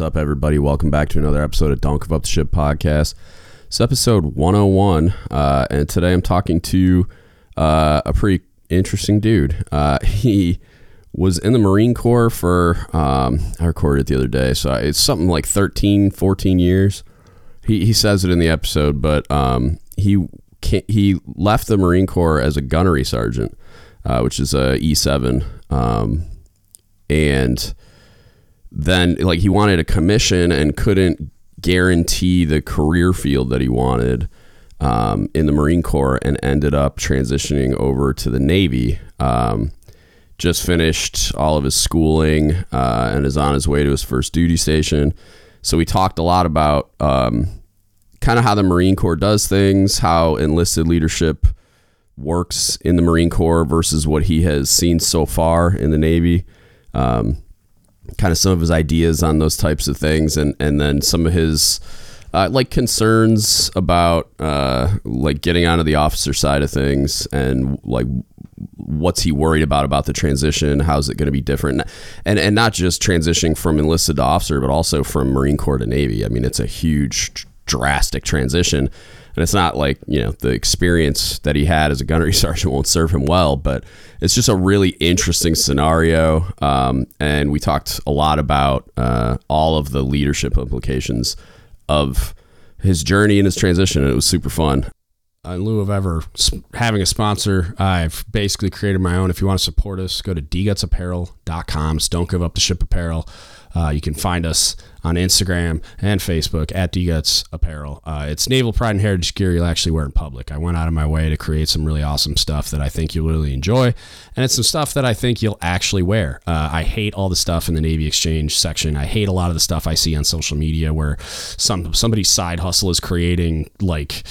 What's up, everybody? Welcome back to another episode of Don't Give Up the Ship podcast. It's episode 101, uh, and today I'm talking to uh, a pretty interesting dude. Uh, he was in the Marine Corps for, um, I recorded it the other day, so it's something like 13, 14 years. He, he says it in the episode, but um, he he left the Marine Corps as a gunnery sergeant, uh, which is a E7, um, and then like he wanted a commission and couldn't guarantee the career field that he wanted um, in the Marine Corps and ended up transitioning over to the Navy. Um, just finished all of his schooling uh, and is on his way to his first duty station. So we talked a lot about um, kind of how the Marine Corps does things, how enlisted leadership works in the Marine Corps versus what he has seen so far in the Navy. Um, kind of some of his ideas on those types of things, and and then some of his uh, like concerns about uh, like getting onto the officer side of things, and like what's he worried about about the transition? How's it going to be different? And and not just transitioning from enlisted to officer, but also from Marine Corps to Navy. I mean, it's a huge, drastic transition. And it's not like, you know, the experience that he had as a gunnery sergeant won't serve him well, but it's just a really interesting scenario. Um, and we talked a lot about uh, all of the leadership implications of his journey and his transition. And it was super fun. In lieu of ever having a sponsor, I've basically created my own. If you want to support us, go to dgutsapparel.com. Don't give up the ship apparel. Uh, you can find us on Instagram and Facebook at DGuts Apparel. Uh, it's naval pride and heritage gear you'll actually wear in public. I went out of my way to create some really awesome stuff that I think you'll really enjoy, and it's some stuff that I think you'll actually wear. Uh, I hate all the stuff in the Navy Exchange section. I hate a lot of the stuff I see on social media where some somebody's side hustle is creating like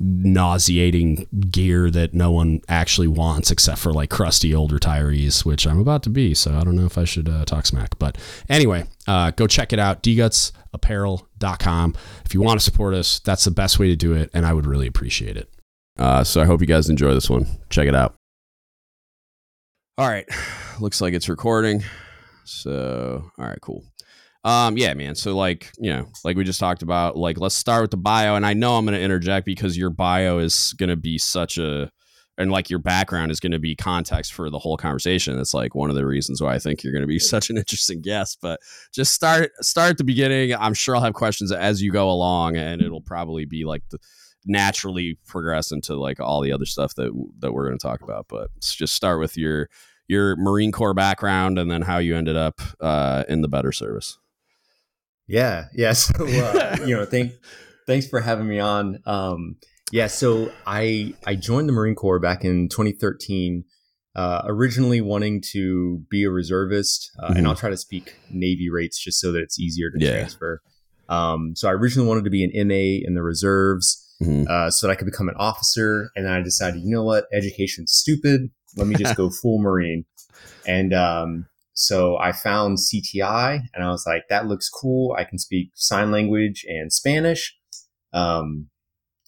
nauseating gear that no one actually wants except for like crusty old retirees, which I'm about to be. So I don't know if I should uh, talk smack. But anyway, uh, go check it out. dgutsapparel.com. If you want to support us, that's the best way to do it. And I would really appreciate it. Uh, so I hope you guys enjoy this one. Check it out. All right. Looks like it's recording. So, all right, cool. Um, yeah, man. So like, you know, like we just talked about, like let's start with the bio. And I know I'm gonna interject because your bio is gonna be such a and like your background is going to be context for the whole conversation. It's like one of the reasons why I think you're going to be such an interesting guest. But just start start at the beginning. I'm sure I'll have questions as you go along, and it'll probably be like the naturally progress into like all the other stuff that that we're going to talk about. But just start with your your Marine Corps background and then how you ended up uh, in the better service. Yeah, yeah. So uh, you know, thank thanks for having me on. Um, yeah, so I I joined the Marine Corps back in 2013. Uh, originally wanting to be a reservist, uh, mm-hmm. and I'll try to speak Navy rates just so that it's easier to yeah. transfer. Um, so I originally wanted to be an MA in the reserves mm-hmm. uh, so that I could become an officer, and then I decided, you know what, education's stupid. Let me just go full Marine. And um, so I found CTI and I was like, that looks cool. I can speak sign language and Spanish. Um,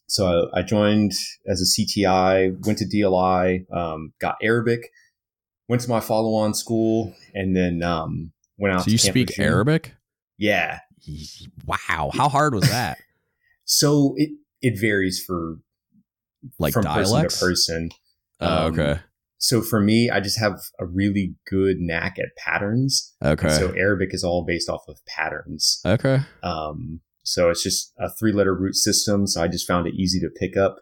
so I, I, joined as a CTI, went to DLI, um, got Arabic, went to my follow on school, and then um, went out so you speak Arabic? Yeah. Wow. How hard was that? so it, it varies for like from dialects? person to person. Oh, okay. Um, so for me, I just have a really good knack at patterns. Okay. And so Arabic is all based off of patterns. Okay. Um, so it's just a three letter root system. So I just found it easy to pick up.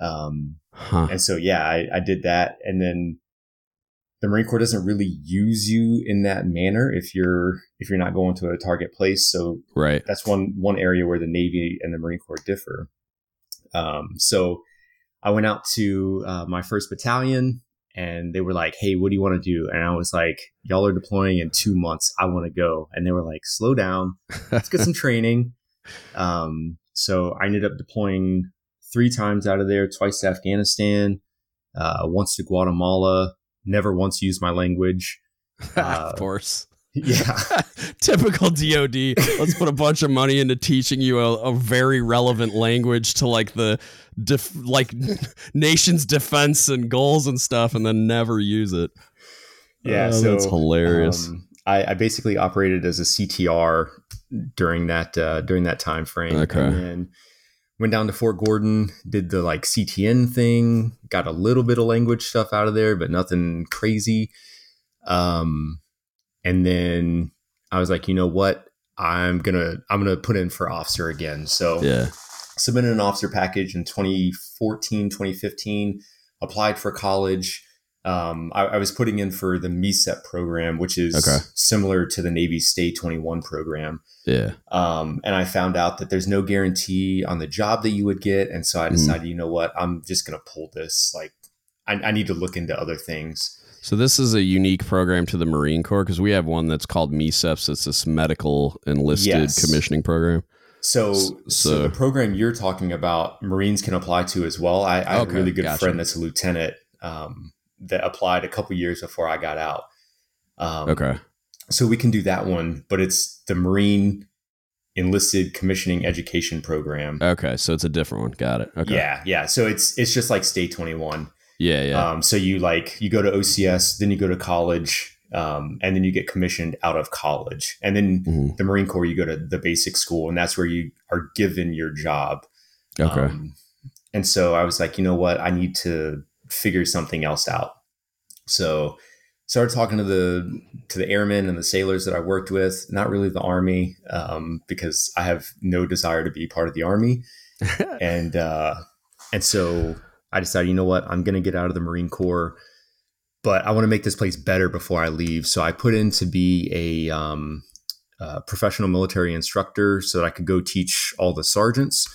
Um, huh. and so, yeah, I, I did that. And then the Marine Corps doesn't really use you in that manner if you're, if you're not going to a target place. So right. that's one, one area where the Navy and the Marine Corps differ. Um, so I went out to uh, my first battalion and they were like, "Hey, what do you want to do?" And I was like, "Y'all are deploying in two months. I want to go." And they were like, "Slow down. Let's get some training." Um, so I ended up deploying three times out of there, twice to Afghanistan, uh, once to Guatemala. Never once used my language. Uh, of course. Yeah. Typical DOD. Let's put a bunch of money into teaching you a, a very relevant language to like the def- like nation's defense and goals and stuff and then never use it. Yeah, oh, so that's hilarious. Um, I, I, basically operated as a CTR during that uh, during that time frame. Okay. And then went down to Fort Gordon, did the like CTN thing, got a little bit of language stuff out of there, but nothing crazy. Um, and then I was like, you know what? I'm gonna I'm gonna put in for officer again. So Yeah. submitted an officer package in 2014, 2015, applied for college. Um, I, I was putting in for the MECEP program, which is Okay. similar to the Navy STA 21 program. Yeah. Um, and I found out that there's no guarantee on the job that you would get. And so I Mhm. decided, you know what, I'm just going to pull this. Like, I, I need to look into other things. So this is a unique program to the Marine Corps because we have one that's called MESEPS. It's this medical enlisted Yes. commissioning program. So, so, so- the program you're talking about, Marines can apply to as well. I, I have a really good gotcha. friend that's a lieutenant um, that applied a couple years before I got out. Um, Okay. So we can do that one, but it's the Marine Enlisted Commissioning Education Program. Okay. So it's a different one. Got it. Okay. Yeah, yeah. So it's it's just like STA 21. Yeah. Yeah. Um, so you like you go to OCS, then you go to college, um, and then you get commissioned out of college, and then Mhm. the Marine Corps you go to the basic school, and that's where you are given your job. Okay. Um, and so I was like, you know what, I need to figure something else out. So started talking to the to the airmen and the sailors that I worked with. Not really the army, um, because I have no desire to be part of the army and uh, and so I decided, you know what, I'm gonna get out of the Marine Corps, but I want to make this place better before I leave. So I put in to be a um, uh, professional military instructor so that I could go teach all the sergeants.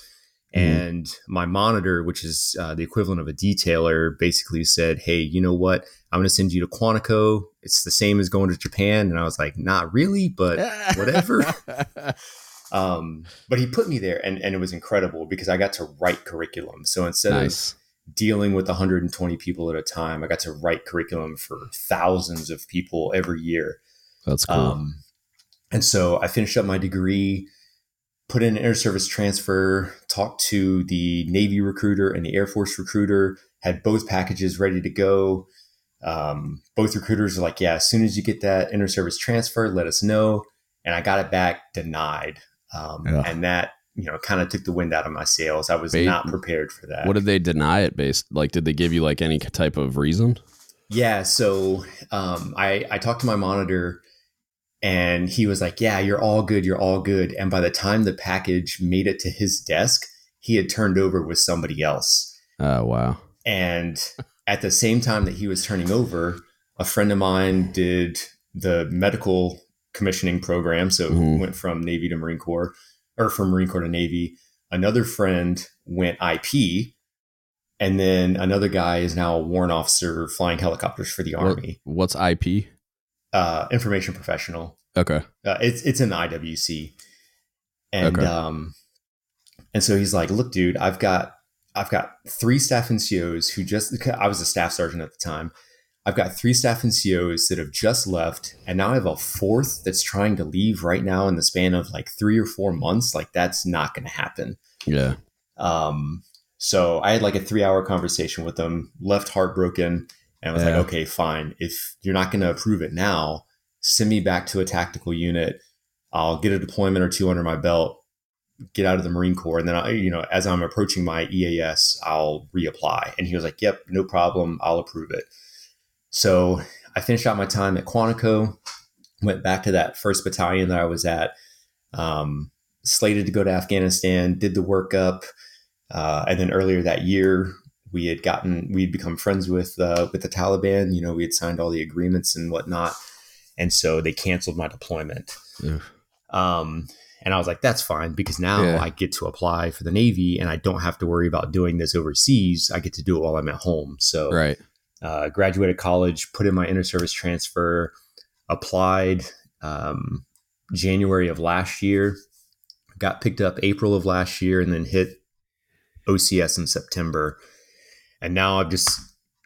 Mhm. And my monitor, which is uh, the equivalent of a detailer, basically said, "Hey, you know what? I'm going to send you to Quantico. It's the same as going to Japan." And I was like, "Not really, but whatever." Um, but he put me there, and, and it was incredible because I got to write curriculum. So instead nice. of dealing with 120 people at a time, I got to write curriculum for thousands of people every year. That's cool. Um, and so I finished up my degree, put in an inter-service transfer, talked to the Navy recruiter and the Air Force recruiter, had both packages ready to go. Um, both recruiters are like, yeah, as soon as you get that inter-service transfer, let us know. And I got it back denied. Um, Yeah. And that, you know, kind of took the wind out of my sails. I was not prepared for that. what did they deny it based? Like, did they give you like any type of reason? Yeah, so um, I I talked to my monitor, and he was like, "Yeah, you're all good. You're all good." And by the time the package made it to his desk, he had turned over with somebody else. Oh wow. And at the same time that he was turning over, a friend of mine did the medical commissioning program, so Mhm. went from Navy to Marine Corps, or from Marine Corps to Navy. Another friend went IP. And then another guy is now a warrant officer flying helicopters for the Army What's IP? uh, information professional. Okay. Uh, it's it's in the IWC, and Okay. um, and so he's like, "Look, dude, I've got I've got three staff NCOs who just I was a staff sergeant at the time. I've got three staff NCOs that have just left, and now I have a fourth that's trying to leave right now in the span of like three or four months. Like that's not going to happen." Yeah. Um, so I had like a three hour conversation with them, left heartbroken, and I was Yeah. like, okay, fine. If you're not going to approve it now, send me back to a tactical unit. I'll get a deployment or two under my belt, get out of the Marine Corps, and then I, you know, as I'm approaching my EAS, I'll reapply. And he was like, "Yep, no problem. I'll approve it." So I finished out my time at Quantico, went back to that first battalion that I was at, um, slated to go to Afghanistan, did the workup, uh, and then earlier that year we had gotten we'd become friends with uh, with the Taliban. You know, we had signed all the agreements and whatnot, and so they canceled my deployment. Um, and I was like, that's fine because now Yeah. I get to apply for the Navy and I don't have to worry about doing this overseas. I get to do it while I'm at home. So Right. Uh, graduated college, put in my inter service transfer, applied um, January of last year, got picked up April of last year, and then hit OCS in September. And now I've just,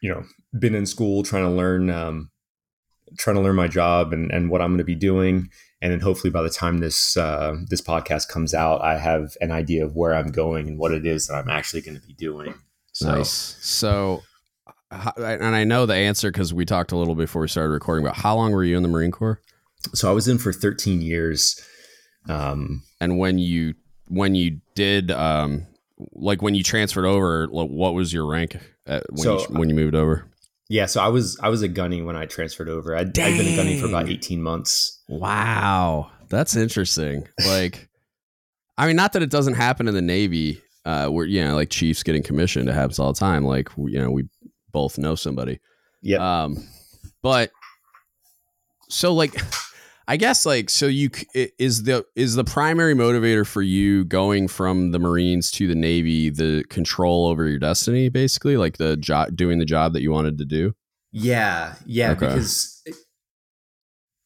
you know, been in school trying to learn, um, trying to learn my job and, and what I'm going to be doing. And then hopefully by the time this uh, this podcast comes out, I have an idea of where I'm going and what it is that I'm actually going to be doing. So, Nice. So, and I know the answer because we talked a little before we started recording about how long were you in the Marine Corps? so I was in for 13 years. Um, and when you when you did um like when you transferred over, what was your rank when so, you, when you moved over? Yeah, so I was I was a gunny when I transferred over. I'd, I'd been a gunny for about eighteen months. Wow, that's interesting. Like, I mean, not that it doesn't happen in the Navy, uh, where you know, like chiefs getting commissioned, it happens all the time. Like, you know, we both know somebody. Yeah. Um, but so like I guess like so you is the is the primary motivator for you going from the Marines to the Navy the control over your destiny basically like the job doing the job that you wanted to do? Yeah, yeah, okay. because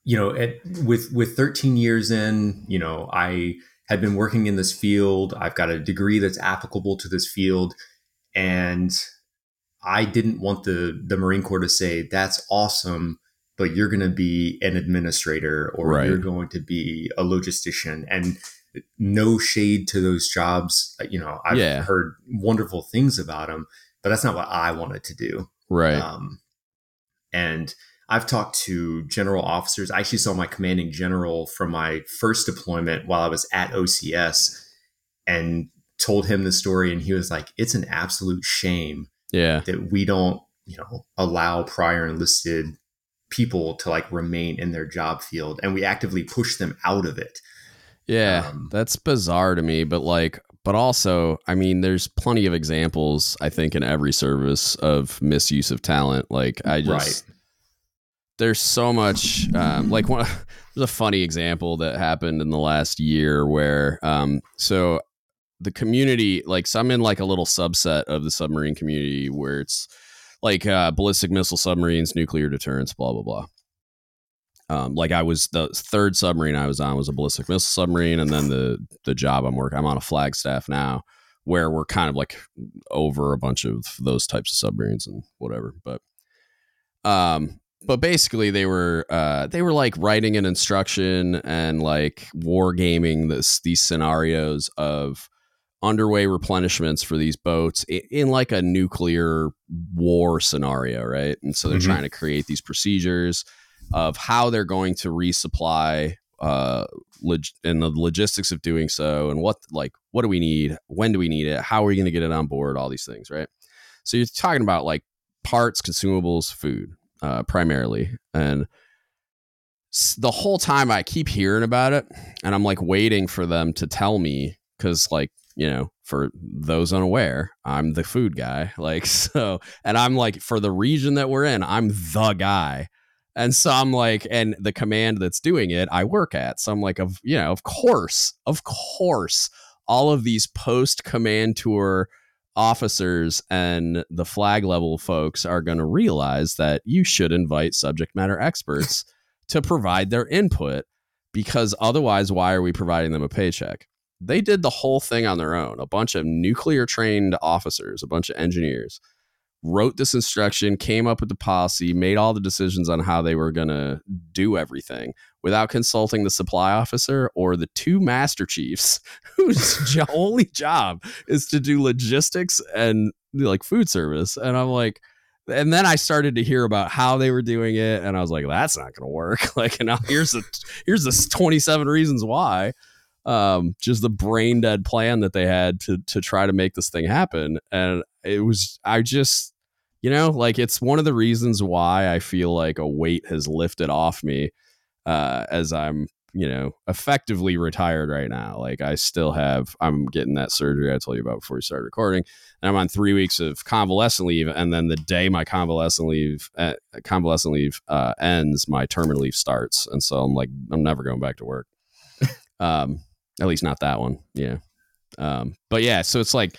you know, at, with with 13 years in, you know, I had been working in this field. I've got a degree that's applicable to this field and I didn't want the the Marine Corps to say that's awesome but you're going to be an administrator or right. you're going to be a logistician. And no shade to those jobs. You know i've yeah. heard wonderful things about them but that's not what i wanted to do. Right. Um, and i've talked to general officers. I actually saw my commanding general from my first deployment while i was at ocs and told him the story and he was like it's an absolute shame yeah that we don't you know allow prior enlisted people to like remain in their job field and we actively push them out of it. Yeah, um, that's bizarre to me, but like but also, I mean, there's plenty of examples I think in every service of misuse of talent. Like I just right. there's so much um, like one there's a funny example that happened in the last year where um so the community like so I'm in like a little subset of the submarine community where it's like uh, ballistic missile submarines, nuclear deterrence, blah blah blah. Um, like I was the third submarine I was on was a ballistic missile submarine, and then the the job I'm working, I'm on a flag staff now, where we're kind of like over a bunch of those types of submarines and whatever. But, um, but basically they were uh, they were like writing an instruction and like war gaming this these scenarios of underway replenishments for these boats in, like a nuclear war scenario, right? And so they're mm-hmm. trying to create these procedures of how they're going to resupply uh log- and the logistics of doing so and what like what do we need? When do we need it? How are we going to get it on board? All these things right? So you're talking about like parts consumables food uh primarily. And the whole time i keep hearing about it and i'm like waiting for them to tell me because like you know, for those unaware, I'm the food guy. Like, so, and I'm like, for the region that we're in, I'm the guy. And so I'm like, and the command that's doing it, I work at. So I'm like, of, you know, of course, of course, all of these post command tour officers and the flag level folks are going to realize that you should invite subject matter experts to provide their input because otherwise, why are we providing them a paycheck? They did the whole thing on their own. A bunch of nuclear trained officers, a bunch of engineers wrote this instruction, came up with the policy, made all the decisions on how they were going to do everything without consulting the supply officer or the two master chiefs whose only job is to do logistics and like food service. And I'm like, and then I started to hear about how they were doing it, and I was like, "That's not going to work." Like, and now here's the here's the 27 reasons why um, just the brain dead plan that they had to to try to make this thing happen. And it was I just you know like it's one of the reasons why I feel like a weight has lifted off me uh, as I'm you know effectively retired right now. Like I still have I'm getting that surgery I told you about before we started recording, and I'm on three weeks of convalescent leave, and then the day my convalescent leave uh, convalescent leave uh, ends, my terminal leave starts, and so I'm like I'm never going back to work. um, at least not that one. Yeah. Um, but yeah, so it's like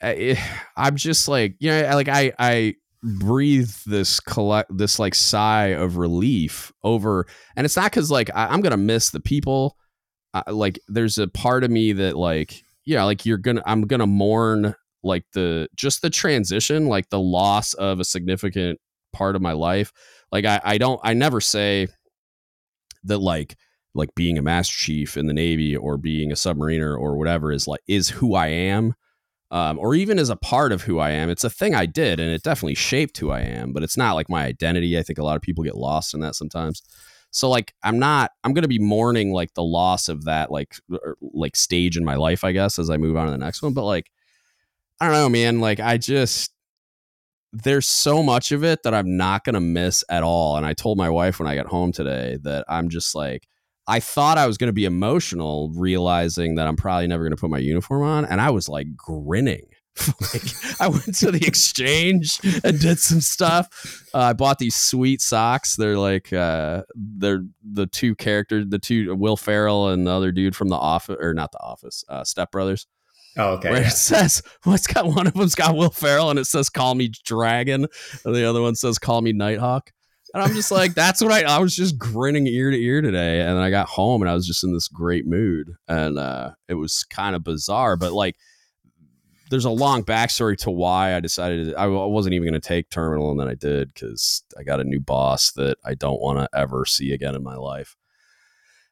it, I'm just like you know, like I I breathe this collect this like sigh of relief over, and it's not because like I, am gonna miss the people. Uh, like there's a part of me that like yeah, like you're gonna I'm gonna mourn like the just the transition, like the loss of a significant part of my life. Like I I don't I never say that like like being a master chief in the navy or being a submariner or whatever is like is who i am um, or even as a part of who i am. It's a thing i did and it definitely shaped who i am but it's not like my identity. I think a lot of people get lost in that sometimes. So like I'm not I'm going to be mourning like the loss of that like er, like stage in my life, I guess, as I move on to the next one, but like I don't know, man, like I just there's so much of it that I'm not going to miss at all. And I told my wife when I got home today that I'm just like I thought I was going to be emotional realizing that I'm probably never going to put my uniform on and I was like grinning like I went to the exchange and did some stuff. Uh, I bought these sweet socks. They're like uh, they're the two characters, the two Will Ferrell and the other dude from the office or not the office, uh, Step Brothers. Oh, okay. Where yeah. it says, well, it's got one of them's got Will Ferrell and it says "Call me Dragon," and the other one says "Call me Nighthawk." And I'm just like, that's what I. I was just grinning ear to ear today, and then I got home and I was just in this great mood, and uh, it was kind of bizarre, but like there's a long backstory to why I decided I wasn't even going to take terminal, and then I did because I got a new boss that I don't want to ever see again in my life.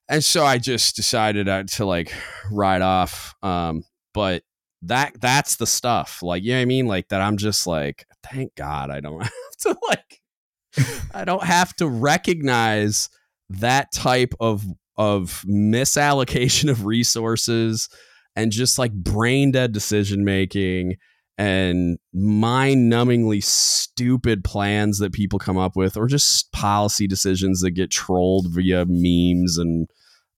And so I just decided uh, to like ride off. Um, but that that's the stuff, like you know what I mean, like that. I'm just like, thank God I don't have to like, I don't have to recognize that type of of misallocation of resources and just like brain dead decision making and mind numbingly stupid plans that people come up with or just policy decisions that get trolled via memes and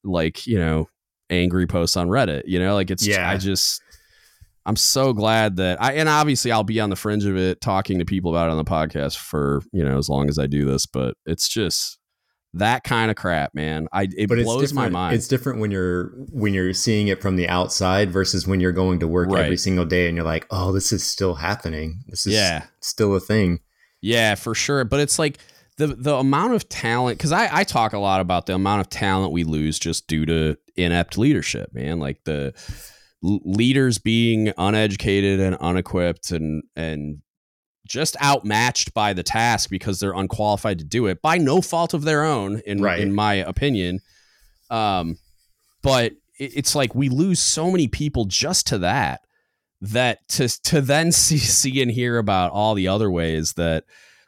like you know angry posts on reddit you know like it's yeah. i just i'm so glad that i and obviously i'll be on the fringe of it talking to people about it on the podcast for you know as long as i do this but it's just that kind of crap, man. I it but blows my mind. It's different when you're when you're seeing it from the outside versus when you're going to work right. every single day and you're like, oh, this is still happening. This is yeah. still a thing. Yeah, for sure. But it's like the the amount of talent because I, I talk a lot about the amount of talent we lose just due to inept leadership, man. Like the leaders being uneducated and unequipped and and just outmatched by the task because they're unqualified to do it by no fault of their own in right. in my opinion um but it's like we lose so many people just to that that to to then see see and hear about all the other ways that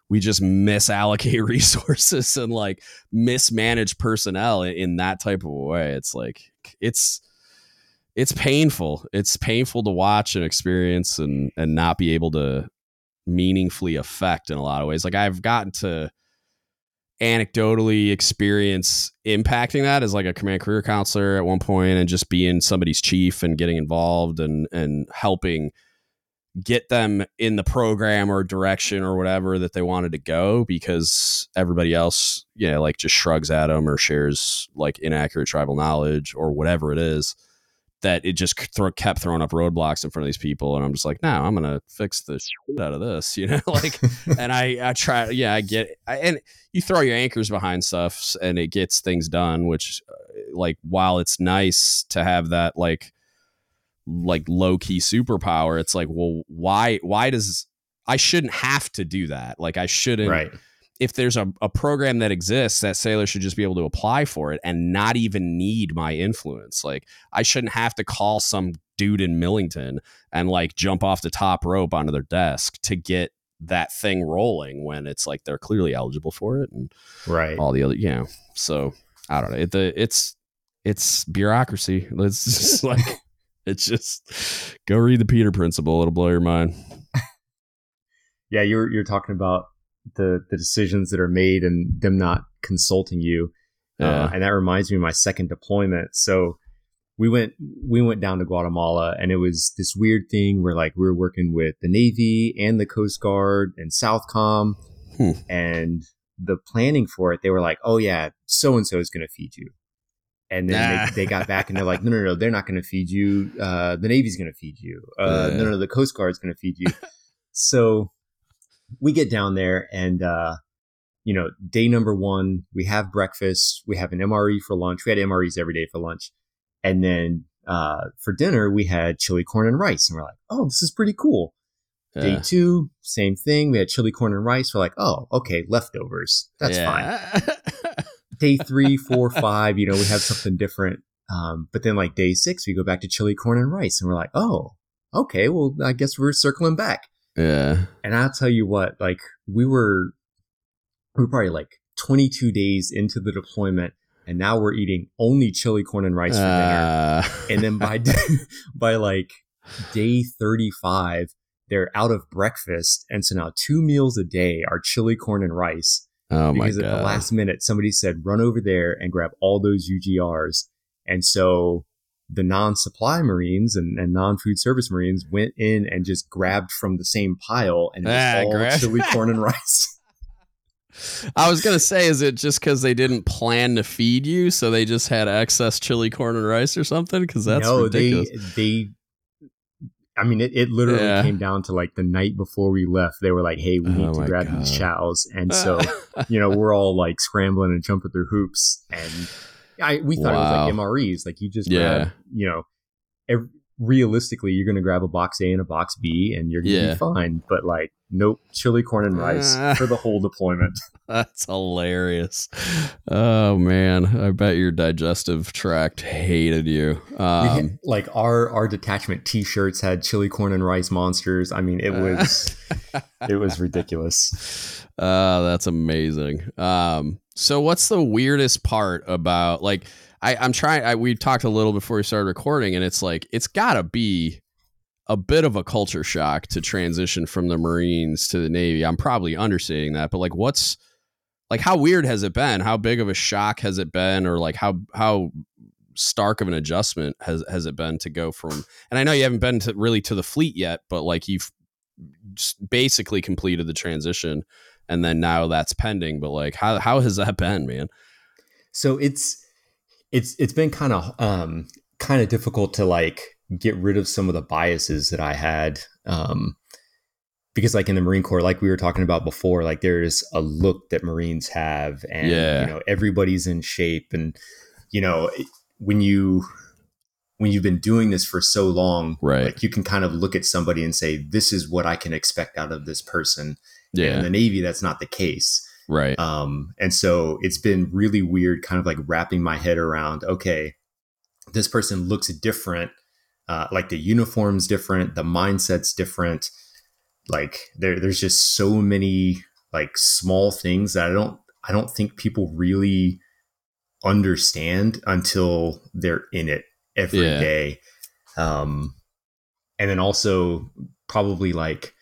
we just misallocate resources and like mismanage personnel in that type of a way it's like it's it's painful it's painful to watch and experience and and not be able to meaningfully affect in a lot of ways. Like I've gotten to anecdotally experience impacting that as like a command career counselor at one point and just being somebody's chief and getting involved and and helping get them in the program or direction or whatever that they wanted to go because everybody else you know like just shrugs at them or shares like inaccurate tribal knowledge or whatever it is that it just th- kept throwing up roadblocks in front of these people and i'm just like no i'm gonna fix the shit out of this you know like and i i try yeah i get I, and you throw your anchors behind stuff and it gets things done which uh, like while it's nice to have that like like low key superpower it's like well why why does i shouldn't have to do that like i shouldn't right if there's a, a program that exists that sailors should just be able to apply for it and not even need my influence. Like i shouldn't have to call some dude in millington and like jump off the top rope onto their desk to get that thing rolling when it's like they're clearly eligible for it and right. all the other you know so i don't know. It, the, it's it's bureaucracy. It's just like it's just go read the peter principle. It'll blow your mind. Yeah you're you're talking about the the decisions that are made and them not consulting you. Uh, yeah. Uh, and that reminds me of my second deployment. So we went we went down to Guatemala and it was this weird thing where like we were working with the Navy and the Coast Guard and Southcom hmm. and the planning for it, they were like, Oh yeah, so and so is gonna feed you. And then nah. they, they, got back and they're like, No, no, no, they're not gonna feed you. Uh, the Navy's gonna feed you. Uh, yeah. no, no, the Coast Guard's gonna feed you. so we get down there and, uh, you know, day number one, we have breakfast, we have an MRE for lunch. We had MREs every day for lunch. And then, uh, for dinner, we had chili corn and rice. And we're like, oh, this is pretty cool. Yeah. Day two, same thing. We had chili corn and rice. We're like, oh, okay, leftovers. That's yeah. fine. day three, four, five, you know, we have something different. Um, but then like day six, we go back to chili corn and rice and we're like, oh, okay, well, I guess we're circling back. Yeah. And I'll tell you what, like we were we were probably like 22 days into the deployment, and now we're eating only chili corn and rice for Uh, dinner. And then by by like day 35, they're out of breakfast, and so now two meals a day are chili corn and rice. oh my because at the last minute, somebody said, "Run over there and grab all those UGRs," and so the non-supply Marines and, and non-food service Marines went in and just grabbed from the same pile, and Ah, all grab- chili corn and rice. I was gonna say, is it just because they didn't plan to feed you, so they just had excess chili corn and rice or something? Because that's no, ridiculous. they they. I mean, it, it literally Yeah. came down to like the night before we left. They were like, "Hey, we need Oh to grab these God. chows," and so you know we're all like scrambling and jumping through hoops, and I we thought it was like MREs, like you just Yeah. grab, you know, ev- realistically you're gonna grab a box A and a box B, and you're gonna Yeah. be fine. But like, nope, chili corn and rice Ah. for the whole deployment. That's hilarious. Oh man, I bet your digestive tract hated you. Um, had- like our our detachment T-shirts had chili corn and rice monsters. I mean, it was it was ridiculous. Oh, that's amazing. Um, so what's the weirdest part about like I, I'm trying I, we talked a little before we started recording and it's like it's gotta be a bit of a culture shock to transition from the Marines to the Navy. I'm probably understating that, but like what's like how weird has it been? How big of a shock has it been or like how how stark of an adjustment has has it been to go from and I know you haven't been to really to the fleet yet, but like you've basically completed the transition and then now that's pending but like how how has that been man So it's it's it's been kind of um kind of difficult to like get rid of some of the biases that I had um because like in the Marine Corps like we were talking about before like there's a look that Marines have and Yeah. you know everybody's in shape and you know when you when you've been doing this for so long Right. like you can kind of look at somebody and say this is what I can expect out of this person And in the Navy that's not the case right um, and so it's been really weird, kind of like wrapping my head around, okay, this person looks different. Uh, like the uniform's different, the mindset's different. Like there, there's just so many like small things that I don't, I don't think people really understand until they're in it every Yeah. day. Um, and then also probably like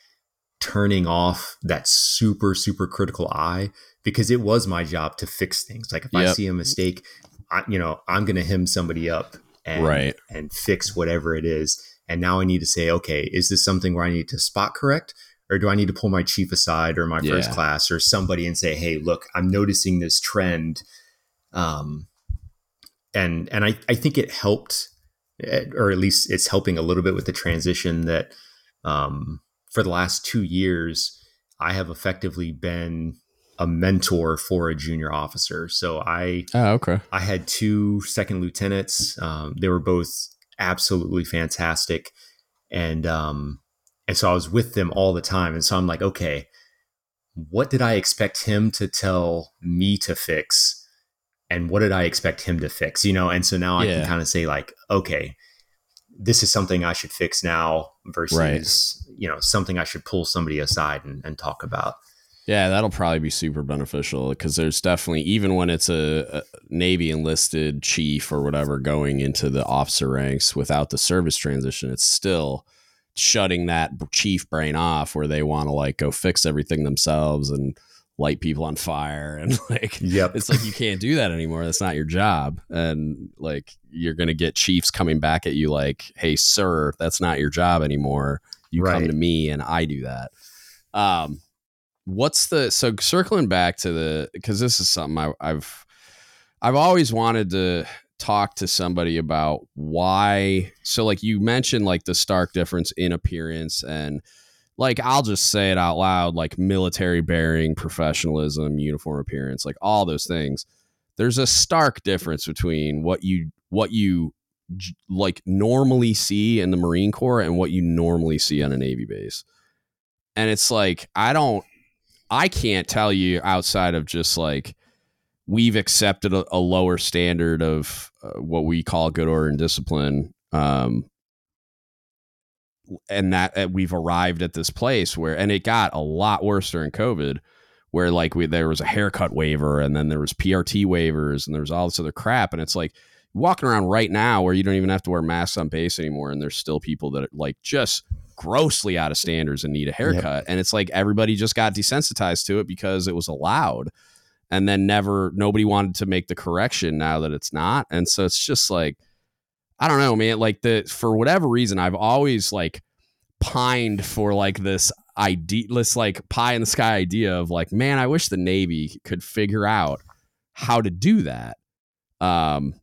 turning off that super super critical eye because it was my job to fix things. Like if i see a mistake I, you know i'm gonna hem somebody up and Right. and fix whatever it is. And now i need to say okay is this something where i need to spot correct? Or do i need to pull my chief aside or my first class or somebody and say hey look i'm noticing this trend um and and i i think it helped eh, or at least it's helping a little bit with the transition that um for the last two years, I have effectively been a mentor for a junior officer. So I oh okay I had two second lieutenants. Um, they were both absolutely fantastic, and um, and so I was with them all the time. And so I'm like, okay, what did I expect him to tell me to fix, and what did I expect him to fix? You know, and so now I Yeah. can kind of say like, okay, this is something I should fix now versus Right. You know something I should pull somebody aside and, and talk about. yeah that'll probably be super beneficial because there's definitely even when it's a, a navy enlisted chief or whatever going into the officer ranks without the service transition it's still shutting that chief brain off where they want to like go fix everything themselves and light people on fire and like Yep. it's like you can't do that anymore that's not your job and like you're gonna get chiefs coming back at you like hey sir that's not your job anymore you come to me and i do that um what's the so circling back to the because this is something I, i've i've always wanted to talk to somebody about why so like you mentioned like the stark difference in appearance and like I'll just say it out loud like military bearing, professionalism, uniform appearance, like all those things. There's a stark difference between what you what you like normally see in the Marine Corps and what you normally see on a Navy base. And it's like I don't I can't tell you outside of just like we've accepted a, a lower standard of uh, what we call good order and discipline um and that uh, we've arrived at this place where and it got a lot worse during covid where like we there was a haircut waiver and then there was PRT waivers and there was all this other crap and it's like walking around right now where you don't even have to wear masks on base anymore and there's still people that are like just grossly out of standards and need a haircut. Yep. and it's like everybody just got desensitized to it because it was allowed. And then never nobody wanted to make the correction now that it's not. And so it's just like i don't know man like the for whatever reason i've always like pined for like this idea this like pie in the sky idea of like man i wish the navy could figure out how to do that. Um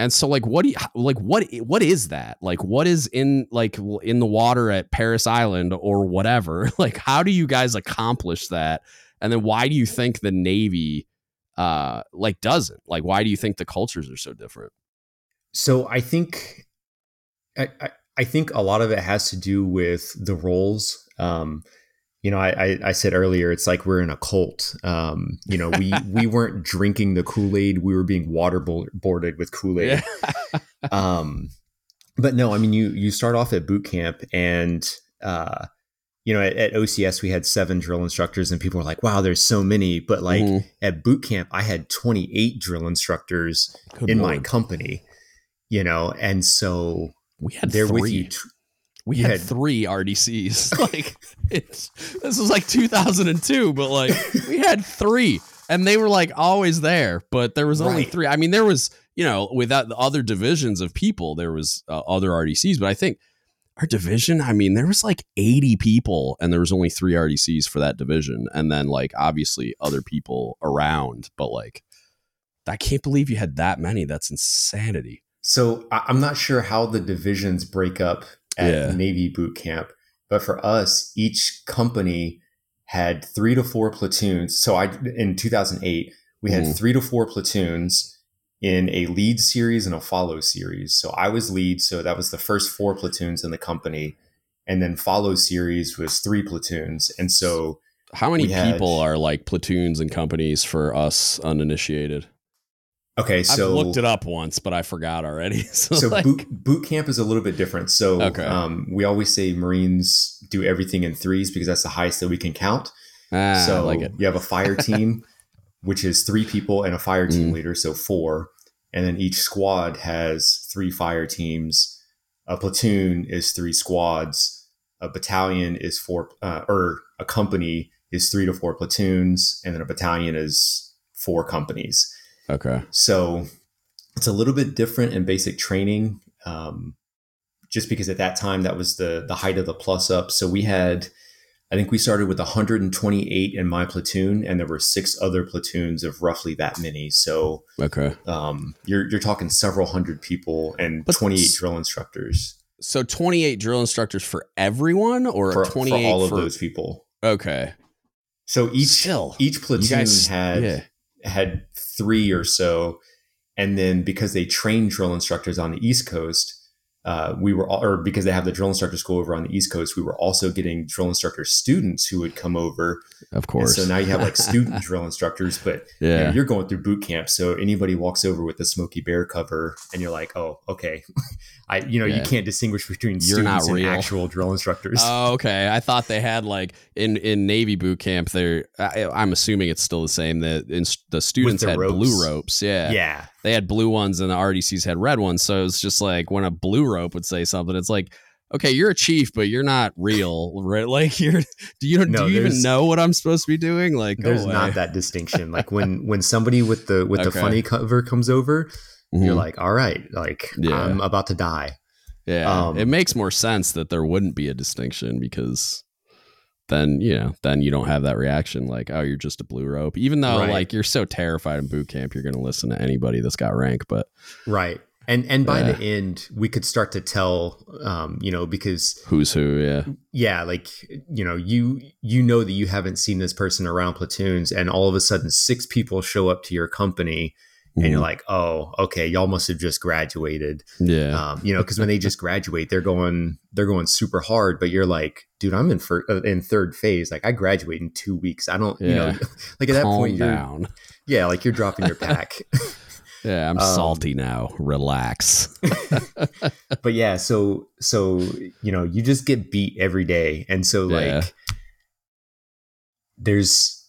and so like what do you like what what is that? Like what is in like in the water at Parris Island or whatever? Like how do you guys accomplish that? And then why do you think the Navy uh like doesn't? Like why do you think the cultures are so different? So I think I, I, I think a lot of it has to do with the roles. Um, you know, I, I, said earlier, it's like we're in a cult. Um, you know, we we weren't drinking the Kool Aid; we were being waterboarded with Kool Aid. Yeah. um, but no, I mean, you you start off at boot camp, and uh, you know, at, at, OCS we had seven drill instructors, and people were like, "Wow, there's so many." But like mm-hmm. at boot camp, I had 28 drill instructors Good in Lord. my company. You know, and so we had they're three. with you. T- we had, had, three RDCs. like it's this was like 2002, but like we had three, and they were like always there. But there was only right. three. I mean, there was you know without the other divisions of people, there was uh, other RDCs, but I think our division. I mean, there was like 80 people, and there was only three RDCs for that division, and then like obviously other people around. But like, I can't believe you had that many. That's insanity. So I'm not sure how the divisions break up at yeah. Navy boot camp. But for us, each company had three to four platoons. So I in 2008 we had mm. three to four platoons in a lead series and a follow series. So I was lead, so that was the first four platoons in the company, and then follow series was three platoons. And so, how many people had, are like platoons and companies for us uninitiated? Okay, so I've looked it up once, but I forgot already. So, so like, boot, boot camp is a little bit different. So okay. um, we always say Marines do everything in threes because that's the highest that we can count. Ah, so like you have a fire team, which is three people and a fire team mm. leader, so four, and then each squad has three fire teams. A platoon is three squads. A battalion is four, uh, or a company is three to four platoons, and then a battalion is four companies. Okay. So it's a little bit different in basic training, um, just because at that time that was the the height of the plus up. So we had, I think we started with 128 in my platoon, and there were six other platoons of roughly that many. So okay, um, you're you're talking several hundred people and but 28 drill instructors. So 28 drill instructors for everyone, or for, 28 for all of for, those people. Okay. So each Still, each platoon guys, had yeah had three or so. And then because they train drill instructors on the East Coast, uh, we were, or because they have the drill instructor school over on the East Coast, we were also getting drill instructor students who would come over. Of course. And so now you have like student drill instructors, but yeah. You know, you're going through boot camp. So anybody walks over with a Smokey Bear cover, and you're like, oh, okay, I, you know, yeah. you can't distinguish between you're students and actual drill instructors. Oh, okay. I thought they had like in in Navy boot camp. They're, I, am assuming it's still the same. That the students the had ropes. blue ropes. Yeah. Yeah they had blue ones and the RDCs had red ones. So it's just like when a blue rope would say something, it's like, okay, you're a chief, but you're not real, right? Like you're, do you no, do you even know what I'm supposed to be doing? Like there's not that distinction. Like when when somebody with the with okay. the funny cover comes over, mm-hmm. you're like, all right, like yeah. I'm about to die. Yeah, um, it makes more sense that there wouldn't be a distinction because then you know then you don't have that reaction like oh you're just a blue rope even though right. like you're so terrified in boot camp you're going to listen to anybody that's got rank but right and and by yeah. the end we could start to tell um you know because who's who yeah yeah like you know you you know that you haven't seen this person around platoons and all of a sudden six people show up to your company and you're mm-hmm. like, oh, okay, y'all must have just graduated. Yeah, um, you know, because when they just graduate, they're going they're going super hard, but you're like, dude, I'm in fir- uh, in third phase. Like I graduate in two weeks. I don't, yeah. you know, like at that point, down. yeah, like you're dropping your pack. yeah, I'm um, salty now. Relax. but yeah, so so you know, you just get beat every day, and so like, yeah. there's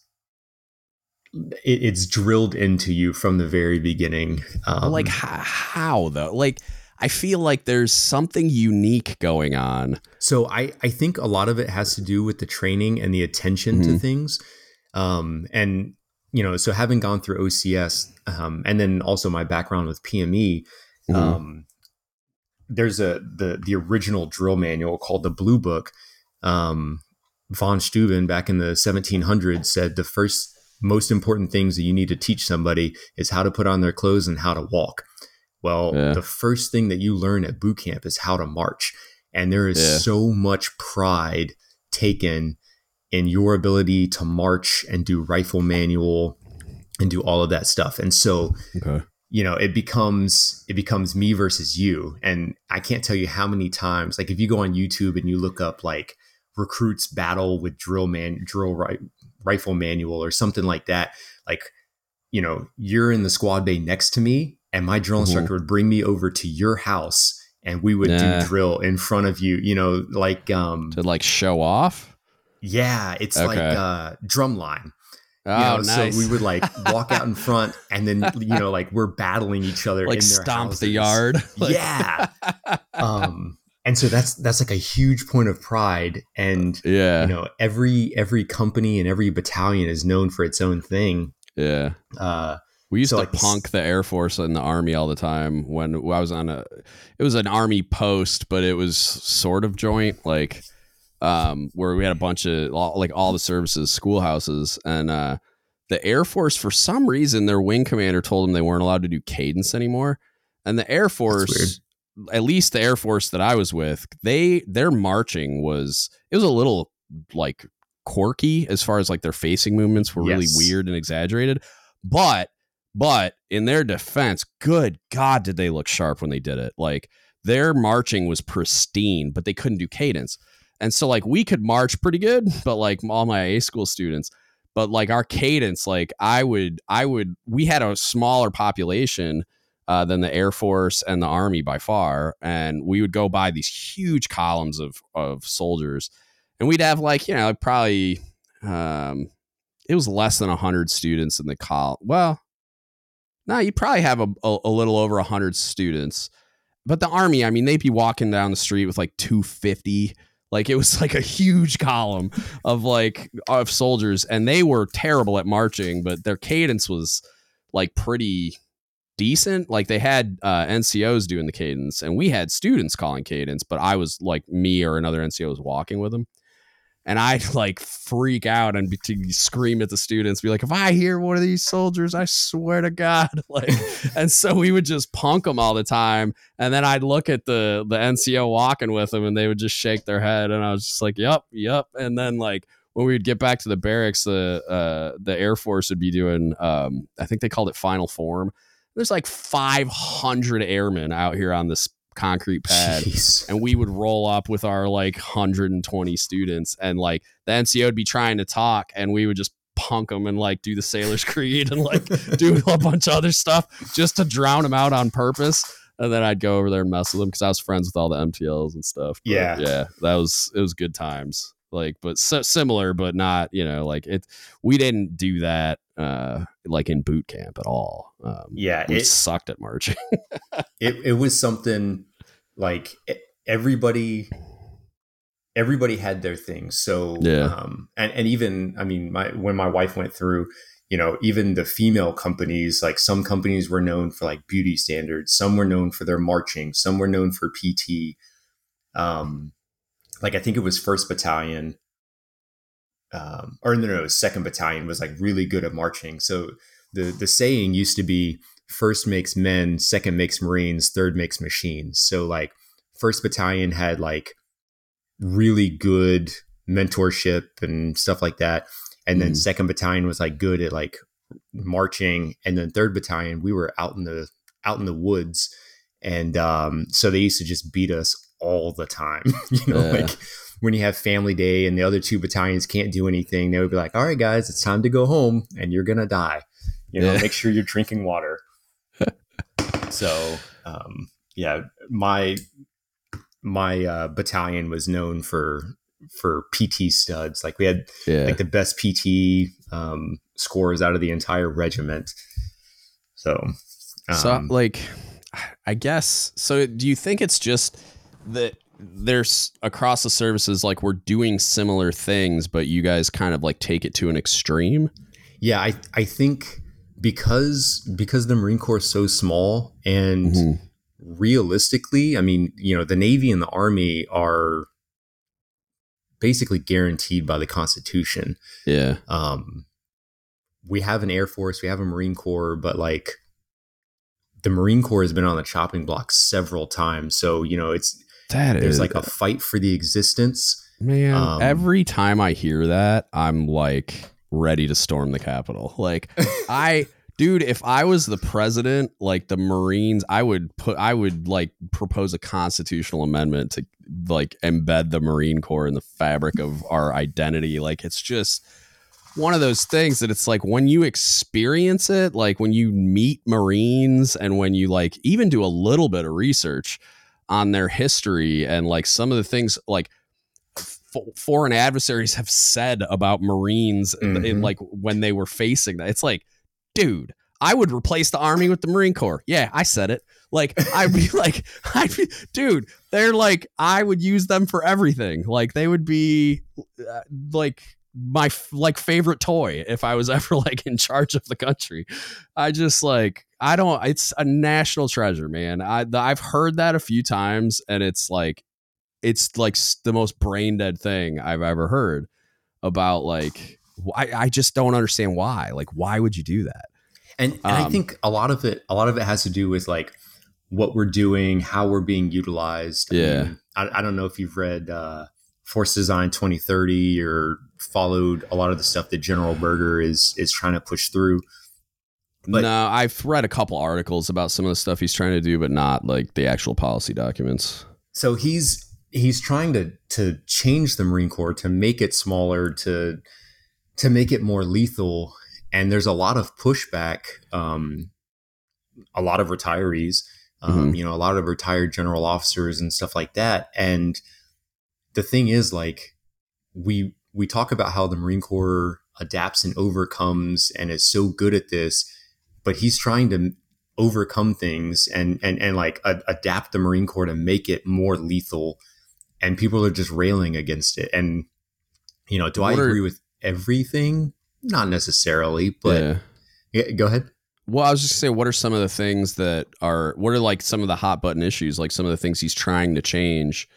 it, it's drilled into you from the very beginning. Um, like how, how though? Like I feel like there's something unique going on. So I I think a lot of it has to do with the training and the attention mm-hmm. to things. Um, and you know, so having gone through OCS, um, and then also my background with PME, mm-hmm. um, there's a the the original drill manual called the Blue Book. Um, von Steuben back in the 1700s said the first most important things that you need to teach somebody is how to put on their clothes and how to walk. Well, yeah. the first thing that you learn at boot camp is how to march. And there is yeah. so much pride taken in your ability to march and do rifle manual and do all of that stuff. And so, okay. you know, it becomes it becomes me versus you. And I can't tell you how many times, like if you go on YouTube and you look up like recruits battle with drill man drill ri- rifle manual or something like that, like you know, you're in the squad bay next to me, and my drill mm-hmm. instructor would bring me over to your house and we would nah. do drill in front of you, you know, like um to like show off. Yeah, it's okay. like uh, drumline. Oh, you know, nice. So we would like walk out in front, and then you know, like we're battling each other, like in their stomp houses. the yard. yeah. um, and so that's that's like a huge point of pride, and yeah, you know, every every company and every battalion is known for its own thing. Yeah. Uh, we used so to like punk the Air Force and the Army all the time when I was on a. It was an Army post, but it was sort of joint, like um, where we had a bunch of like all the services, schoolhouses, and uh, the Air Force for some reason their wing commander told them they weren't allowed to do cadence anymore, and the Air Force, at least the Air Force that I was with, they their marching was it was a little like quirky as far as like their facing movements were yes. really weird and exaggerated, but but in their defense, good God, did they look sharp when they did it? Like their marching was pristine, but they couldn't do cadence. And so like we could march pretty good, but like all my A school students, but like our cadence, like I would, I would, we had a smaller population uh, than the Air Force and the Army by far, and we would go by these huge columns of of soldiers, and we'd have like you know probably um, it was less than hundred students in the col. Well, no, you probably have a, a, a little over hundred students, but the Army, I mean, they'd be walking down the street with like two fifty. Like it was like a huge column of like of soldiers, and they were terrible at marching, but their cadence was like pretty decent. Like they had uh, NCOs doing the cadence, and we had students calling cadence, but I was like me or another NCO was walking with them and I'd like freak out and be, scream at the students, be like, if I hear one of these soldiers, I swear to God, like, and so we would just punk them all the time, and then I'd look at the the NCO walking with them, and they would just shake their head, and I was just like, yep, yep, and then like when we would get back to the barracks, the uh, the Air Force would be doing, um, I think they called it final form. There's like 500 airmen out here on this concrete pad Jeez. and we would roll up with our like 120 students and like the NCO would be trying to talk and we would just punk them and like do the sailor's creed and like do a bunch of other stuff just to drown them out on purpose and then I'd go over there and mess with them because I was friends with all the MTLs and stuff. But yeah, yeah, that was it was good times. Like, but so, similar, but not you know like it. We didn't do that uh like in boot camp at all. Um, yeah, we it sucked at marching. it it was something like everybody everybody had their thing So yeah, um, and and even I mean, my when my wife went through, you know, even the female companies, like some companies were known for like beauty standards, some were known for their marching, some were known for PT. Um, like I think it was First Battalion, um, or no, no, Second Battalion was like really good at marching. So the the saying used to be first makes men, second makes Marines, third makes machines. So like first battalion had like really good mentorship and stuff like that. And then mm. second battalion was like good at like marching. And then third battalion, we were out in the out in the woods. And um, so they used to just beat us all the time. you know, yeah. like when you have family day and the other two battalions can't do anything, they would be like, All right, guys, it's time to go home and you're gonna die. You know, yeah. make sure you're drinking water. so um, yeah, my my uh, battalion was known for for PT studs. Like we had Yeah. like the best PT um, scores out of the entire regiment. So, so um, like I guess so do you think it's just that there's across the services like we're doing similar things but you guys kind of like take it to an extreme? yeah, I I think because because the Marine Corps is so small and Mhm. realistically, I mean, you know, the Navy and the Army are basically guaranteed by the Constitution. Yeah. Um, we have an Air Force, we have a Marine Corps, but like the Marine Corps has been on the chopping block several times. So, you know, it's That is there's like a fight for the existence. Man, Um, every time I hear that, I'm like ready to storm the Capitol. Like, I, dude, if I was the president, like the Marines, I would put, I would like propose a constitutional amendment to like embed the Marine Corps in the fabric of our identity. Like, it's just one of those things that it's like when you experience it, like when you meet Marines and when you like even do a little bit of research on their history and like some of the things like f- foreign adversaries have said about Marines in, in Mhm. like when they were facing that. It's like, dude, I would replace the army with the Marine Corps. Yeah, I said it. Like I'd be like, I'd be, dude, they're like, I would use them for everything. Like they would be uh, like my f- like favorite toy if I was ever like in charge of the country. I just like I don't. It's a national treasure, man. I the, I've heard that a few times, and it's like it's like the most brain dead thing I've ever heard about like I, I just don't understand why. Like why would you do that? And, and I Um, think a lot of it, a lot of it has to do with like what we're doing, how we're being utilized. I Yeah. mean, I, I don't know if you've read uh, Force Design 2030 or followed a lot of the stuff that General Berger is is trying to push through. But- no, I've read a couple articles about some of the stuff he's trying to do, but not like the actual policy documents. So he's he's trying to to change the Marine Corps to make it smaller, to to make it more lethal. And there's a lot of pushback. Um, a lot of retirees, um, you know, a lot of retired general officers and stuff like that. And the thing is, like, we we talk about how the Marine Corps adapts and overcomes and is so good at this, but he's trying to overcome things and and and like a, adapt the Marine Corps to make it more lethal, and people are just railing against it. And you know, do I What are- agree with everything? Not necessarily, but yeah. yeah, go ahead. Well, I was just gonna say, what are some of the things that are what are like some of the hot button issues, like some of the things he's trying to change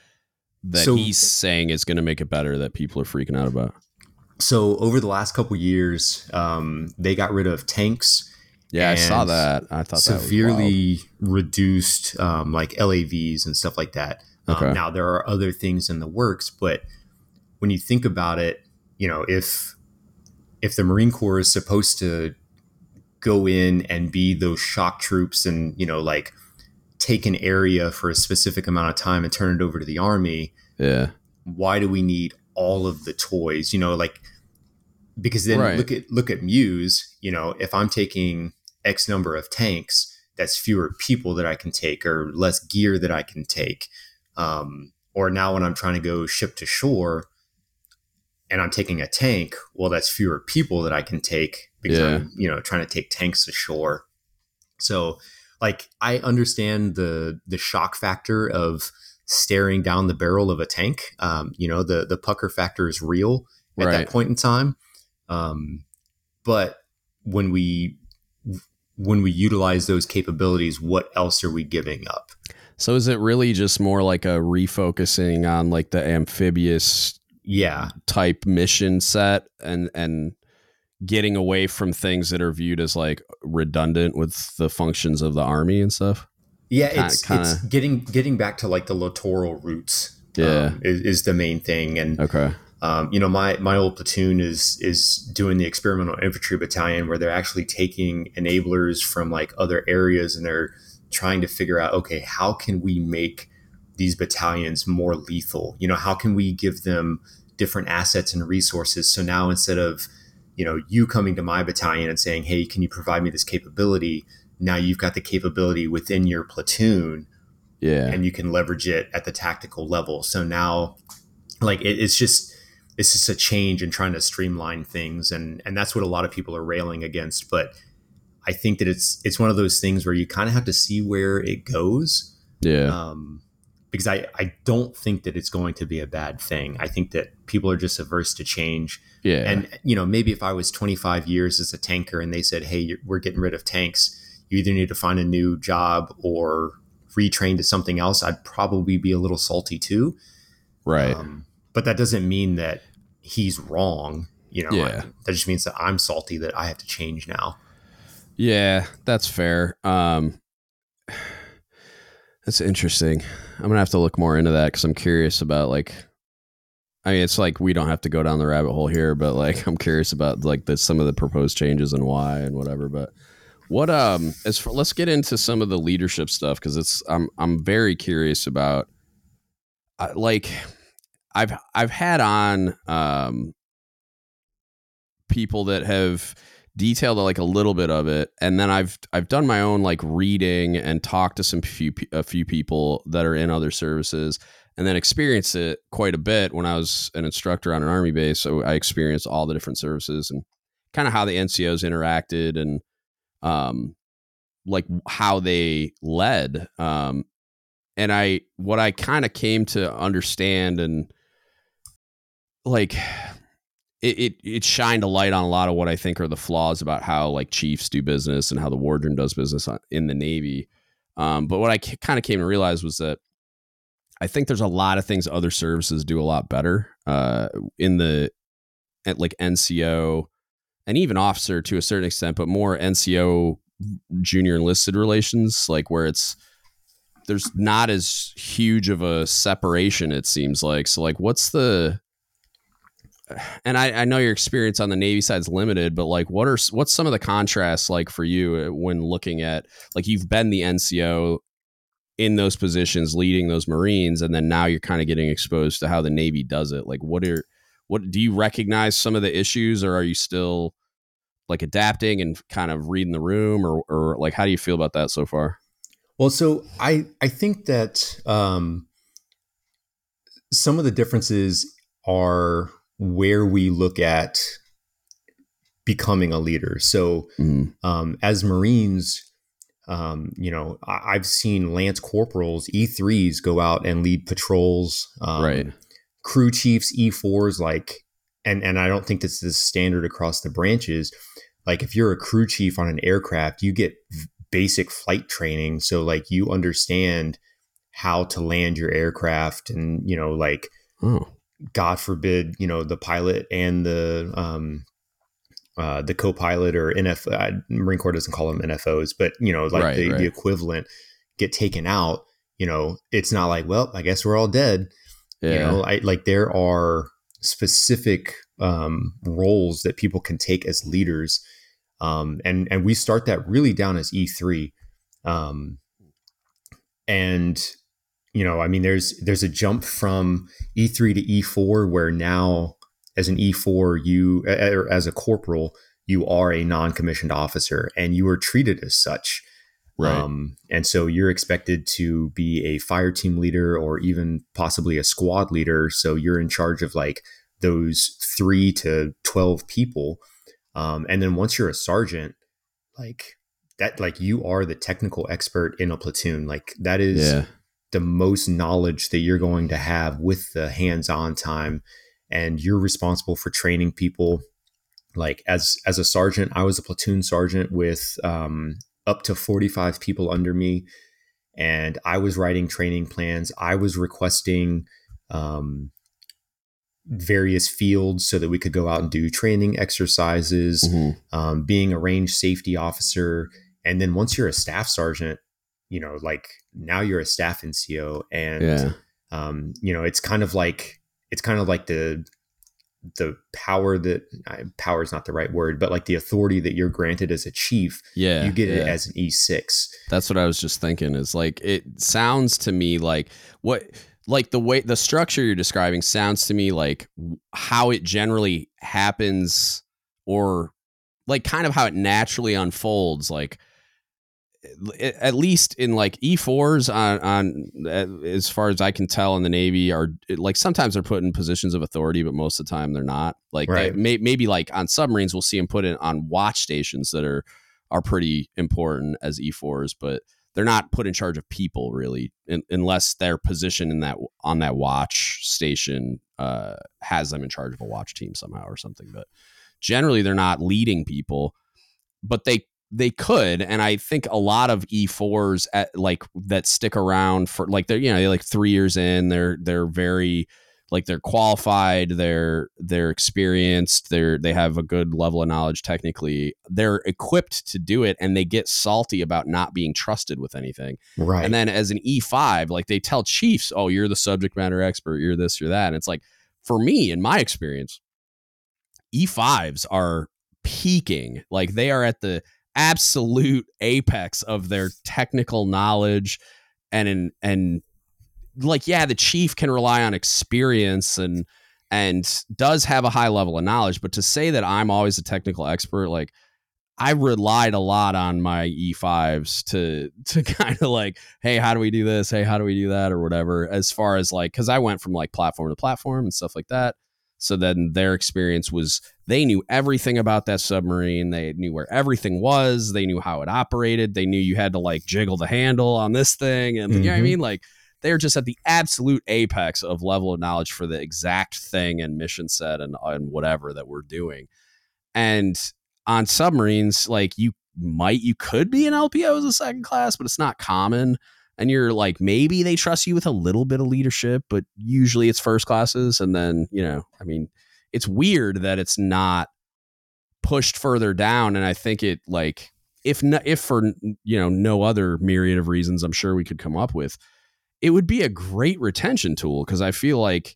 that So- he's saying is going to make it better that people are freaking out about? So over the last couple years, um, they got rid of tanks, Yeah, I saw that. I thought that was severely reduced um, like LAVs and stuff like that. Um, Now there are other things in the works, but when you think about it, you know, if if the Marine Corps is supposed to go in and be those shock troops and you know like take an area for a specific amount of time and turn it over to the army, Yeah, why do we need all of the toys you know like because then Right. look at look at muse you know if i'm taking x number of tanks that's fewer people that i can take or less gear that i can take um, or now when i'm trying to go ship to shore and i'm taking a tank well that's fewer people that i can take because Yeah. i'm you know trying to take tanks to shore so like i understand the the shock factor of staring down the barrel of a tank. Um, you know the the pucker factor is real at Right. that point in time. Um, but when we when we utilize those capabilities what else are we giving up? So is it really just more like a refocusing on like the amphibious yeah. type mission set and and getting away from things that are viewed as like redundant with the functions of the army and stuff? yeah Kinda- it's kinda- it's getting getting back to like the littoral roots Yeah. um, is, is the main thing and Okay. um, you know my my old platoon is is doing the experimental infantry battalion where they're actually taking enablers from like other areas and they're trying to figure out okay how can we make these battalions more lethal you know how can we give them different assets and resources so now instead of you know you coming to my battalion and saying hey can you provide me this capability? Now you've got the capability within your platoon Yeah. and you can leverage it at the tactical level. So now, like it, it's just it's just a change in trying to streamline things and and that's what a lot of people are railing against. But i think that it's it's one of those things where you kind of have to see where it goes. Yeah. Um because i i don't think that it's going to be a bad thing. I think that people are just averse to change yeah and you know maybe if i was 25 years as a tanker and they said hey we're getting rid of tanks you either need to find a new job or retrain to something else i'd probably be a little salty too right um, but that doesn't mean that he's wrong. You know, Yeah. I- that just means that I'm salty that I have to change now. Yeah, that's fair. Um, that's interesting. I'm gonna have to look more into that because I'm curious about like. I mean, it's like we don't have to go down the rabbit hole here, but like I'm curious about like the some of the proposed changes and why and whatever. But what um as for let's get into some of the leadership stuff because it's I'm I'm very curious about uh, like I've I've had on um people that have detailed like a little bit of it and then I've I've done my own like reading and talked to some few a few people that are in other services and then experienced it quite a bit when I was an instructor on an army base so I experienced all the different services and kind of how the NCOs interacted and um like how they led um and I what I kind of came to understand and like it, it it shined a light on a lot of what I think are the flaws about how like chiefs do business and how the wardroom does business in the Navy. Um, but what I kind of came to realize was that I think there's a lot of things other services do a lot better uh, in the at like NCO and even officer to a certain extent, but more NCO junior enlisted relations, like where it's there's not as huge of a separation it seems like. So like, what's the and I, I know your experience on the Navy side is limited, but like, what are what's some of the contrasts like for you uh, when looking at like you've been the NCO in those positions, leading those Marines, and then now you're kind of getting exposed to how the Navy does it. Like, what are what do you recognize some of the issues, or are you still like adapting and kind of reading the room, or or like how do you feel about that so far? Well, so I I think that um, some of the differences are where we look at becoming a leader. So Mm, um, as Marines, um, you know, I, I've seen Lance Corporals, E3s go out and lead patrols. Um, right. Crew chiefs, E4s, like, and, and I don't think this is standard across the branches. Like, if you're a crew chief on an aircraft, you get v- basic flight training. So, like, you understand how to land your aircraft and, you know, like, Oh. God forbid, you know, the pilot and the um, uh, the co-pilot or NF uh, Marine Corps doesn't call them NFOs, but you know, like Right, the, right. the equivalent get taken out. You know, it's not like, well, I guess we're all dead. Yeah. You know, I, like there are specific um, roles that people can take as leaders, um, and and we start that really down as E three, um, and you know, I mean, there's there's a jump from E three to E four where now as an E four you or as a corporal you are a non commissioned officer and you are treated as such. right. Um, and so you're expected to be a fire team leader or even possibly a squad leader. So you're in charge of like those three to 12 people. Um, and then once you're a sergeant, like that, like you are the technical expert in a platoon. Like that is yeah. the most knowledge that you're going to have with the hands on time. And you're responsible for training people. Like as as a sergeant, I was a platoon sergeant with um, up to 45 people under me and i was writing training plans i was requesting um, various fields so that we could go out and do training exercises Mhm. um, being a range safety officer and then once you're a staff sergeant you know like now you're a staff nco and Yeah. um, you know it's kind of like it's kind of like the the power that power is not the right word but like the authority that you're granted as a chief Yeah. you get it as an E E6. That's what I was just thinking. Is like it sounds to me like what like the way the structure you're describing sounds to me like how it generally happens or like kind of how it naturally unfolds like at least in like E4s on on as far as I can tell in the Navy are like sometimes they're put in positions of authority, but most of the time they're not. Like right. they, may, maybe like on submarines, we'll see them put in on watch stations that are are pretty important as E4s, but they're not put in charge of people really, in, unless their position in that on that watch station uh, has them in charge of a watch team somehow or something. But generally, they're not leading people, but they they could and i think a lot of e4s at eh, like that stick around for like they're you know they're like three years in they're they're very like they're qualified they're they're experienced they're they have a good level of knowledge technically. They're equipped to do it and they get salty about not being trusted with anything. Right. and then as an e5 like they tell chiefs oh you're the subject matter expert you're this you're that. And it's like for me in my experience e5s are peaking. Like they are at the absolute apex of their technical knowledge and in, and like yeah the chief can rely on experience and and does have a high level of knowledge but to say that i'm always a technical expert like i relied a lot on my e5s to to kind of like hey how do we do this? Hey how do we do that? Or whatever as far as like because i went from like platform to platform and stuff like that so then their experience was they knew everything about that submarine. They knew where everything was. They knew how it operated. They knew you had to like jiggle the handle on this thing. And mm-hmm. you know what I mm-hmm. mean? Like they're just at the absolute apex of level of knowledge for the exact thing and mission set and, and whatever that we're doing. And on submarines, like you might, you could be an LPO as a second class, but it's not common and you're like maybe they trust you with a little bit of leadership but usually it's first classes and then you know i mean it's weird that it's not pushed further down and i think it like if no, if for you know no other myriad of reasons i'm sure we could come up with it would be a great retention tool because i feel like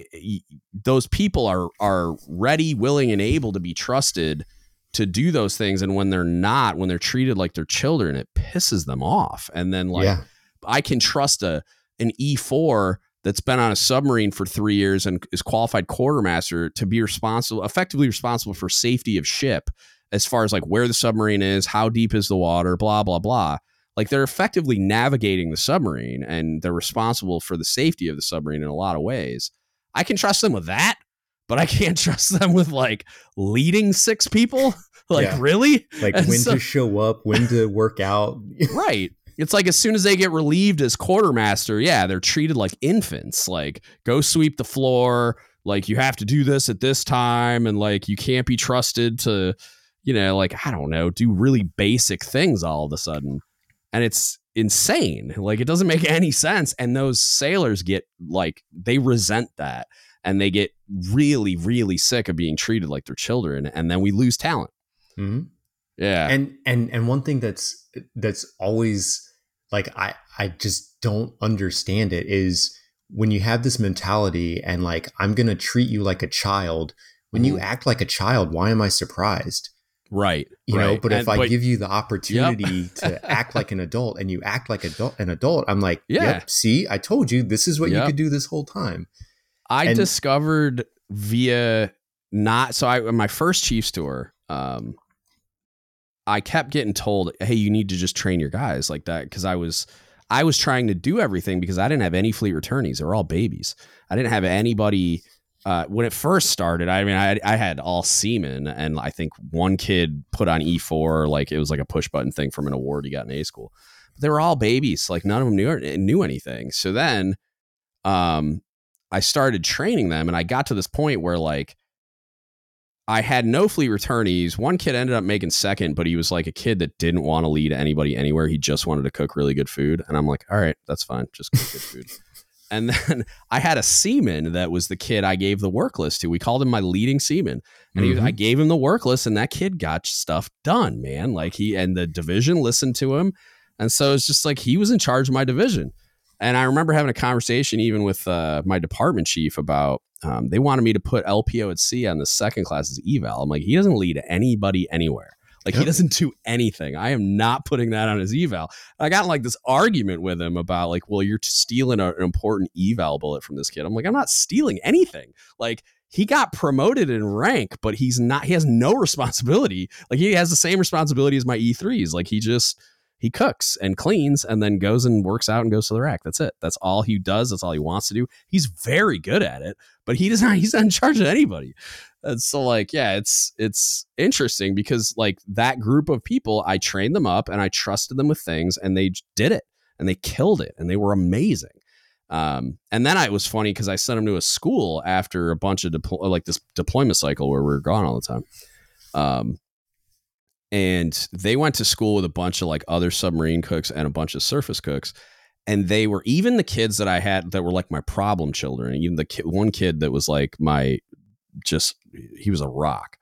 eh, eh, those people are are ready willing and able to be trusted to do those things and when they're not when they're treated like they're children it pisses them off. And then like yeah. i can trust a an e4 that's been on a submarine for three years and is qualified quartermaster to be responsible effectively responsible for safety of ship as far as like where the submarine is how deep is the water blah blah blah. Like they're effectively navigating the submarine and they're responsible for the safety of the submarine in a lot of ways. I can trust them with that but I can't trust them with like leading six people. like yeah. really? Like and when so, to show up, when to work out. right. It's like as soon as they get relieved as quartermaster, yeah, they're treated like infants. Like go sweep the floor, like you have to do this at this time and like you can't be trusted to you know, like I don't know, do really basic things all of a sudden. And it's insane. Like it doesn't make any sense and those sailors get like they resent that and they get really, really sick of being treated like their children, and then we lose talent. Mm-hmm. Yeah, and and and one thing that's that's always like I I just don't understand it is when you have this mentality and like I'm gonna treat you like a child. When you mm-hmm. act like a child, why am I surprised? Right. You right. know, but and, if I but, give you the opportunity yep. to act like an adult and you act like adult, an adult, I'm like, yeah, yep, see, I told you this is what yep. you could do this whole time. I and, discovered via not so I my first Chiefs tour, um, I kept getting told, "Hey, you need to just train your guys like that." Because I was I was trying to do everything because I didn't have any fleet returnees; they were all babies. I didn't have anybody. Uh, when it first started, I mean, I, I had all seamen, and I think one kid put on E4, like it was like a push button thing from an award he got in A school. But they were all babies, like none of them knew knew anything. So then, um, I started training them and I got to this point where like I had no fleet returnees. One kid ended up making second, but he was like a kid that didn't want to lead anybody anywhere. He just wanted to cook really good food. And I'm like, all right, that's fine. Just cook good food. And then I had a seaman that was the kid I gave the work list to. We called him my leading seaman. And mm-hmm. he, I gave him the work list, and that kid got stuff done, man. Like he and the division listened to him. And so it's just like he was in charge of my division. And I remember having a conversation even with uh, my department chief about um, they wanted me to put LPO at sea on the second class's eval. I'm like, he doesn't lead anybody anywhere. Like he doesn't do anything. I am not putting that on his eval. I got like this argument with him about like, well, you're stealing a, an important eval bullet from this kid. I'm like, I'm not stealing anything. Like he got promoted in rank, but he's not. He has no responsibility. Like he has the same responsibility as my E3s. Like he just he cooks and cleans and then goes and works out and goes to the rack. That's it. That's all he does. That's all he wants to do. He's very good at it, but he does not. He's not in charge of anybody. And so like, yeah, it's it's interesting because like that group of people, I trained them up and I trusted them with things, and they did it and they killed it and they were amazing. Um, and then I, it was funny because I sent them to a school after a bunch of deplo- like this deployment cycle where we were gone all the time. Um, and they went to school with a bunch of like other submarine cooks and a bunch of surface cooks. And they were even the kids that I had that were like my problem children. Even the kid, one kid that was like my just he was a rock.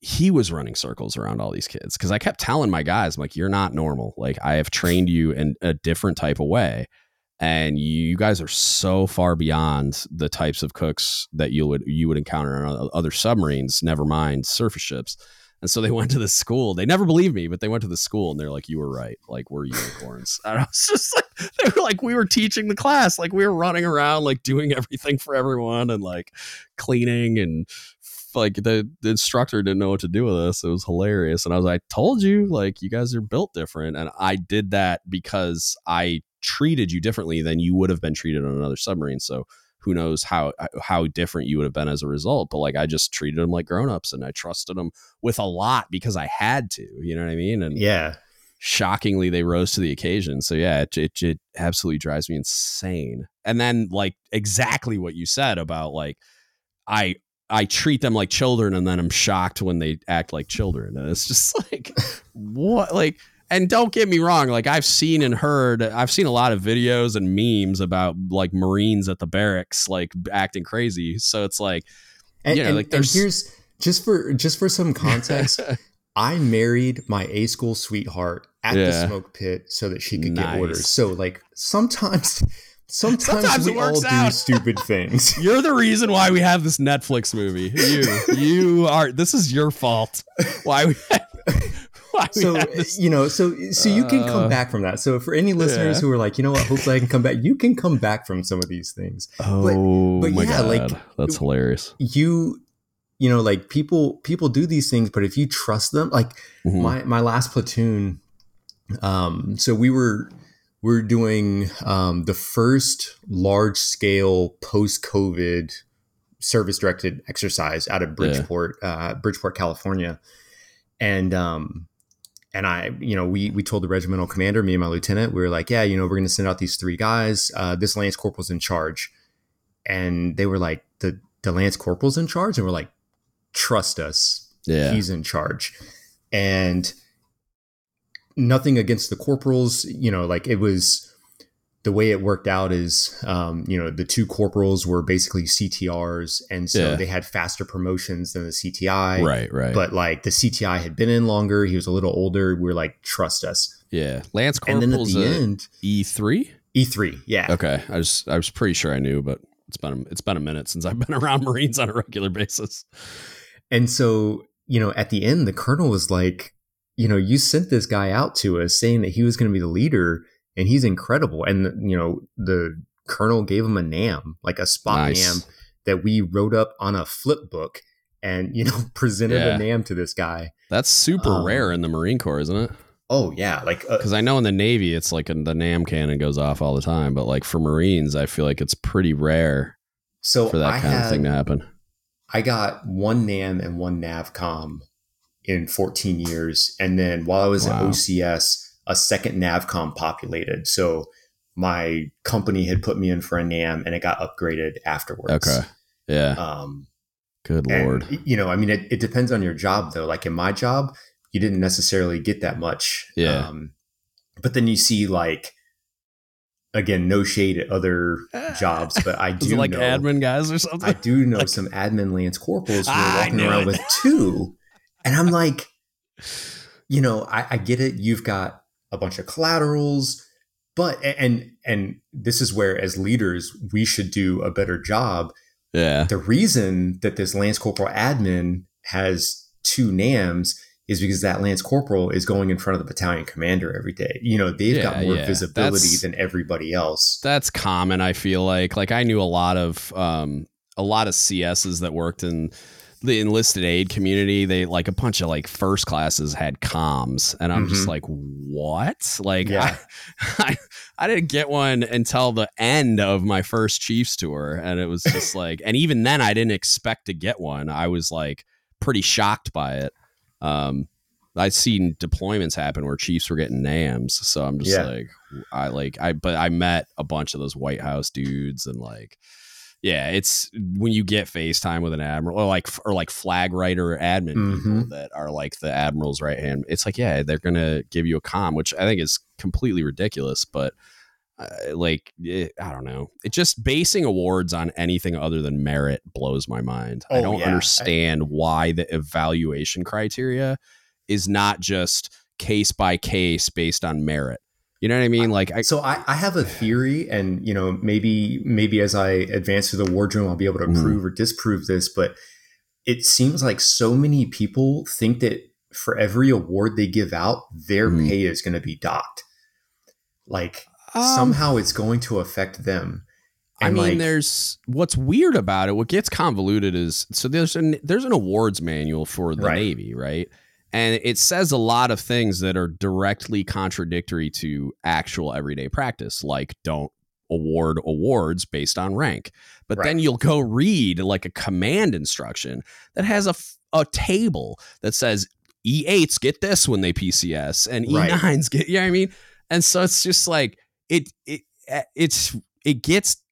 He was running circles around all these kids because I kept telling my guys, I'm like, you're not normal. Like I have trained you in a different type of way and you guys are so far beyond the types of cooks that you would you would encounter on other submarines never mind surface ships and so they went to the school. They never believed me but they went to the school and they're like you were right. Like we're unicorns. And i was just like they were like we were teaching the class. Like we were running around like doing everything for everyone and like cleaning and like the, the instructor didn't know what to do with us. It was hilarious. And i was like i told you like you guys are built different. And i did that because i treated you differently than you would have been treated on another submarine. So who knows how uh, how different you would have been as a result. But like I just treated them like grown-ups and I trusted them with a lot because I had to. You know what I mean? And yeah. Shockingly, they rose to the occasion. So yeah, it, it, it absolutely drives me insane. And then like exactly what you said about like I I treat them like children and then I'm shocked when they act like children. And it's just like what like and don't get me wrong like i've seen and heard i've seen a lot of videos and memes about like marines at the barracks like acting crazy so it's like and, you know and, like there's here's just for just for some context i married my a school sweetheart at yeah. the smoke pit so that she could nice. get orders so like sometimes Sometimes, Sometimes we all out. do stupid things. You're the reason why we have this Netflix movie. You, you are. This is your fault. Why we so you know, so so you can come uh, back from that. So for any listeners yeah. who are like, you know what, hopefully I can come back. You can come back from some of these things. Oh but, but my yeah, god, like that's hilarious. You you know, like people people do these things, but if you trust them, like mm-hmm. my my last platoon, um, so we were we're doing um, the first large scale post COVID service directed exercise out of Bridgeport, yeah. uh, Bridgeport, California, and um, and I, you know, we we told the regimental commander, me and my lieutenant, we were like, yeah, you know, we're going to send out these three guys. Uh, this lance corporal's in charge, and they were like, the the lance corporal's in charge, and we're like, trust us, yeah, he's in charge, and nothing against the corporals, you know, like it was the way it worked out is, um, you know, the two corporals were basically CTRs, and so yeah. they had faster promotions than the CTI. Right, right. But like the CTI had been in longer, he was a little older. We are like, trust us. Yeah, Lance Corporal's and then at the end, E three. E three, yeah. Okay, I was I was pretty sure I knew, but it's been a, it's been a minute since I've been around Marines on a regular basis. And so you know, at the end, the colonel was like, you know, you sent this guy out to us saying that he was going to be the leader and he's incredible. And you know, the colonel gave him a NAM, like a spot nice. NAM that we wrote up on a flip book and you know presented yeah. a NAM to this guy. That's super um, rare in the Marine Corps, isn't it? Oh yeah, like because uh, I know in the Navy it's like the NAM cannon goes off all the time, but like for Marines, I feel like it's pretty rare. So for that I kind had, of thing to happen. I got one NAM and one NAVCOM in 14 years, and then while I was wow. at OCS, a second navcom populated. So my company had put me in for a nam and it got upgraded afterwards. Okay. Yeah. Um good lord. and, you know i mean it, it depends on your job though. Like in my job you didn't necessarily get that much. Yeah. Um, but then you see like again no shade at other jobs but i do like know, admin guys or something? I do know like, some admin lance corporals who are walking around it. with two. And i'm like you know I, I get it. You've got a bunch of collaterals. But and and this is where as leaders we should do a better job. Yeah. The reason that this lance corporal admin has two nams is because that lance corporal is going in front of the battalion commander every day. You know they've yeah, got more yeah. visibility that's, than everybody else. That's common i feel like. Like i knew a lot of um a lot of cs's that worked in the enlisted aid community, they like a bunch of like first classes had comms, and I'm just Mhm. like, what? Like, Yeah. I, I, I didn't get one until the end of my first Chiefs tour, and it was just like, and even then, I didn't expect to get one. I was like pretty shocked by it. Um, I'd seen deployments happen where Chiefs were getting NAMs, so I'm just Yeah. like, I like, I but I met a bunch of those White House dudes, and like yeah, it's when you get FaceTime with an admiral or like or like flag writer or admin people Mhm. that are like the admiral's right hand. It's like yeah, they're gonna give you a com, which I think is completely ridiculous. But uh, like eh, I don't know, it just basing awards on anything other than merit blows my mind. I Oh, don't yeah. understand why the evaluation criteria is not just case by case based on merit. You know what I mean? Like I, So I, I have a theory, and you know, maybe maybe as I advance through the wardroom, I'll be able to Mhm. prove or disprove this. But it seems like so many people think that for every award they give out, their Mhm. pay is going to be docked. Like um, somehow it's going to affect them. I mean, like- there's what's weird about it. What gets convoluted is so there's an there's an awards manual for the Right. Navy, right? And it says a lot of things that are directly contradictory to actual everyday practice, like don't award awards based on rank. But then you'll go read like a command instruction that has a, f- a table that says E8s get this when they PCS and Right. E9s get, you know what I mean? And so it's just like, it, it, eh, it's, it gets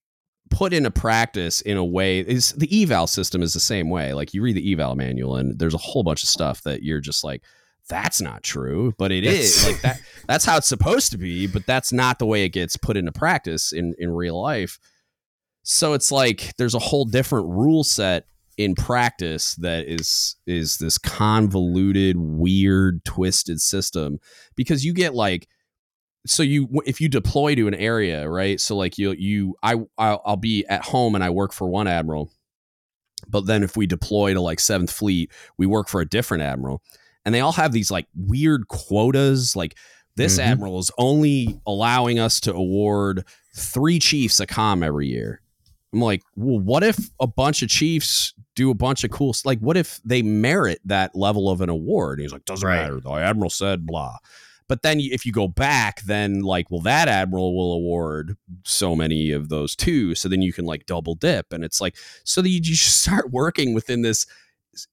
put into practice in a way is the eval system is the same way. Like you read the eval manual and there's a whole bunch of stuff that you're just like that's not true but it is. That's- like that that's how it's supposed to be but that's not the way it gets put into practice in in real life. So it's like there's a whole different rule set in practice that is is this convoluted weird twisted system because you get like so you if you deploy to an area right so like you you i I'll, I'll be at home and i work for one admiral but then if we deploy to like seventh fleet we work for a different admiral and they all have these like weird quotas like this Mhm. admiral is only allowing us to award three chiefs a com every year i'm like well what if a bunch of chiefs do a bunch of cool like what if they merit that level of an award and he's like doesn't Right. matter the admiral said blah but then if you go back, then like, well, that admiral will award so many of those too. So then you can like double dip. And it's like, so that you just start working within this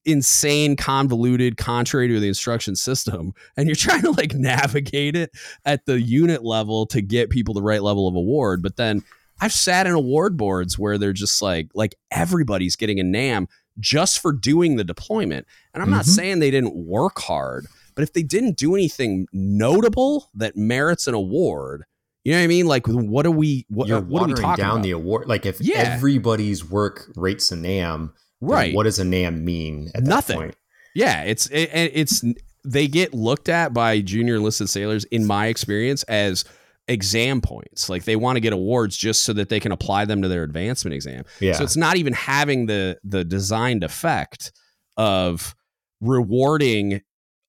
insane, convoluted, contrary to the instruction system. And you're trying to like navigate it at the unit level to get people the right level of award. But then I've sat in award boards where they're just like, like everybody's getting a NAM just for doing the deployment. And I'm not Mhm. saying they didn't work hard, but if they didn't do anything notable that merits an award, you know what I mean? Like, what are we? What, You're uh, what are we watering talking down about? the award. Like if Yeah. everybody's work rates a NAM, right? What does a NAM mean? At Nothing. That point? Yeah, it's it, and it's they get looked at by junior enlisted sailors, in my experience, as exam points. Like they want to get awards just so that they can apply them to their advancement exam. Yeah. So it's not even having the the designed effect of rewarding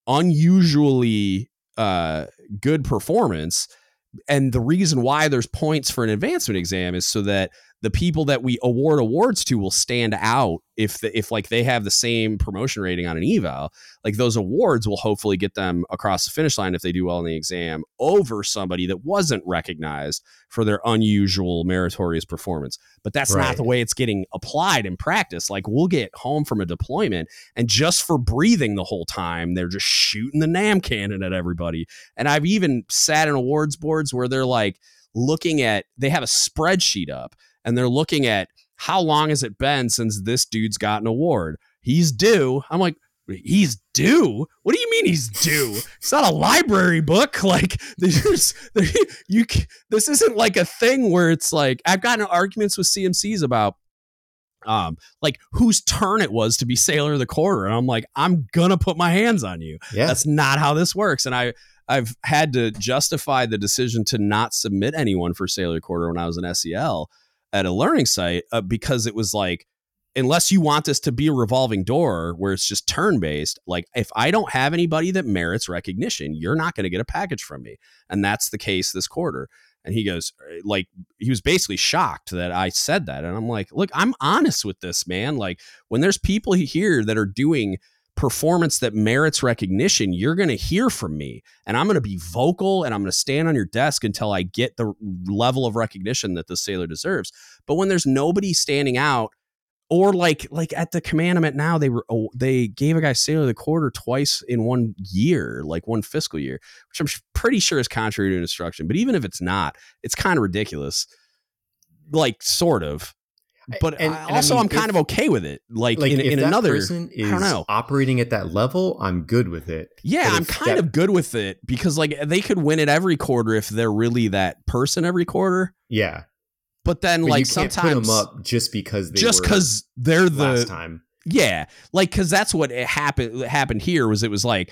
unusually uh, good performance. And the reason why there's points for an advancement exam is so that the people that we award awards to will stand out if the, if like they have the same promotion rating on an eval like those awards will hopefully get them across the finish line if they do well in the exam over somebody that wasn't recognized for their unusual meritorious performance. But that's not the way it's getting applied in practice. Like we'll get home from a deployment and just for breathing the whole time they're just shooting the nam cannon at everybody. And i've even sat in awards boards where they're like looking at they have a spreadsheet up and they're looking at how long has it been since this dude's got an award? He's due. I'm like he's due? What do you mean he's due? It's not a library book. Like there's you this isn't like a thing where it's like i've gotten arguments with cmcs about um like whose turn it was to be sailor of the quarter and i'm like i'm gonna put my hands on you. Yeah. that's not how this works and i i've had to justify the decision to not submit anyone for sailor quarter when i was an sel at a learning site uh, because it was like unless you want this to be a revolving door where it's just turn based like if i don't have anybody that merits recognition you're not going to get a package from me and that's the case this quarter And he goes, uh, like, he was basically shocked that I said that. And I'm like, look, I'm honest with this, man. Like, when there's people here that are doing performance that merits recognition, you're going to hear from me. And I'm going to be vocal and I'm going to stand on your desk until I get the level of recognition that the sailor deserves. But when there's nobody standing out, or like like at the commandment now they were oh, they gave a guy sailor the quarter twice in one year like one fiscal year which i'm pretty sure is contrary to instruction but even if it's not it's kind of ridiculous like sort of but and, I, also I am kind of okay with it. Like, like in, in another, person is I don't know, operating at that level, I'm good with it. Yeah, I'm kind that, of good with it because like they could win it every quarter if they're really that person every quarter. Yeah, but then but like sometimes put them up just because they just because they're the time. Yeah, like because that's what happened. Happened here was it was like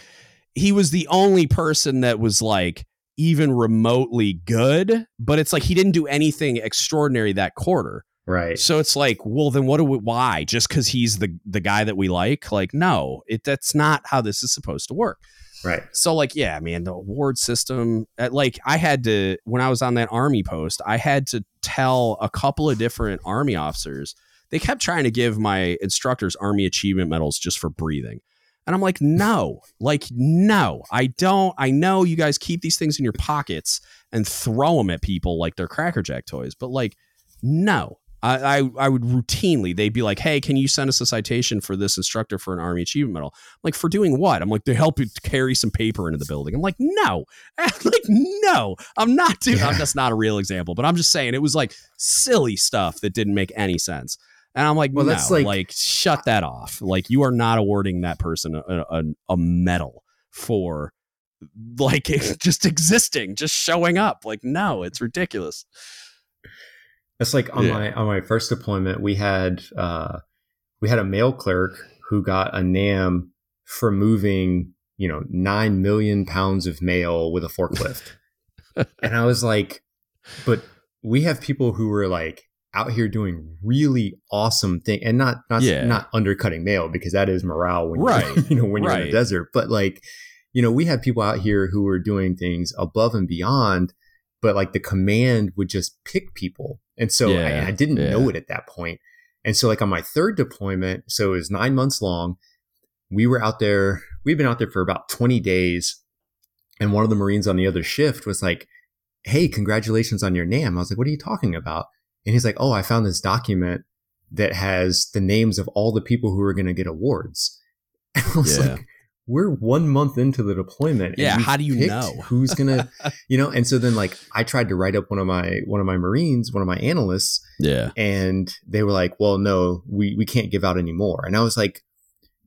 he was the only person that was like even remotely good, but it's like he didn't do anything extraordinary that quarter. Right. So it's like, well, then what do we? Why? Just because he's the the guy that we like? Like, no, it that's not how this is supposed to work. Right. So like, yeah, man, the award system. Uh, like, I had to when I was on that army post, I had to tell a couple of different army officers. They kept trying to give my instructors army achievement medals just for breathing. And I'm like, no, like, no, I don't. I know you guys keep these things in your pockets and throw them at people like they're Cracker Jack toys, but like, no, I, I, I would routinely they'd be like, "Hey, can you send us a citation for this instructor for an Army Achievement Medal?" I'm like, for doing what? I'm like, they help you carry some paper into the building. I'm like, no, I'm like no, I'm not doing. Yeah. That's not a real example, but I'm just saying it was like silly stuff that didn't make any sense. And I'm like, well, no, that's like, like shut that off. Like you are not awarding that person a, a, a medal for like just existing, just showing up. Like, no, it's ridiculous. It's like on yeah. my on my first deployment, we had uh, we had a mail clerk who got a NAM for moving, you know, nine million pounds of mail with a forklift. and I was like, but we have people who were like out here doing really awesome thing and not not yeah. not undercutting mail because that is morale when right. you're you know when you're in the desert. But like, you know, we have people out here who are doing things above and beyond, but like the command would just pick people and so yeah, I, I, didn't yeah. know it at that point. And so like on my third deployment, so it was nine months long. We were out there, we've been out there for about 20 days. And one of the Marines on the other shift was like, Hey, congratulations on your NAM. I was like, what are you talking about? And he's like, Oh, I found this document that has the names of all the people who are going to get awards. And I was yeah. like, we're one month into the deployment. Yeah, how do you know who's gonna, you know? And so then, like, I tried to write up one of my one of my Marines, one of my analysts. Yeah, and they were like, "Well, no, we we can't give out anymore." And I was like,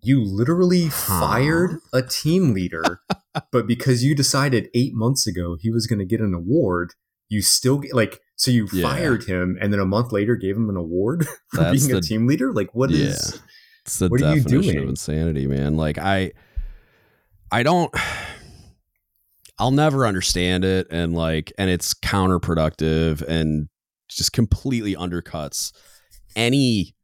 "You literally huh? fired a team leader, but because you decided eight months ago he was going to get an award, you still get like." So you yeah. fired him, and then a month later gave him an award for That's being the, a team leader. Like, what yeah. is? It's the what definition are you doing? of insanity, man. Like I, I don't I'll never understand it and like and it's counterproductive and just completely undercuts any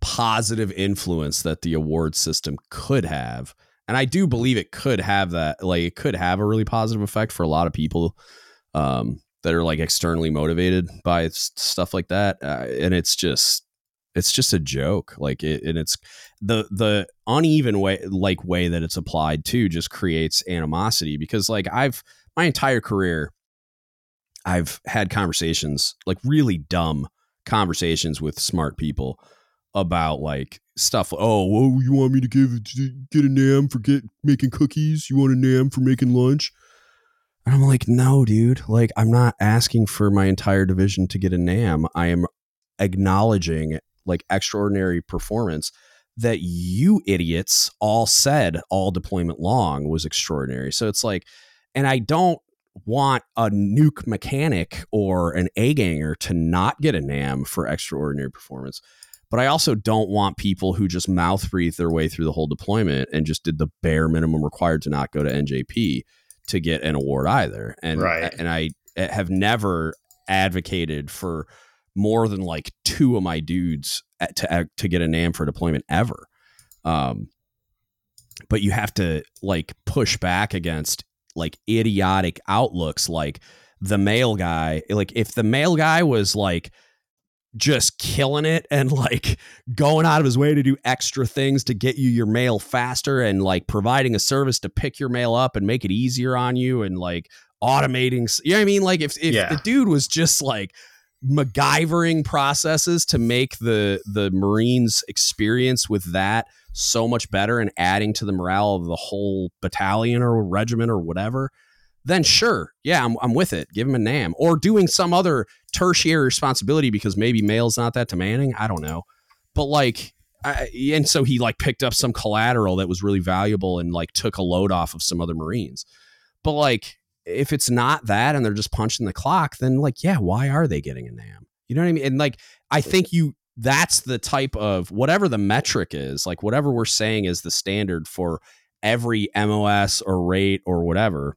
positive influence that the award system could have. And I do believe it could have that like it could have a really positive effect for a lot of people um that are like externally motivated by stuff like that uh, and it's just it's just a joke like it, and it's the the uneven way like way that it's applied to just creates animosity because like i've my entire career i've had conversations like really dumb conversations with smart people about like stuff oh well you want me to give get a nam for get making cookies? You want a nam for making lunch? And i'm like no dude like i'm not asking for my entire division to get a nam i am acknowledging like extraordinary performance that you idiots all said all deployment long was extraordinary. So it's like, and I don't want a nuke mechanic or an A ganger to not get a NAM for extraordinary performance. But I also don't want people who just mouth breathe their way through the whole deployment and just did the bare minimum required to not go to NJP to get an award either. And right. and I have never advocated for more than like two of my dudes at, to to get a NAM for deployment ever. Um, but you have to like push back against like idiotic outlooks like the mail guy, like if the mail guy was like just killing it and like going out of his way to do extra things to get you your mail faster and like providing a service to pick your mail up and make it easier on you and like automating you know what I mean like if if yeah. the dude was just like MacGyvering processes to make the the Marines experience with that so much better and adding to the morale of the whole battalion or regiment or whatever, then sure, yeah, I'm, I'm with it. Give him a NAM or doing some other tertiary responsibility because maybe mail's not that demanding. I don't know, but like, I, and so he like picked up some collateral that was really valuable and like took a load off of some other Marines. But like, if it's not that and they're just punching the clock, then like, yeah, why are they getting a NAM? You know what I mean? And like, I think you that's the type of whatever the metric is, like whatever we're saying is the standard for every MOS or rate or whatever.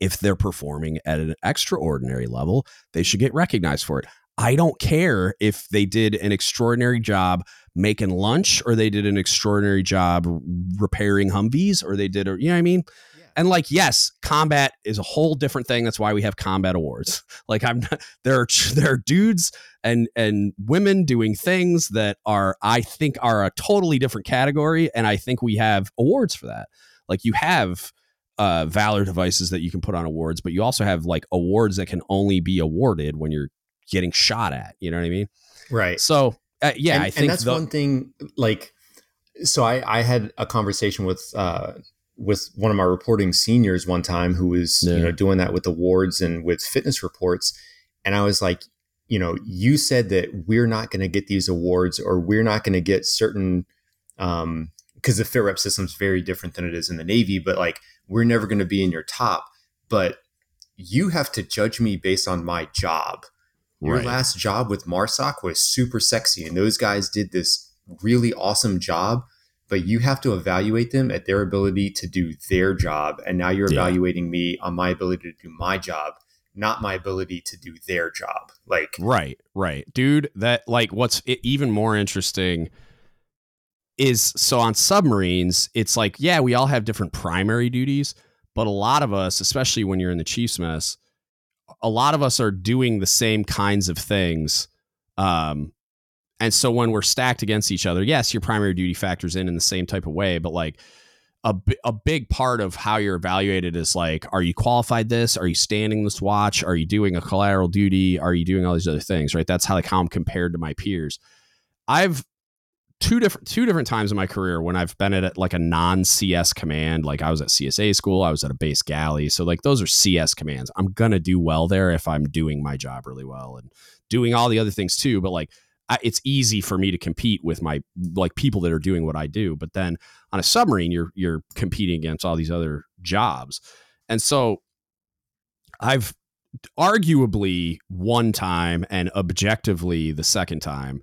If they're performing at an extraordinary level, they should get recognized for it. I don't care if they did an extraordinary job making lunch or they did an extraordinary job repairing Humvees or they did, or, you know what I mean? And like, yes, combat is a whole different thing. That's why we have combat awards. Like, I'm not, there are there are dudes and and women doing things that are I think are a totally different category, and I think we have awards for that. Like, you have uh, valor devices that you can put on awards, but you also have like awards that can only be awarded when you're getting shot at. You know what I mean? Right. So uh, yeah, and, I think and that's the, one thing. Like, so I I had a conversation with uh, with one of my reporting seniors one time who was yeah. you know doing that with awards and with fitness reports and i was like you know you said that we're not going to get these awards or we're not going to get certain um because the fit rep system is very different than it is in the navy but like we're never going to be in your top but you have to judge me based on my job your right. last job with marsoc was super sexy and those guys did this really awesome job but you have to evaluate them at their ability to do their job. And now you're yeah. evaluating me on my ability to do my job, not my ability to do their job. Like, right, right. Dude, that, like, what's even more interesting is so on submarines, it's like, yeah, we all have different primary duties, but a lot of us, especially when you're in the Chiefs mess, a lot of us are doing the same kinds of things um, and so when we're stacked against each other, yes, your primary duty factors in in the same type of way, but like a, a big part of how you're evaluated is like, are you qualified this? Are you standing this watch? Are you doing a collateral duty? Are you doing all these other things, right? That's how like how I'm compared to my peers. I've two different two different times in my career when I've been at like a non CS command. Like I was at CSA school, I was at a base galley. So like those are CS commands. I'm gonna do well there if I'm doing my job really well and doing all the other things too. But like it's easy for me to compete with my like people that are doing what I do. But then on a submarine, you're you're competing against all these other jobs, and so I've arguably one time and objectively the second time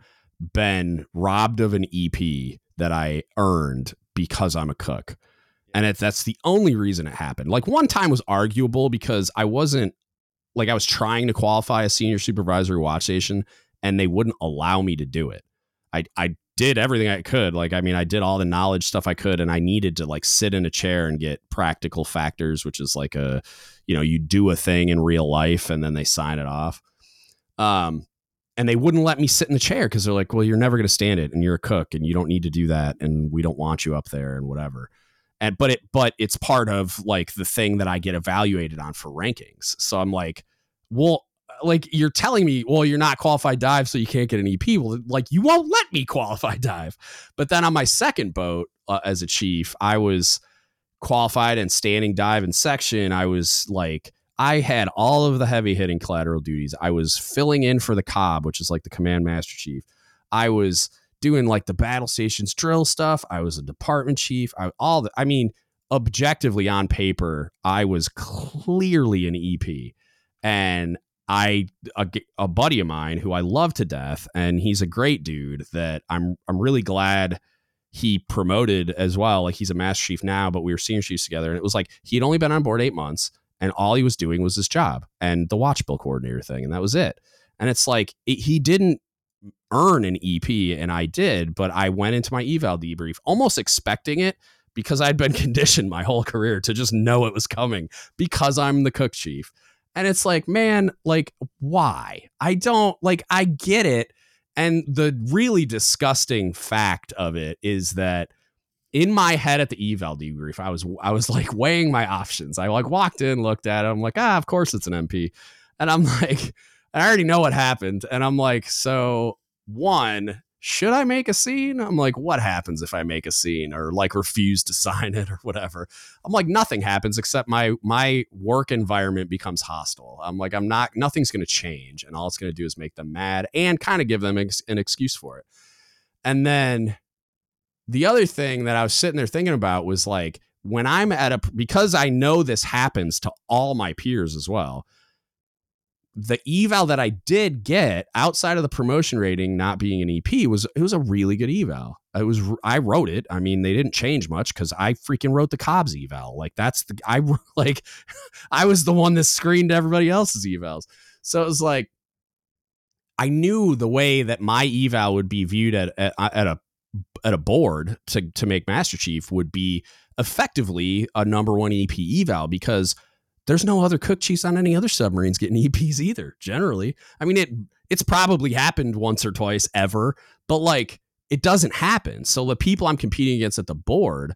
been robbed of an EP that I earned because I'm a cook. And it, that's the only reason it happened. Like one time was arguable because I wasn't like I was trying to qualify a senior supervisory watch station and they wouldn't allow me to do it. I I did everything I could. Like I mean, I did all the knowledge stuff I could, and I needed to like sit in a chair and get practical factors, which is like a, you know, you do a thing in real life and then they sign it off. Um, and they wouldn't let me sit in the chair because they're like, well, you're never going to stand it, and you're a cook, and you don't need to do that, and we don't want you up there, and whatever. And but it but it's part of like the thing that I get evaluated on for rankings. So I'm like, well, like you're telling me, well, you're not qualified dive, so you can't get an EP. Well, like you won't let me qualify dive. But then on my second boat uh, as a chief, I was qualified and standing dive in section. I was like, I had all of the heavy hitting collateral duties. I was filling in for the COB, which is like the command master chief. I was doing like the battle stations drill stuff. I was a department chief. I all the, I mean, objectively on paper, I was clearly an EP. And I a, a, buddy of mine who I love to death, and he's a great dude that I'm I'm really glad he promoted as well. Like he's a master chief now, but we were senior chiefs together, and it was like he had only been on board eight months, and all he was doing was his job and the watch bill coordinator thing, and that was it. And it's like it, he didn't earn an EP, and I did, but I went into my eval debrief almost expecting it because I'd been conditioned my whole career to just know it was coming because I'm the cook chief And it's like, man, like, why? I don't like, I get it. And the really disgusting fact of it is that in my head at the eval debrief, I was I was like weighing my options. I like walked in, looked at it, I'm like, ah, of course it's an MP. And I'm like, I already know what happened. And I'm like, so one, should I make a scene? I'm like, what happens if I make a scene or like refuse to sign it or whatever? I'm like, nothing happens except my my work environment becomes hostile. I'm like, I'm not, nothing's going to change, and all it's going to do is make them mad and kind of give them ex- an excuse for it. And then the other thing that I was sitting there thinking about was like when I'm at a because I know this happens to all my peers as well the eval that I did get outside of the promotion rating not being an EP was it was a really good eval. I was I wrote it. I mean, they didn't change much because I freaking wrote the COB's eval. Like that's the I like I was the one that screened everybody else's evals. So it was like I knew the way that my eval would be viewed at at, uh, at a at a board to to make Master Chief would be effectively a number one EP eval because there's no other cook chiefs on any other submarines getting EPs either. Generally, I mean it. It's probably happened once or twice ever, but like it doesn't happen. So the people I'm competing against at the board,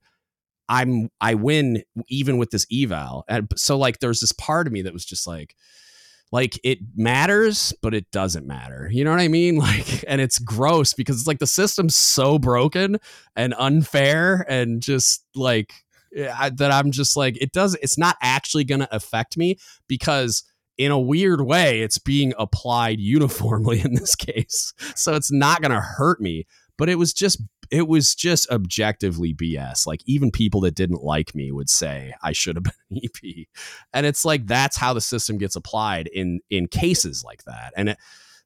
I'm I win even with this eval. And so like there's this part of me that was just like like it matters but it doesn't matter you know what i mean like and it's gross because it's like the system's so broken and unfair and just like that I'm just like it does it's not actually going to affect me because in a weird way it's being applied uniformly in this case. So it's not going to hurt me, but it was just it was just objectively BS. Like even people that didn't like me would say I should have been an EP. And it's like that's how the system gets applied in in cases like that. And it,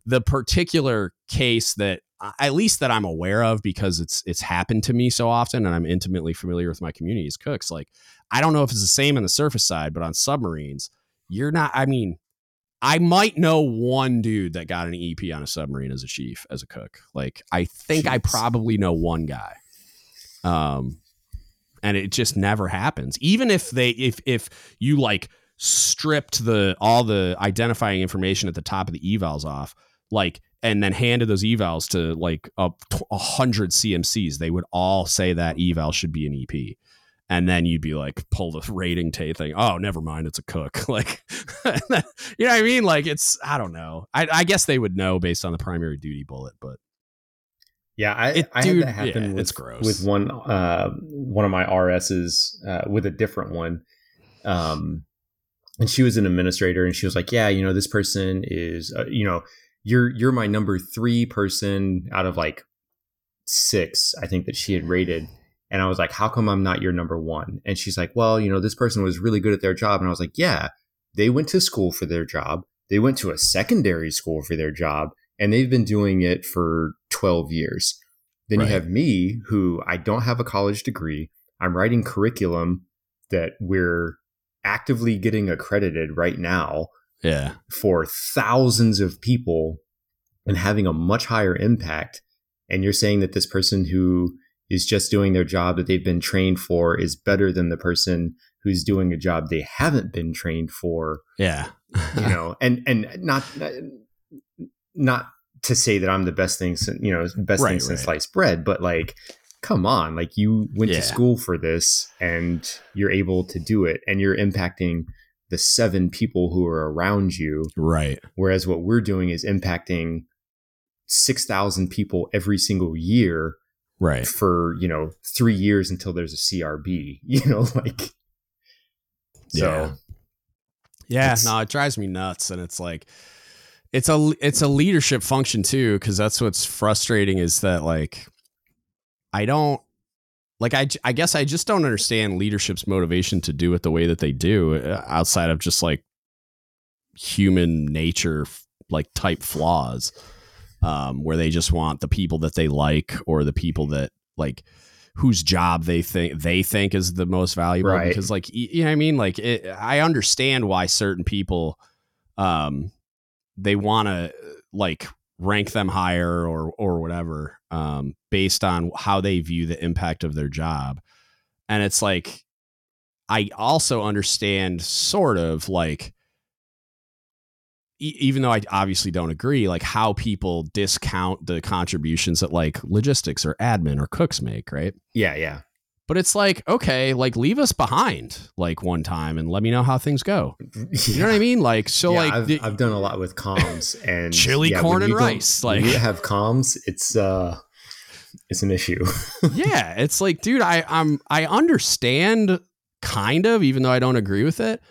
the particular case that at least that I'm aware of because it's it's happened to me so often and I'm intimately familiar with my community as cooks. Like I don't know if it's the same on the surface side, but on submarines, you're not I mean, I might know one dude that got an EP on a submarine as a chief, as a cook. Like I think Jeez. I probably know one guy. Um and it just never happens. Even if they if if you like stripped the all the identifying information at the top of the evals off, like and then handed those evals to like a, a hundred CMCs, they would all say that eval should be an EP. And then you'd be like, pull the rating tape thing. Oh, never mind, it's a cook. Like, you know what I mean? Like, it's I don't know. I, I guess they would know based on the primary duty bullet, but yeah, I, it, I dude, had that happen yeah, with, it's gross. with one uh, one of my RSs uh, with a different one. Um, and she was an administrator, and she was like, "Yeah, you know, this person is, uh, you know, you're you're my number three person out of like six, I think that she had rated. And I was like, how come I'm not your number one? And she's like, well, you know, this person was really good at their job. And I was like, yeah, they went to school for their job. They went to a secondary school for their job and they've been doing it for 12 years. Then right. you have me, who I don't have a college degree. I'm writing curriculum that we're actively getting accredited right now yeah for thousands of people and having a much higher impact and you're saying that this person who is just doing their job that they've been trained for is better than the person who's doing a job they haven't been trained for yeah you know and and not not to say that i'm the best thing you know best right, thing since right. sliced bread but like come on like you went yeah. to school for this and you're able to do it and you're impacting the seven people who are around you. Right. Whereas what we're doing is impacting 6,000 people every single year. Right. For, you know, three years until there's a CRB, you know, like, so. Yeah. yeah no, it drives me nuts. And it's like, it's a, it's a leadership function too. Cause that's what's frustrating is that like, I don't, like I, I guess I just don't understand leadership's motivation to do it the way that they do uh, outside of just like human nature like type flaws um, where they just want the people that they like or the people that like whose job they think they think is the most valuable right. because like you know what I mean like it, I understand why certain people um they want to like rank them higher or or whatever um, based on how they view the impact of their job and it's like i also understand sort of like even though I obviously don't agree, like how people discount the contributions that like logistics or admin or cooks make, right? Yeah, yeah. But it's like, okay, like leave us behind like one time and let me know how things go. You know what I mean? Like, so Yeah, like I've, the- I've done a lot with comms and Chili, yeah, corn, and rice, like- you have comms, it's uh, it's an issue. yeah, it's like, dude, I I'm I understand kind of, even though I don't agree with it,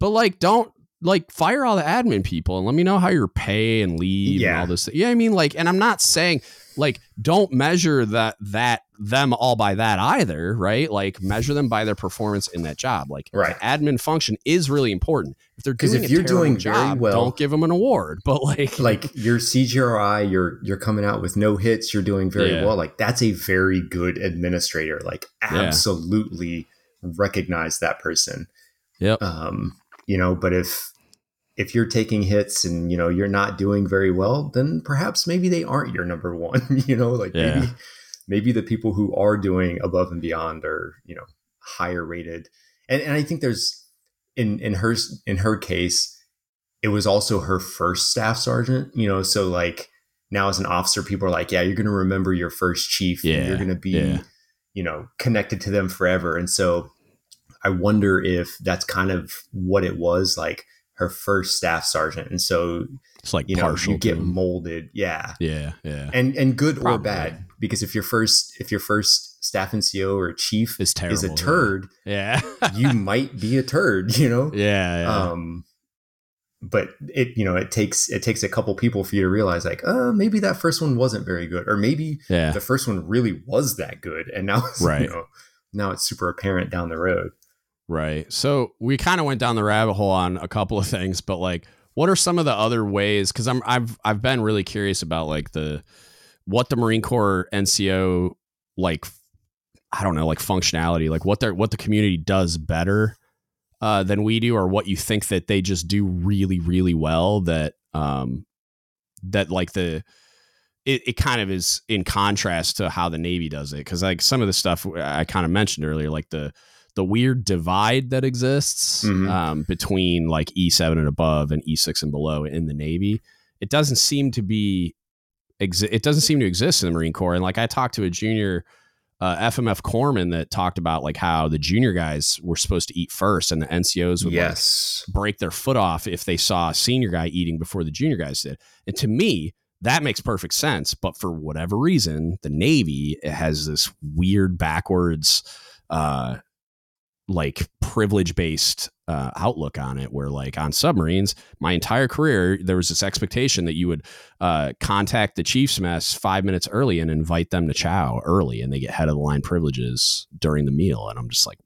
but like, don't like fire all the admin people and let me know how your pay and leave and all this. Yeah, I mean, like, and I'm not saying like don't measure that that them all by that either, right? Like measure them by their performance in that job. Like Right. admin function is really important. If they're doing if you're doing very job, well- don't give them an award. But like, like your CGRI, you're you're coming out with no hits, you're doing very Yeah. well. Like that's a very good administrator. Like Yeah. absolutely recognize that person. Yep. Um, you know, but if if you're taking hits and you know you're not doing very well, then perhaps maybe they aren't your number one. you know, like Yeah. maybe maybe the people who are doing above and beyond are you know higher rated. And and I think there's in in her in her case, it was also her first staff sergeant. You know, so like now as an officer, people are like, yeah, you're going to remember your first chief. and Yeah, you're going to be yeah. you know connected to them forever. And so I wonder if that's kind of what it was like her first staff sergeant. And so, it's like you know, partial. you get molded. Yeah. yeah, yeah. And, and good Probably. or bad, because if your first, if your first staff NCO or chief It's terrible. is a turd, Yeah. you might be a turd, you know? yeah, yeah. Um, but it, you know, it takes, it takes a couple people for you to realize like, uh, maybe that first one wasn't very good. Or maybe yeah. the first one really was that good. And now, it's, Right. you know, now it's super apparent down the road. Right. So we kind of went down the rabbit hole on a couple of things, but like what are some of the other ways cuz I'm I've I've been really curious about like the what the Marine Corps NCO like I don't know, like functionality, like what their what the community does better uh than we do or what you think that they just do really really well that um that like the it, it kind of is in contrast to how the Navy does it because like some of the stuff I kind of mentioned earlier, like the the weird divide that exists Mhm. um, between like E7 and above and E6 and below in the Navy, it doesn't seem to be exi- it doesn't seem to exist in the Marine Corps. And like I talked to a junior uh, FMF corpsman that talked about like how the junior guys were supposed to eat first, and the NCOs would like, break their foot off if they saw a senior guy eating before the junior guys did. And to me, that makes perfect sense. But for whatever reason, the Navy has this weird backwards, uh, like privilege based uh, outlook on it, where like on submarines, my entire career, there was this expectation that you would uh, contact the chief's mess five minutes early and invite them to chow early, and they get head of the line privileges during the meal. And I'm just like,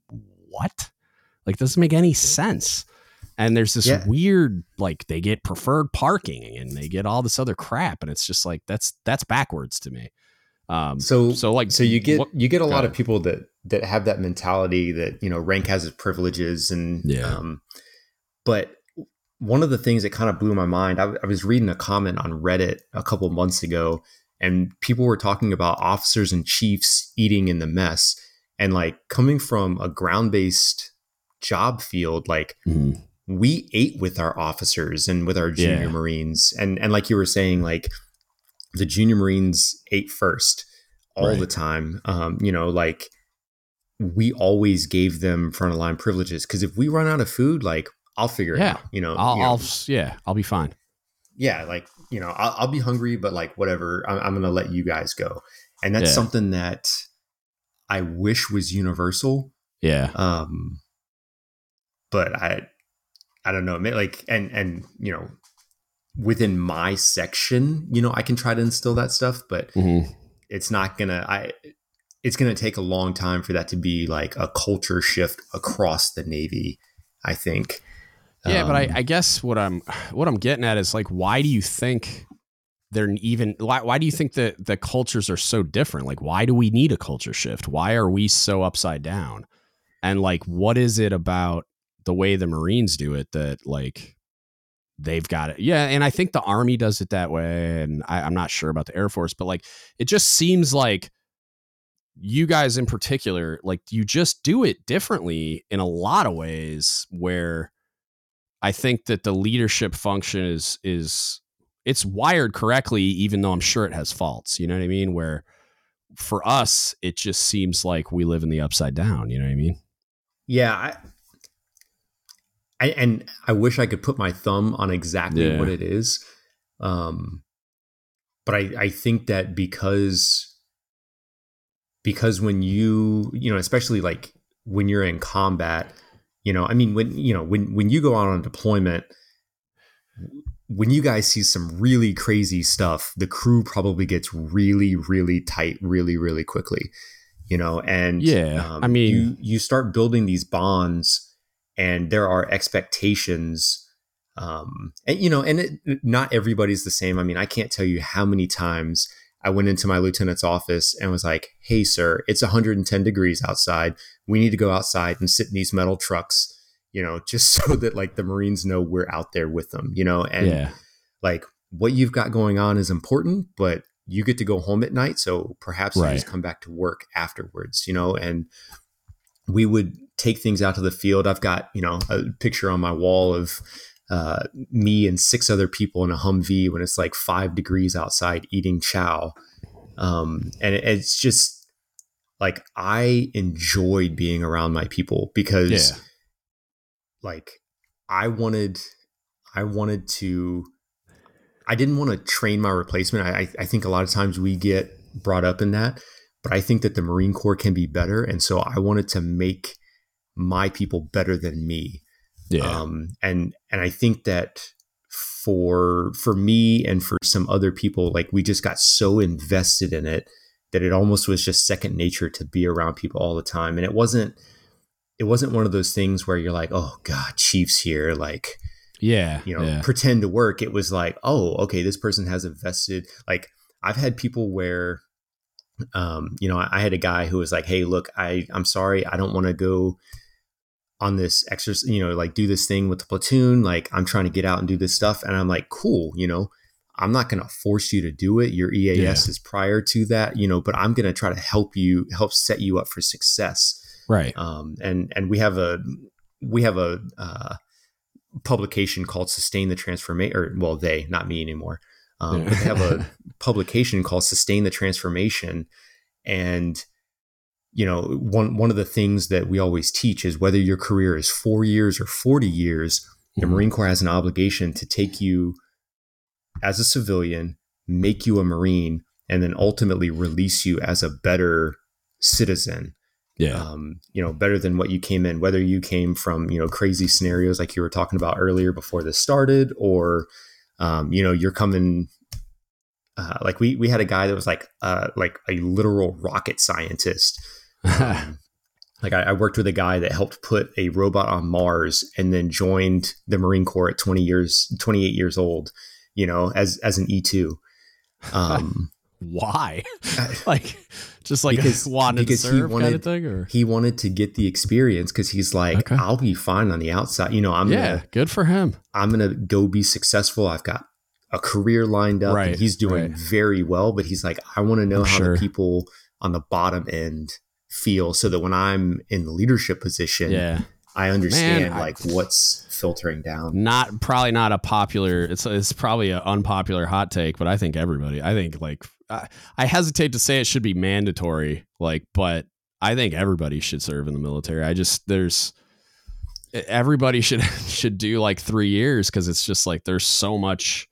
what? Like, doesn't make any sense. And there's this Yeah. weird, like, they get preferred parking and they get all this other crap, and it's just like that's that's backwards to me. Um, So, so like, so you get what- you get a lot ahead. of people that that have that mentality that you know rank has its privileges and Yeah. um but one of the things that kind of blew my mind I, I was reading a comment on reddit a couple months ago and people were talking about officers and chiefs eating in the mess and like coming from a ground-based job field like Mhm. we ate with our officers and with our junior Yeah. marines and and like you were saying like the junior marines ate first all Right. the time um you know like we always gave them front of line privileges because if we run out of food like i'll figure it out you know, I'll, you know, I'll, yeah, I'll be fine. yeah like you know I'll, I'll be hungry but like whatever I'm, I'm gonna let you guys go and that's Yeah. something that i wish was universal Yeah, um but i i don't know like and and you know within my section you know i can try to instill that stuff but Mhm. it's not gonna i it's gonna take a long time for that to be like a culture shift across the navy i think yeah. but I, Um, I guess what I'm what I'm getting at is like, why do you think they're even? Why, why do you think that the cultures are so different? Like, why do we need a culture shift? Why are we so upside down? And like, what is it about the way the Marines do it that like they've got it? Yeah, and I think the Army does it that way, and I, I'm not sure about the Air Force, but like, it just seems like you guys in particular, like you just do it differently in a lot of ways where I think that the leadership function is is it's wired correctly, even though I'm sure it has faults. You know what I mean? Where for us, it just seems like we live in the upside down. You know what I mean? Yeah. I, I and I wish I could put my thumb on exactly Yeah. what it is. Um, but I, I think that because because when you you know especially like when you're in combat you know i mean when you know when when you go out on deployment when you guys see some really crazy stuff the crew probably gets really really tight really really quickly you know and Yeah, I mean- you you start building these bonds and there are expectations um and you know and it, not everybody's the same. I mean i can't tell you how many times i went into my lieutenant's office and was like hey sir it's 110 degrees outside. We need to go outside and sit in these metal trucks you know just so that like the marines know we're out there with them you know and yeah. like what you've got going on is important but you get to go home at night so perhaps you just come back to work afterwards you know and we would take things out to the field i've got you know a picture on my wall of uh, me and six other people in a humvee when it's like five degrees outside eating chow um, and it- it's just like i enjoyed being around my people because Yeah. like I wanted I wanted to I didn't want to train my replacement. I, I- I think a lot of times we get brought up in that, but I think that the Marine Corps can be better. And so I wanted to make my people better than me. Yeah. Um, and and I think that for for me and for some other people, like we just got so invested in it that it almost was just second nature to be around people all the time. And it wasn't it wasn't one of those things where you're like, oh God, Chiefs here, like yeah. you know, yeah. pretend to work. It was like, oh, okay, this person has invested. Like I've had people where, um, you know, I, I had a guy who was like, hey, look, I I'm sorry, I don't want to go on this exercise, you know, like do this thing with the platoon. Like I'm trying to get out and do this stuff, and I'm like, cool, you know. I'm not going to force you to do it. Your EAS Yeah. is prior to that, you know, but I'm going to try to help you, help set you up for success Right. um, and and we have a we have a uh, publication called Sustain the Transformation. Or well, they not me anymore. Um, Yeah. they have a publication called Sustain the Transformation, and you know one one of the things that we always teach is whether your career is four years or forty years, the Mhm. Marine Corps has an obligation to take you as a civilian, make you a Marine, and then ultimately release you as a better citizen Yeah. um, you know, better than what you came in, whether you came from, you know, crazy scenarios like you were talking about earlier before this started, or, um, you know, you're coming, uh, like we, we had a guy that was like, uh, like a literal rocket scientist. Um, like I, I worked with a guy that helped put a robot on Mars and then joined the Marine Corps at 20 years, 28 years old, you know, as, as an E2. Um, Why? Like, just like Because- wanted because to he serve kind wanted- of thing, or he wanted to get the experience because he's like, Okay. I'll be fine on the outside. You know, I'm yeah, gonna good for him. I'm gonna go be successful. I've got a career lined up, Right, and he's doing right. very well. But he's like, I want to know I'm how sure. the people on the bottom end feel, so that when I'm in the leadership position, Yeah, I understand Man, I- like what's filtering down. not probably not a popular. It's it's probably an unpopular hot take, but I think everybody. I think like I, I hesitate to say it should be mandatory, like, but I think everybody should serve in the military. I just there's everybody should should do like three years because it's just like there's so much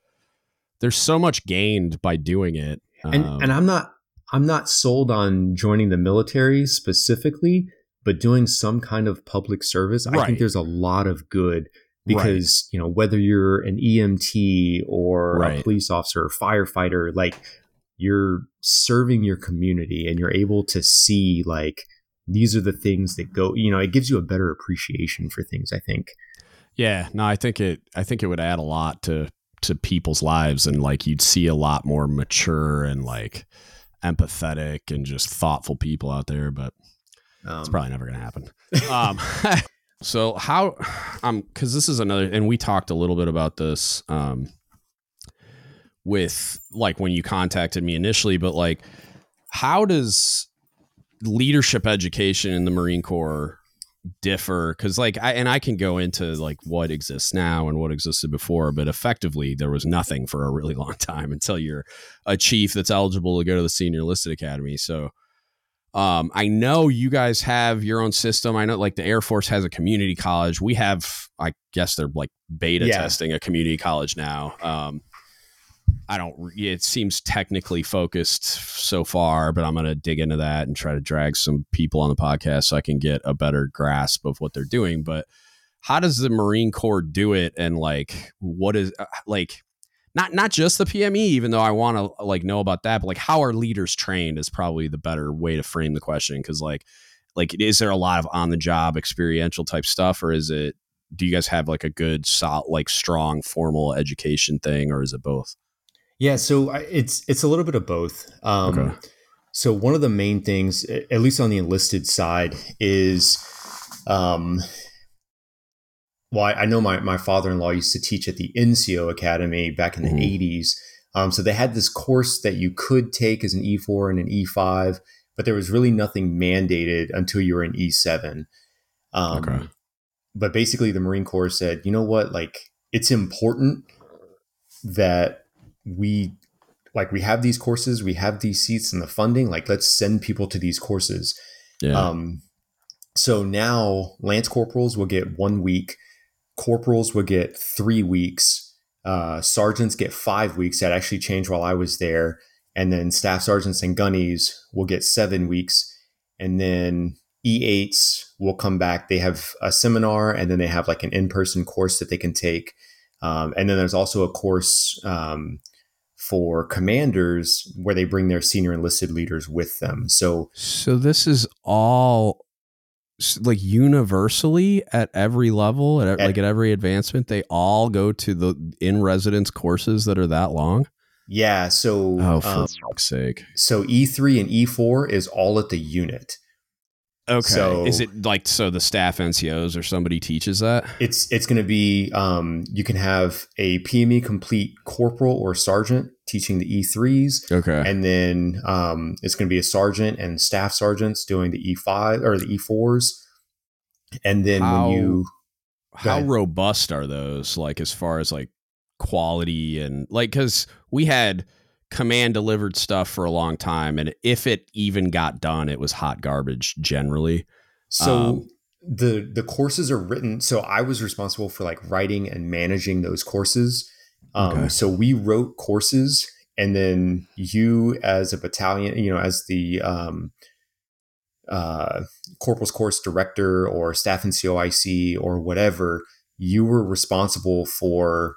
there's so much gained by doing it. And Um, and I'm not I'm not sold on joining the military specifically, but doing some kind of public service. I think there's a lot of good because you know whether you're an EMT or Right. a police officer or firefighter, like you're serving your community and you're able to see like these are the things that go. You know, it gives you a better appreciation for things. I think. Yeah, no, I think it I think it would add a lot to to people's lives and like you'd see a lot more mature and like empathetic and just thoughtful people out there, but Um, it's probably never going to happen. Um so how um cuz this is another and we talked a little bit about this um with like when you contacted me initially, but like how does leadership education in the Marine Corps differ because like I and I can go into like what exists now and what existed before, but effectively there was nothing for a really long time until you're a chief that's eligible to go to the senior enlisted academy. So um, I know you guys have your own system. I know like the Air Force has a community college. We have, I guess they're like beta yeah. testing a community college now. Um, I don't. It seems technically focused so far, but I'm going to dig into that and try to drag some people on the podcast so I can get a better grasp of what they're doing. But how does the Marine Corps do it? And like, what is uh, like? Not not just the PME, even though I want to like know about that, but like how are leaders trained is probably the better way to frame the question. Because like, like is there a lot of on the job experiential type stuff, or is it? Do you guys have like a good, solid, like strong formal education thing, or is it both? Yeah, so it's it's a little bit of both. Um, okay. So one of the main things, at least on the enlisted side, is, um, well, I, I know my my father in law used to teach at the NCO Academy back in the mm-hmm. '80s. Um, so they had this course that you could take as an E4 and an E5, but there was really nothing mandated until you were an E7. Um, okay. But basically, the Marine Corps said, you know what, like it's important that we like we have these courses, we have these seats and the funding. Like let's send people to these courses. Yeah. Um, so now lance corporals will get one week, corporals will get three weeks, uh, sergeants get five weeks. That actually changed while I was there, and then staff sergeants and gunnies will get seven weeks, and then E8s will come back. They have a seminar, and then they have like an in-person course that they can take. Um, and then there's also a course um, for commanders where they bring their senior enlisted leaders with them. So So this is all like universally at every level at, at like at every advancement they all go to the in residence courses that are that long? Yeah, so Oh, for um, fuck's sake. So E3 and E4 is all at the unit. Okay. So, is it like so the staff NCOs or somebody teaches that? It's it's going to be um, you can have a PME complete corporal or sergeant teaching the E3s. Okay. And then um, it's going to be a sergeant and staff sergeants doing the E5 or the E4s. And then how, when you how robust are those like as far as like quality and like cuz we had command delivered stuff for a long time and if it even got done it was hot garbage generally so um, the the courses are written so i was responsible for like writing and managing those courses um, okay. so we wrote courses and then you as a battalion you know as the um, uh, corporal's course director or staff NCOIC or whatever you were responsible for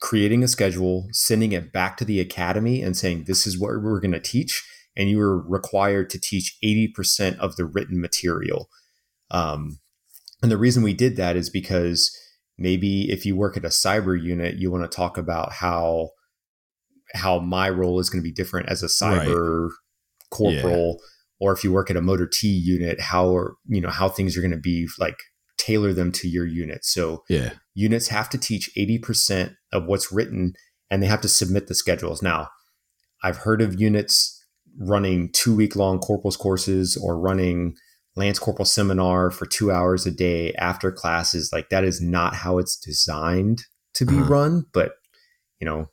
creating a schedule, sending it back to the academy and saying, this is what we're going to teach. And you were required to teach 80% of the written material. Um, and the reason we did that is because maybe if you work at a cyber unit, you want to talk about how how my role is going to be different as a cyber right. corporal, yeah. or if you work at a motor T unit, how you know how things are going to be like tailor them to your unit. So yeah, units have to teach 80% of what's written and they have to submit the schedules. Now, I've heard of units running two week long corporals courses or running Lance Corporal seminar for two hours a day after classes. Like that is not how it's designed to be uh-huh. run, but you know,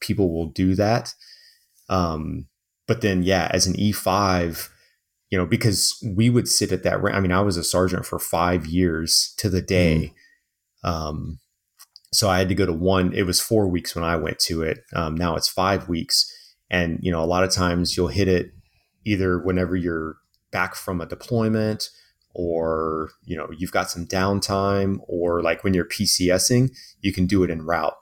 people will do that. Um, but then, yeah, as an E5, you know, because we would sit at that. I mean, I was a sergeant for five years to the day. Mm. Um, so I had to go to one. It was four weeks when I went to it. Um, now it's five weeks, and you know, a lot of times you'll hit it either whenever you're back from a deployment, or you know, you've got some downtime, or like when you're PCSing, you can do it in route.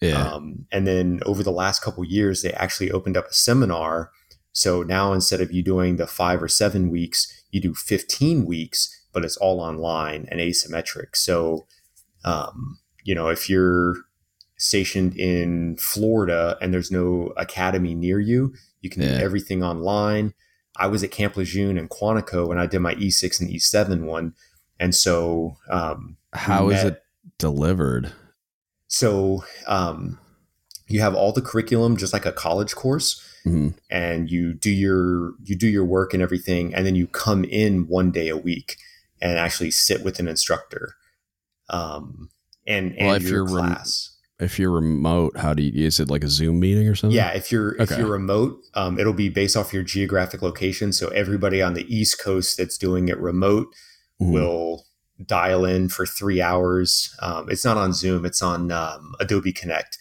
Yeah. Um, and then over the last couple years, they actually opened up a seminar so now instead of you doing the five or seven weeks, you do 15 weeks, but it's all online and asymmetric. So, um, you know, if you're stationed in Florida and there's no academy near you, you can yeah. do everything online. I was at Camp Lejeune in Quantico when I did my E6 and E7 one. And so, um, how is it delivered? So, um, you have all the curriculum just like a college course mm-hmm. and you do your you do your work and everything and then you come in one day a week and actually sit with an instructor um, and and Well, if your you're class. If you're remote, how do you? Is it like a Zoom meeting or something? Yeah, if you're if you're remote, um, it'll be based off your geographic location. So everybody on the East Coast that's doing it remote Mhm. will dial in for three hours. Um, it's not on Zoom; it's on um, Adobe Connect.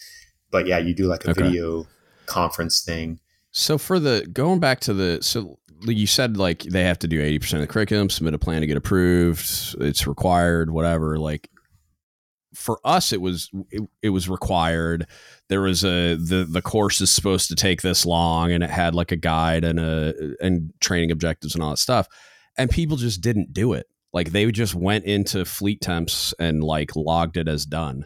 But yeah, you do like a Okay. video conference thing. So for the going back to the so you said like they have to do eighty percent of the curriculum, submit a plan to get approved. It's required, whatever. Like for us, it was it, it was required. There was a the the course is supposed to take this long, and it had like a guide and a and training objectives and all that stuff. And people just didn't do it. Like they just went into Fleet Temps and like logged it as done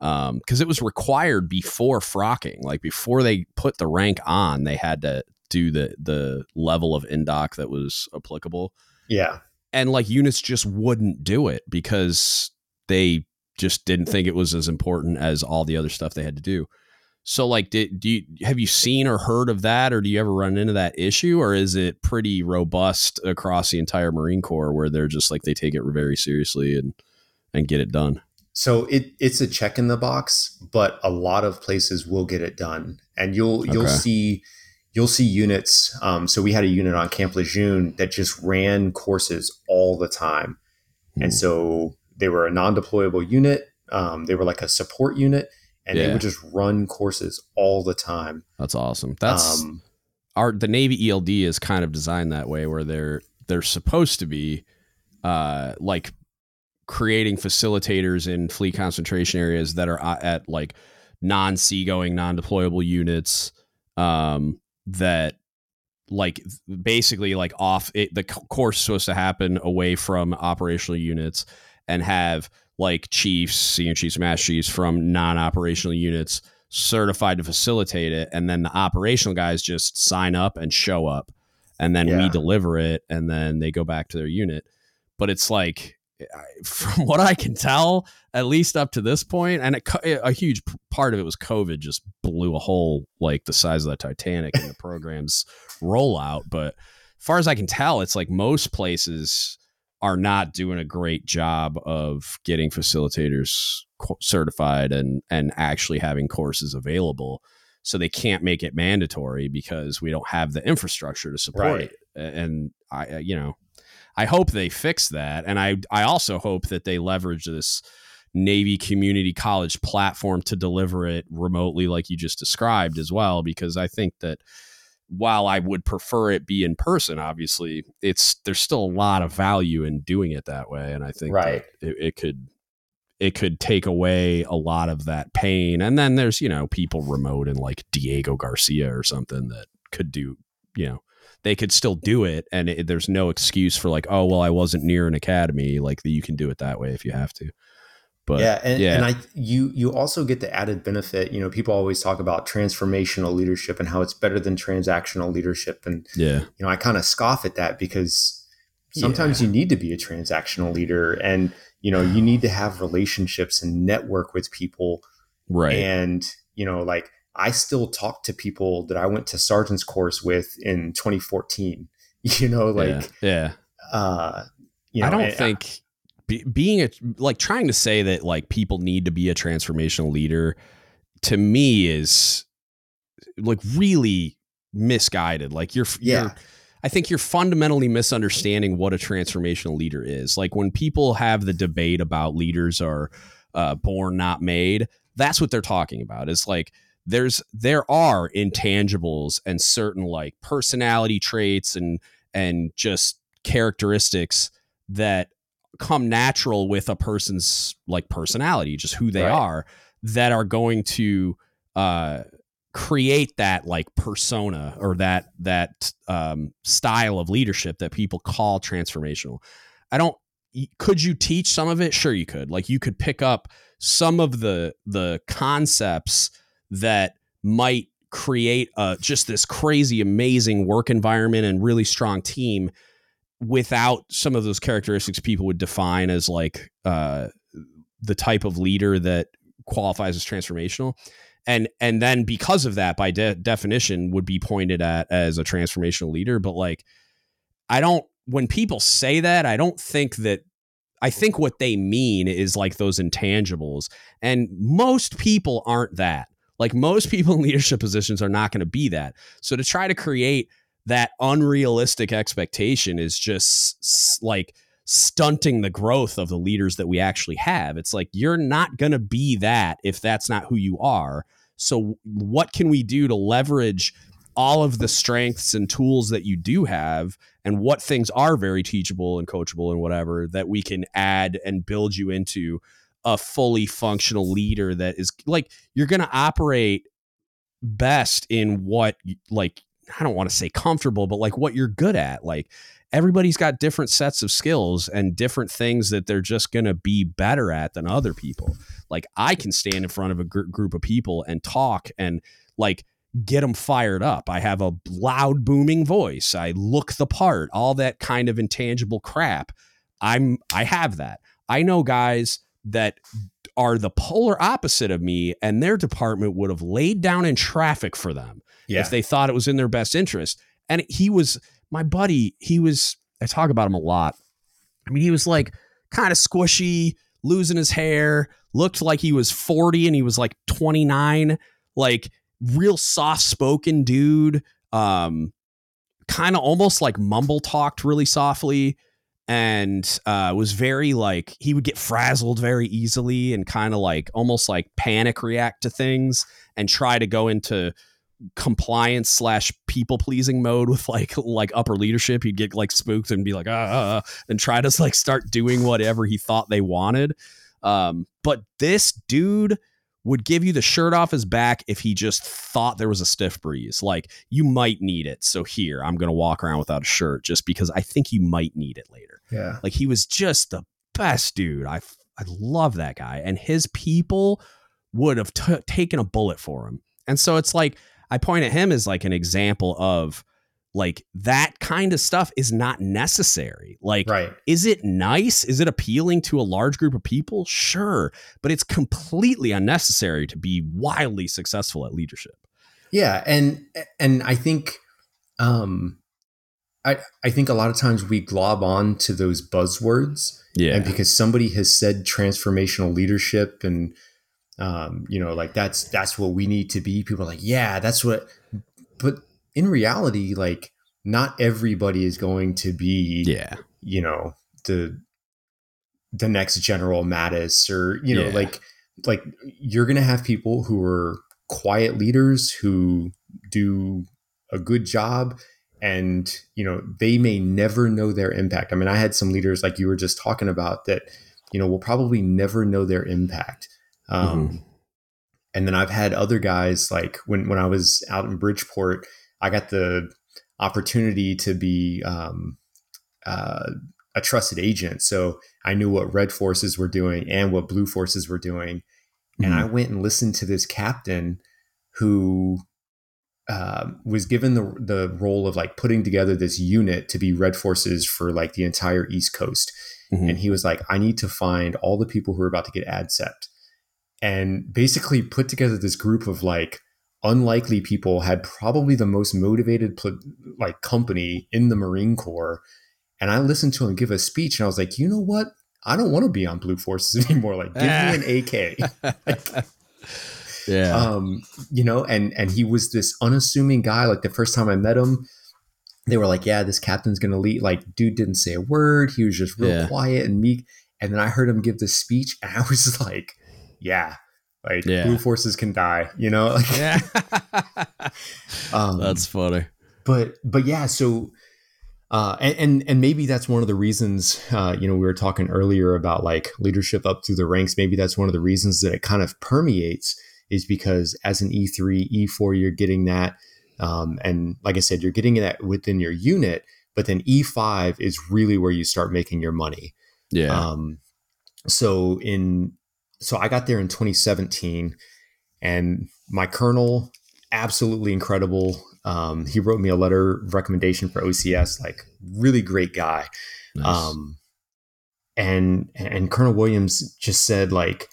um because it was required before frocking like before they put the rank on they had to do the the level of indoc that was applicable Yeah, and like units just wouldn't do it because they just didn't think it was as important as all the other stuff they had to do so like did do you have you seen or heard of that or do you ever run into that issue or is it pretty robust across the entire marine corps where they're just like they take it very seriously and and get it done so it it's a check in the box, but a lot of places will get it done, and you'll you'll Okay. see you'll see units. Um, so we had a unit on Camp Lejeune that just ran courses all the time. And Hmm. so they were a non-deployable unit. Um, they were like a support unit, and they would just run courses all the time. that's awesome that's um, our the Navy ELD is kind of designed that way where they're they're supposed to be uh like creating facilitators in fleet concentration areas that are at, at like non seagoing non deployable units um that like basically like off it the course is supposed to happen away from operational units and have like chiefs senior chiefs master chiefs from non-operational units certified to facilitate it and then the operational guys just sign up and show up and then we deliver it and then they go back to their unit. But it's like from what i can tell at least up to this point and it, a huge part of it was covid just blew a hole like the size of the titanic in the program's rollout. But as far as i can tell it's like most places are not doing a great job of getting facilitators certified and and actually having courses available. So they can't make it mandatory because we don't have the infrastructure to support Right. it. And i uh, you know i hope they fix that. And i i also hope that they leverage this navy community college platform to deliver it remotely like you just described as well because i think that while I would prefer it be in person, obviously, it's there's still a lot of value in doing it that way, and I think Right. it, it could it could take away a lot of that pain. And then there's you know people remote and like Diego Garcia or something that could do you know they could still do it, and it, there's no excuse for like oh well I wasn't near an academy like you can do it that way if you have to. But yeah, and, yeah. and I you you also get the added benefit. You know, people always talk about transformational leadership and how it's better than transactional leadership, and yeah, you know, I kind of scoff at that because sometimes you need to be a transactional leader, and you know, you need to have relationships and network with people, right, and you know, like I still talk to people that I went to sergeant's course with in 2014. You know, like yeah. yeah. uh, you know, I don't think be, being a like trying to say that like people need to be a transformational leader to me is like really misguided. Like you're, Yeah. you're I think you're fundamentally misunderstanding what a transformational leader is. Like when people have the debate about leaders are uh, born not made, that's what they're talking about. It's like there's there are intangibles and certain like personality traits and and just characteristics that come natural with a person's like personality, just who they Right. are, that are going to uh, create that like persona or that that um, style of leadership that people call transformational. I don't. Could you teach some of it? Sure, you could. Like you could pick up some of the the concepts that might create uh, just this crazy, amazing work environment and really strong team without some of those characteristics people would define as like uh, the type of leader that qualifies as transformational and and then because of that by de- definition would be pointed at as a transformational leader but like i don't when people say that i don't think that I think what they mean is like those intangibles. And most people aren't that. Like most people in leadership positions are not going to be that. So to try to create that unrealistic expectation is just like stunting the growth of the leaders that we actually have. It's like you're not going to be that if that's not who you are. So what can we do to leverage all of the strengths and tools that you do have and what things are very teachable and coachable and whatever that we can add and build you into a fully functional leader that is like you're going to operate best in what like I don't want to say comfortable but like what you're good at like everybody's got different sets of skills and different things that they're just going to be better at than other people like I can stand in front of a gr- group of people and talk and like get them fired up. I have a loud booming voice. I look the part, all that kind of intangible crap. I'm I have that. I know guys that are the polar opposite of me and their department would have laid down in traffic for them yeah. if they thought it was in their best interest. And he was my buddy, he was I talk about him a lot. I mean, he was like kind of squishy, losing his hair, looked like he was 40 and he was like 29. Like real soft spoken dude. Um, kind of almost like mumble talked really softly and uh, was very like he would get frazzled very easily and kind of like almost like panic react to things and try to go into compliance slash people pleasing mode with like like upper leadership he'd get like spooked and be like ah, ah, ah and try to like start doing whatever he thought they wanted um but this dude would give you the shirt off his back if he just thought there was a stiff breeze. Like you might need it. So here, I'm to walk around without a shirt just because I think you might need it later. Yeah. Like he was just the best dude. I I love that guy and his people would have t- taken a bullet for him. And so it's like I point at him as like an example of like that kind of stuff is not necessary. Like, right. is it nice? Is it appealing to a large group of people? Sure. But it's completely unnecessary to be wildly successful at leadership. Yeah. And, and I think, um, I, I think a lot of times we glob on to those buzzwords. Yeah. And because somebody has said transformational leadership and, um, you know, like that's, that's what we need to be. People are like, yeah, that's what, but in reality, like not everybody is going to be, yeah, you know, the the next General Mattis or you know, yeah. like like you're gonna have people who are quiet leaders who do a good job and you know they may never know their impact i mean i had some leaders like you were just talking about that you know will probably never know their impact um, mm-hmm. and then i've had other guys like when when i was out in bridgeport I got the opportunity to be um, uh, a trusted agent. So I knew what red forces were doing and what blue forces were doing. Mm-hmm. And I went and listened to this captain who uh, was given the the role of like putting together this unit to be red forces for like the entire East Coast. Mm-hmm. And he was like, I need to find all the people who are about to get ADSEPT and basically put together this group of like unlikely people had probably the most motivated like company in the Marine Corps. And I listened to him give a speech and I was like, you know what? I don't want to be on Blue Forces anymore. Like, give me an AK. yeah. Um, you know, and and he was this unassuming guy. Like the first time I met him, they were like, Yeah, this captain's gonna lead. Like, dude didn't say a word. He was just real yeah. quiet and meek. And then I heard him give this speech, and I was like, Yeah, like yeah. blue forces can die, you know? yeah. um, that's funny. But but yeah, so uh, and, and, and maybe that's one of the reasons. Uh, you know, we were talking earlier about like leadership up through the ranks. Maybe that's one of the reasons that it kind of permeates is because as an E three, E four, you're getting that, um, and like I said, you're getting that within your unit. But then E five is really where you start making your money. Yeah. Um, so in so I got there in 2017, and my colonel, absolutely incredible. Um, he wrote me a letter of recommendation for OCS, like really great guy. Nice. Um, and and Colonel Williams just said like,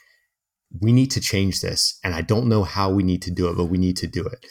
we need to change this, and I don't know how we need to do it, but we need to do it.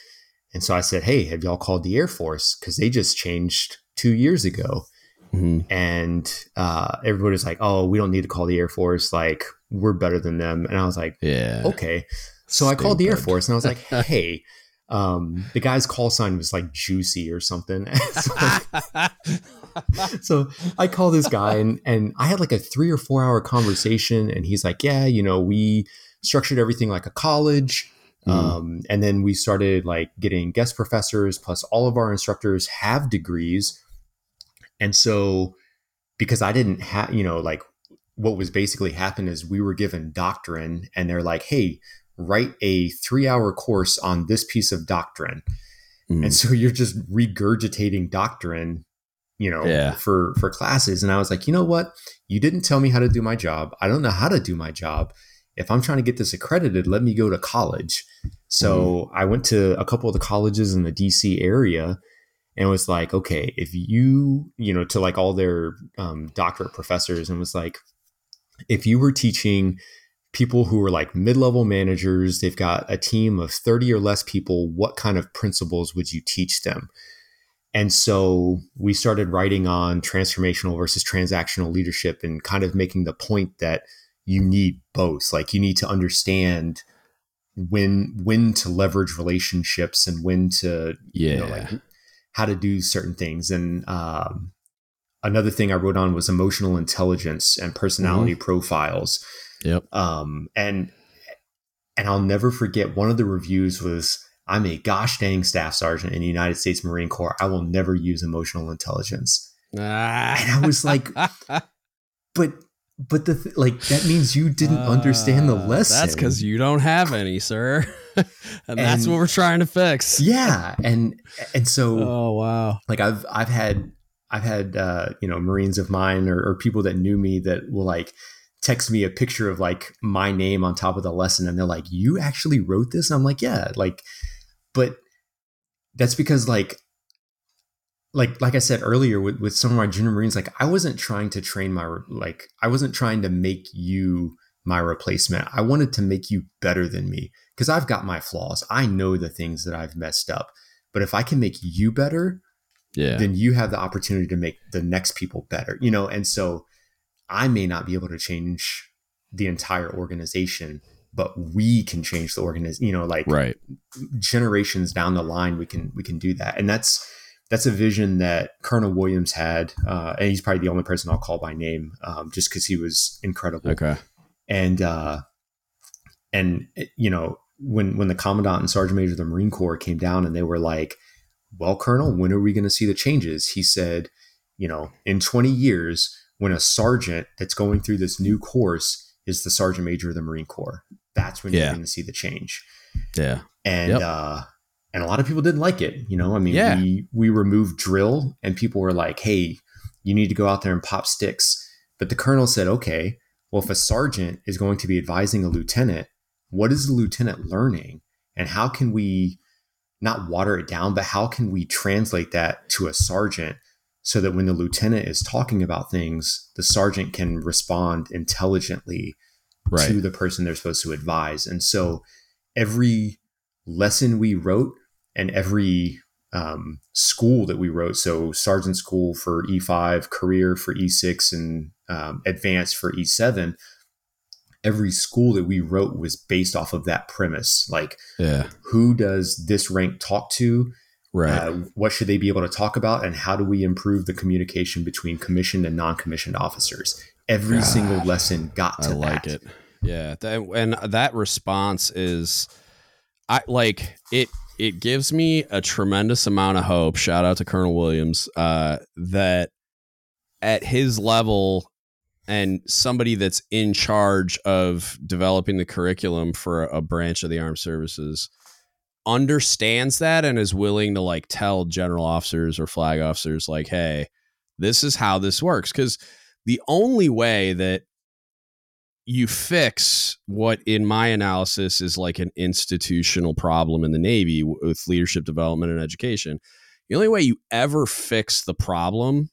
And so I said, hey, have y'all called the Air Force? Because they just changed two years ago. mm-hmm. and uh, everybody's like, "Oh, we don't need to call the Air Force. Like, we're better than them." And I was like, "Yeah, okay." So Stupid. I called the Air Force and I was like, "Hey." Um, the guy's call sign was like juicy or something. so I call this guy and and I had like a three or four hour conversation and he's like, yeah, you know, we structured everything like a college. Mm. Um, and then we started like getting guest professors, plus all of our instructors have degrees. And so because I didn't have, you know, like what was basically happened is we were given doctrine and they're like, hey, write a three hour course on this piece of doctrine. Mm. And so you're just regurgitating doctrine, you know, yeah. for for classes. And I was like, you know what? You didn't tell me how to do my job. I don't know how to do my job. If I'm trying to get this accredited, let me go to college. So mm. I went to a couple of the colleges in the DC area and was like, okay, if you, you know, to like all their um, doctorate professors and was like, if you were teaching people who are like mid-level managers they've got a team of 30 or less people what kind of principles would you teach them? And so we started writing on transformational versus transactional leadership and kind of making the point that you need both. Like you need to understand when when to leverage relationships and when to yeah you know, like how to do certain things. And um, another thing i wrote on was emotional intelligence and personality mm-hmm. profiles Yep. Um, and and I'll never forget one of the reviews was I'm a gosh dang staff sergeant in the United States Marine Corps. I will never use emotional intelligence. Ah. And I was like, but but the th- like that means you didn't uh, understand the lesson. That's because you don't have any, sir. and, and, that's what we're trying to fix. Yeah, and and so oh wow, like I've I've had I've had uh, you know Marines of mine or, or people that knew me that will like text me a picture of like my name on top of the lesson and they're like you actually wrote this? And i'm like yeah like but that's because like like like i said earlier with, with some of my junior marines like i wasn't trying to train my like i wasn't trying to make you my replacement. I wanted to make you better than me because i've got my flaws. I know the things that i've messed up. But if i can make you better yeah then you have the opportunity to make the next people better you know and so I may not be able to change the entire organization, but we can change the organization. You know, like right generations down the line, we can we can do that, and that's that's a vision that Colonel Williams had, uh, and he's probably the only person I'll call by name, um, just because he was incredible. Okay, and uh, and you know when when the commandant and sergeant major of the Marine Corps came down and they were like, "Well, Colonel, when are we going to see the changes?" He said, "You know, in 20 years." when a sergeant that's going through this new course is the sergeant major of the Marine Corps. That's when yeah. you're going to see the change. Yeah. And yep. uh and a lot of people didn't like it. You know, I mean, yeah. we we removed drill and people were like, hey, you need to go out there and pop sticks. But the colonel said, okay, well, if a sergeant is going to be advising a lieutenant, what is the lieutenant learning? And how can we not water it down, but how can we translate that to a sergeant so that when the lieutenant is talking about things, the sergeant can respond intelligently right. to the person they're supposed to advise. And so every lesson we wrote and every um, school that we wrote, so sergeant school for E5, career for E6, and um, advanced for E7, every school that we wrote was based off of that premise. Like, yeah. who does this rank talk to? Right. Uh, what should they be able to talk about, and how do we improve the communication between commissioned and non-commissioned officers? Every Gosh, single lesson got to I like that. it. Yeah, that, and that response is, I like it. It gives me a tremendous amount of hope. Shout out to Colonel Williams. Uh, that at his level, and somebody that's in charge of developing the curriculum for a branch of the armed services understands that and is willing to like tell general officers or flag officers like hey this is how this works. Because the only way that you fix what in my analysis is like an institutional problem in the navy with leadership development and education the only way you ever fix the problem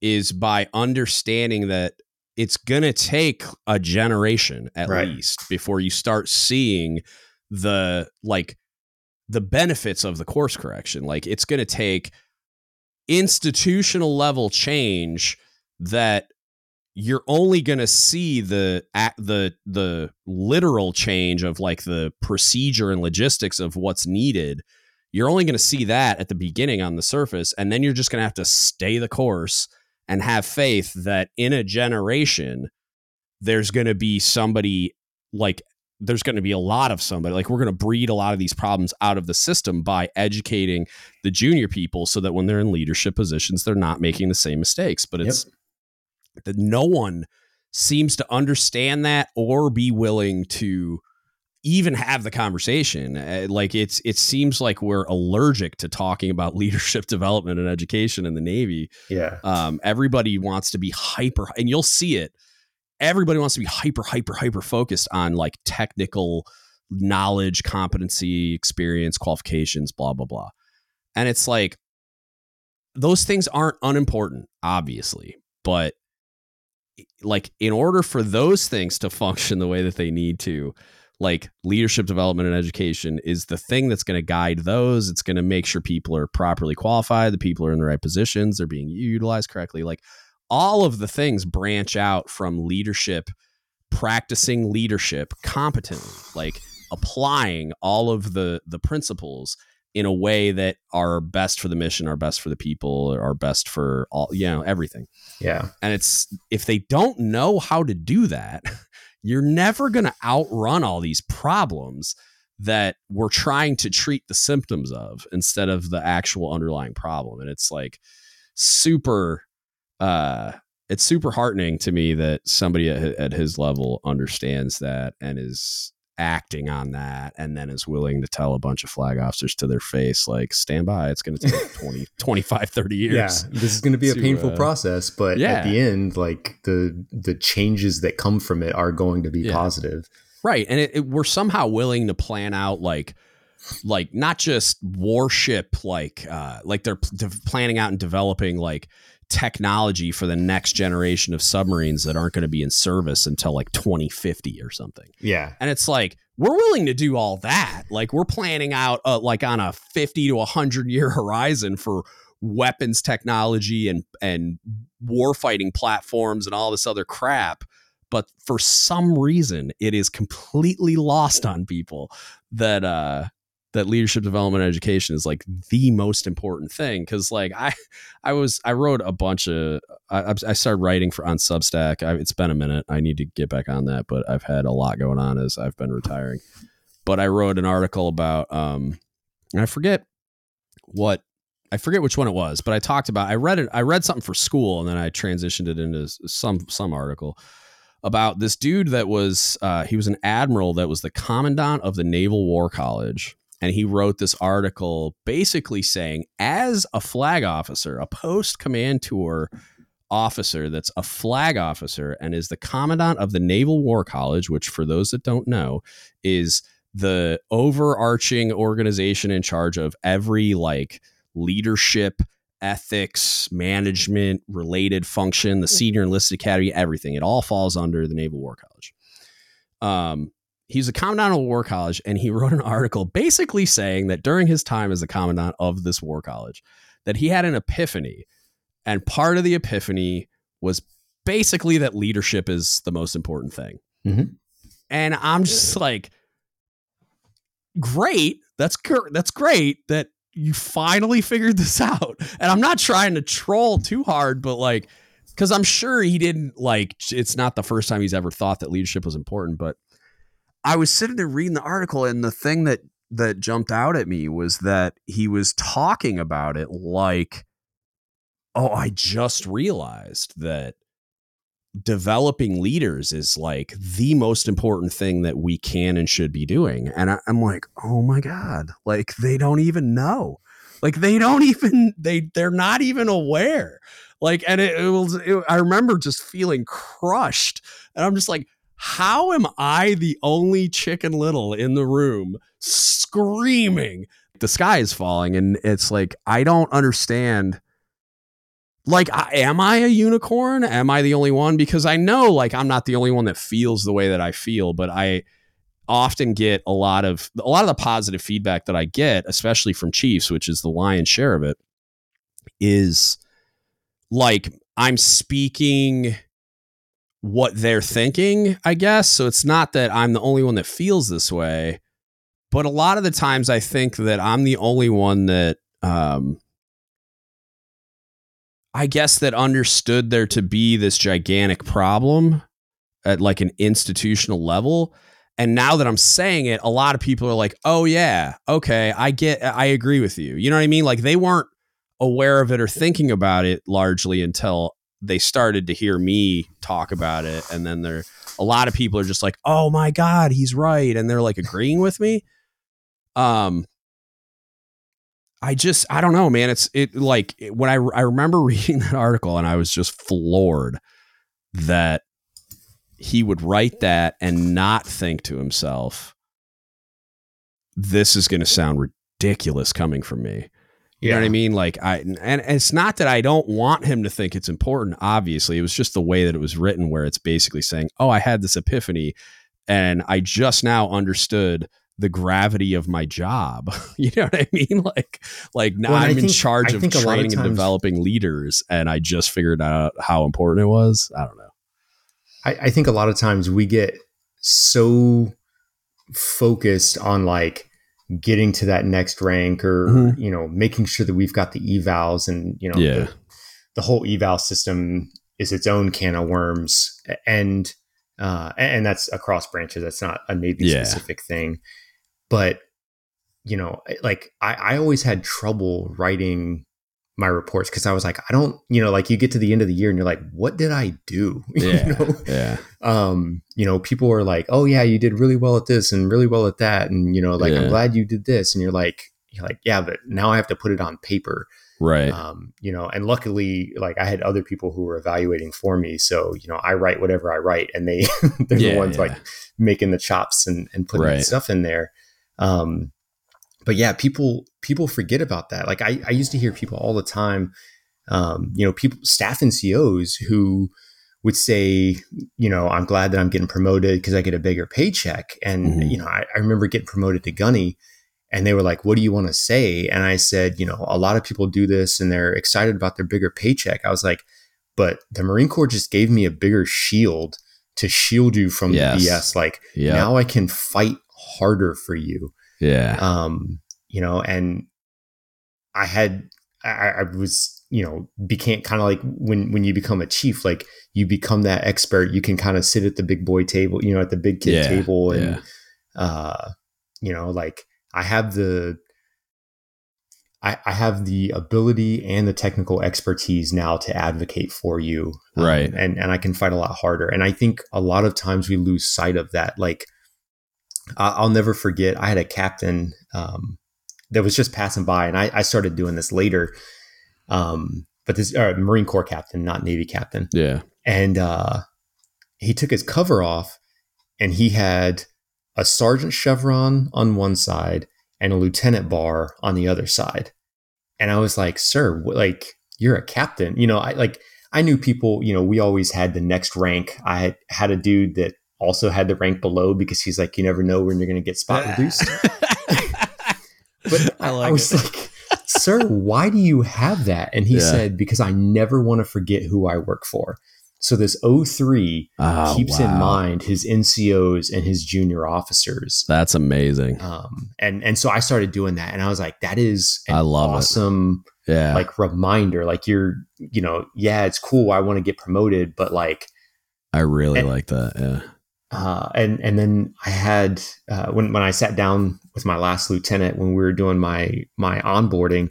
is by understanding that it's going to take a generation at right. least before you start seeing the like the benefits of the course correction. Like it's going to take institutional level change that you're only going to see the the the literal change of like the procedure and logistics of what's needed you're only going to see that at the beginning on the surface and then you're just going to have to stay the course and have faith that in a generation there's going to be somebody like there's going to be a lot of somebody like we're going to breed a lot of these problems out of the system by educating the junior people so that when they're in leadership positions they're not making the same mistakes but it's yep. that no one seems to understand that or be willing to even have the conversation. Uh, like it's it seems like we're allergic to talking about leadership development and education in the navy. Yeah. Um, everybody wants to be hyper and you'll see it. Everybody wants to be hyper, hyper, hyper focused on like technical knowledge, competency, experience, qualifications, blah, blah, blah. And it's like those things aren't unimportant, obviously, but like in order for those things to function the way that they need to, like leadership development and education is the thing that's going to guide those. It's going to make sure people are properly qualified, the people are in the right positions, they're being utilized correctly. Like all of the things branch out from leadership, practicing leadership competently, like applying all of the the principles in a way that are best for the mission, are best for the people, are best for all, you know, everything. Yeah. And it's if they don't know how to do that, you're never going to outrun all these problems that we're trying to treat the symptoms of instead of the actual underlying problem. And it's like super uh, it's super heartening to me that somebody at, at his level understands that and is acting on that and then is willing to tell a bunch of flag officers to their face like stand by it's going to take 20 25 30 years yeah this is going to be a painful uh, process but yeah. at the end like the the changes that come from it are going to be yeah. positive right and it, it, we're somehow willing to plan out like like not just warship like uh like they're planning out and developing like technology for the next generation of submarines that aren't going to be in service until like 2050 or something. Yeah. And it's like, we're willing to do all that. Like, we're planning out uh, like on a 50 to 100 year horizon for weapons technology and, and warfighting platforms and all this other crap. But for some reason, it is completely lost on people that, uh, that leadership development education is like the most important thing because like i i was i wrote a bunch of i, I started writing for on substack. I, it's been a minute. I need to get back on that but i've had a lot going on as i've been retiring. But i wrote an article about um i forget what I forget which one it was, but I talked about I read it I read something for school and then I transitioned it into some some article about this dude that was uh, he was an admiral that was the commandant of the Naval War College and he wrote this article basically saying as a flag officer a post command tour officer that's a flag officer and is the commandant of the naval war college which for those that don't know is the overarching organization in charge of every like leadership ethics management related function the senior enlisted academy everything. It all falls under the naval war college. Um he's a commandant of a war college and he wrote an article basically saying that during his time as a commandant of this war college that he had an epiphany and part of the epiphany was basically that leadership is the most important thing mm-hmm. and i'm just like great that's that's great that you finally figured this out and i'm not trying to troll too hard but like because i'm sure he didn't like it's not the first time he's ever thought that leadership was important but I was sitting there reading the article, and the thing that that jumped out at me was that he was talking about it like, oh, I just realized that developing leaders is like the most important thing that we can and should be doing. And I, am like, oh my God, like they don't even know. Like they don't even, they, they're not even aware. Like, and it, it was, it, I remember just feeling crushed. And I'm just like, how am I the only chicken little in the room screaming? The sky is falling, and it's like, I don't understand. Like, am I a unicorn? Am I the only one? Because I know, like, I'm not the only one that feels the way that I feel, but I often get a lot of a lot of the positive feedback that I get, especially from Chiefs, which is the lion's share of it, is like I'm speaking what they're thinking, I guess. So it's not that I'm the only one that feels this way, but a lot of the times I think that I'm the only one that um I guess that understood there to be this gigantic problem at like an institutional level. And now that I'm saying it, a lot of people are like, "Oh yeah, okay, I get I agree with you." You know what I mean? Like they weren't aware of it or thinking about it largely until they started to hear me talk about it and then there a lot of people are just like oh my god he's right and they're like agreeing with me. Um i just i don't know man it's it like when i i remember reading that article and i was just floored that he would write that and not think to himself this is going to sound ridiculous coming from me you yeah. know what I mean? Like I and, and it's not that I don't want him to think it's important, obviously. It was just the way that it was written where it's basically saying, "Oh, I had this epiphany and I just now understood the gravity of my job." you know what I mean? Like like now well, I'm think, in charge I of training times, and developing leaders and I just figured out how important it was. I don't know. I, I think a lot of times we get so focused on like getting to that next rank or mm-hmm. you know making sure that we've got the evals and you know yeah. the, the, whole eval system is its own can of worms and uh, and that's across branches that's not a navy yeah. specific thing but you know like I, I always had trouble writing my reports because I was like, I don't, you know, like you get to the end of the year and you're like, what did I do? Yeah, you know? yeah. Um, you know, people are like, oh yeah, you did really well at this and really well at that, and you know, like yeah. I'm glad you did this, and you're like, you're like, yeah, but now I have to put it on paper, right? Um, you know, and luckily, like I had other people who were evaluating for me, so you know, I write whatever I write, and they they're yeah, the ones yeah. like making the chops and and putting right. stuff in there. Um, but yeah, people people forget about that. Like I, I used to hear people all the time, um, you know, people staff NCOs who would say, you know, I'm glad that I'm getting promoted because I get a bigger paycheck. And mm-hmm. you know, I, I remember getting promoted to gunny, and they were like, "What do you want to say?" And I said, you know, a lot of people do this and they're excited about their bigger paycheck. I was like, but the Marine Corps just gave me a bigger shield to shield you from yes. the BS. Like yep. now I can fight harder for you. Yeah. Um, you know, and I had I, I was, you know, became kind of like when when you become a chief, like you become that expert. You can kind of sit at the big boy table, you know, at the big kid yeah, table, and yeah. uh, you know, like I have the I, I, have the ability and the technical expertise now to advocate for you. Um, right. And, and I can fight a lot harder. And I think a lot of times we lose sight of that. Like, I'll never forget, I had a captain um, that was just passing by, and I, I started doing this later. Um, but this uh, Marine Corps captain, not Navy captain. Yeah, and uh, he took his cover off, and he had a sergeant chevron on one side and a lieutenant bar on the other side. And I was like, "Sir, like you're a captain." You know, I like I knew people. You know, we always had the next rank. I had had a dude that also had the rank below because he's like, you never know when you're going to get spot reduced. But I, like I was it. like, sir, why do you have that? And he yeah. said, because I never want to forget who I work for. So this 03 oh, keeps wow. in mind his NCOs and his junior officers. That's amazing. Um, and and so I started doing that, and I was like, that is I love awesome. It. Yeah, like reminder. Like you're, you know, yeah, it's cool. I want to get promoted, but like, I really and, like that. Yeah. Uh, and and then I had uh, when when I sat down with my last lieutenant when we were doing my my onboarding,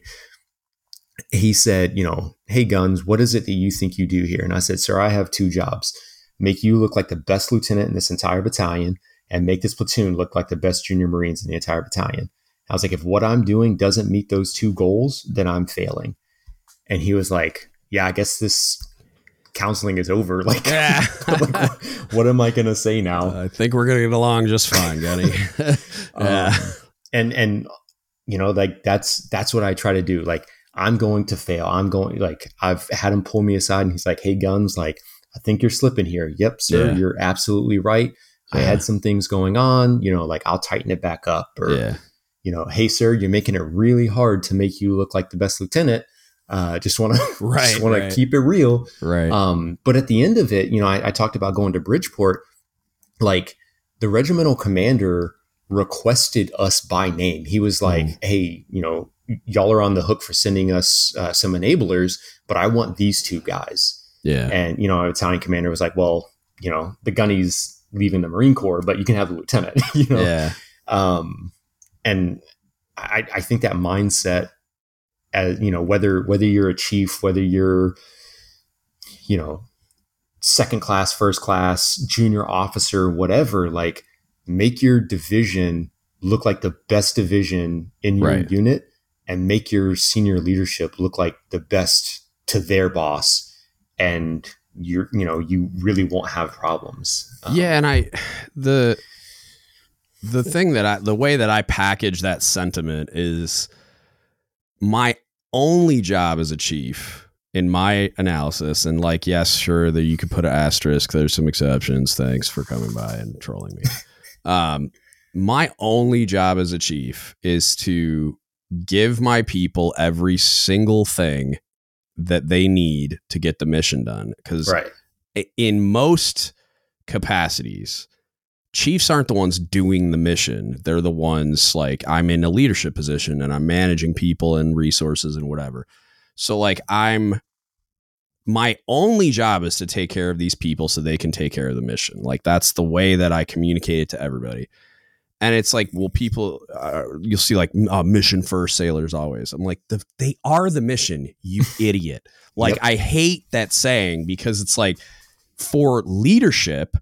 he said, you know, hey guns, what is it that you think you do here? And I said, sir, I have two jobs: make you look like the best lieutenant in this entire battalion, and make this platoon look like the best junior Marines in the entire battalion. I was like, if what I'm doing doesn't meet those two goals, then I'm failing. And he was like, yeah, I guess this counseling is over. Like, yeah. like what, what, am I going to say now? I think we're going to get along just fine, Gunny. yeah. Um, and, and, you know, like that's, that's what I try to do. Like, I'm going to fail. I'm going, like, I've had him pull me aside and he's like, Hey, guns, like, I think you're slipping here. Yep, sir. Yeah. You're absolutely right. I had some things going on, you know, like I'll tighten it back up or, you know, Hey, sir, you're making it really hard to make you look like the best lieutenant Uh, just want to Right, want right. to keep it real. Right. Um, but at the end of it, you know, I, I talked about going to Bridgeport. Like the regimental commander requested us by name. He was like, Mm. "Hey, you know, y'all are on the hook for sending us uh, some enablers, but I want these two guys." yeah. And you know, our battalion commander was like, "Well, you know, the gunny's leaving the Marine Corps, but you can have the lieutenant." you know, Yeah. um, and I, I think that mindset, as you know, whether whether you're a chief, whether you're, you know, second class, first class, junior officer, whatever, like make your division look like the best division in your Right. unit, and make your senior leadership look like the best to their boss, and you're you know you really won't have problems. Um, yeah, and I the the thing that I the way that I package that sentiment is my only job as a chief in my analysis and like yes sure that you could put an asterisk there's some exceptions thanks for coming by and trolling me um my only job as a chief is to give my people every single thing that they need to get the mission done because right. in most capacities chiefs aren't the ones doing the mission. They're the ones like i'm in a leadership position and i'm managing people and resources and whatever. So like i'm my only job is to take care of these people so they can take care of the mission. Like that's the way that i communicate it to everybody. And it's like well people uh, you'll see like uh, mission first sailors always. I'm like the, they are the mission you idiot. Like Yep. i hate that saying because it's like for leadership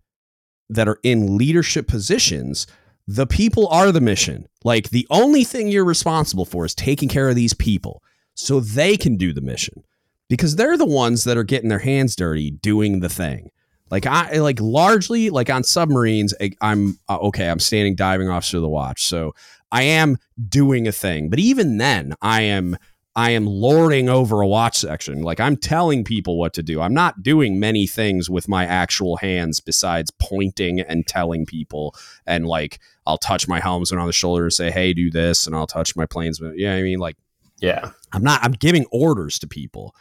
that are in leadership positions the people are the mission. Like the only thing you're responsible for is taking care of these people so they can do the mission because they're the ones that are getting their hands dirty doing the thing. Like i like largely like on submarines i'm uh, okay i'm standing diving officer of the watch. So i am doing a thing. But even then i am i am lording over a watch section like i'm telling people what to do i'm not doing many things with my actual hands besides pointing and telling people and like i'll touch my helmsman on the shoulder and say hey do this and i'll touch my planesman yeah i mean like Yeah. I'm not. I'm giving orders to people.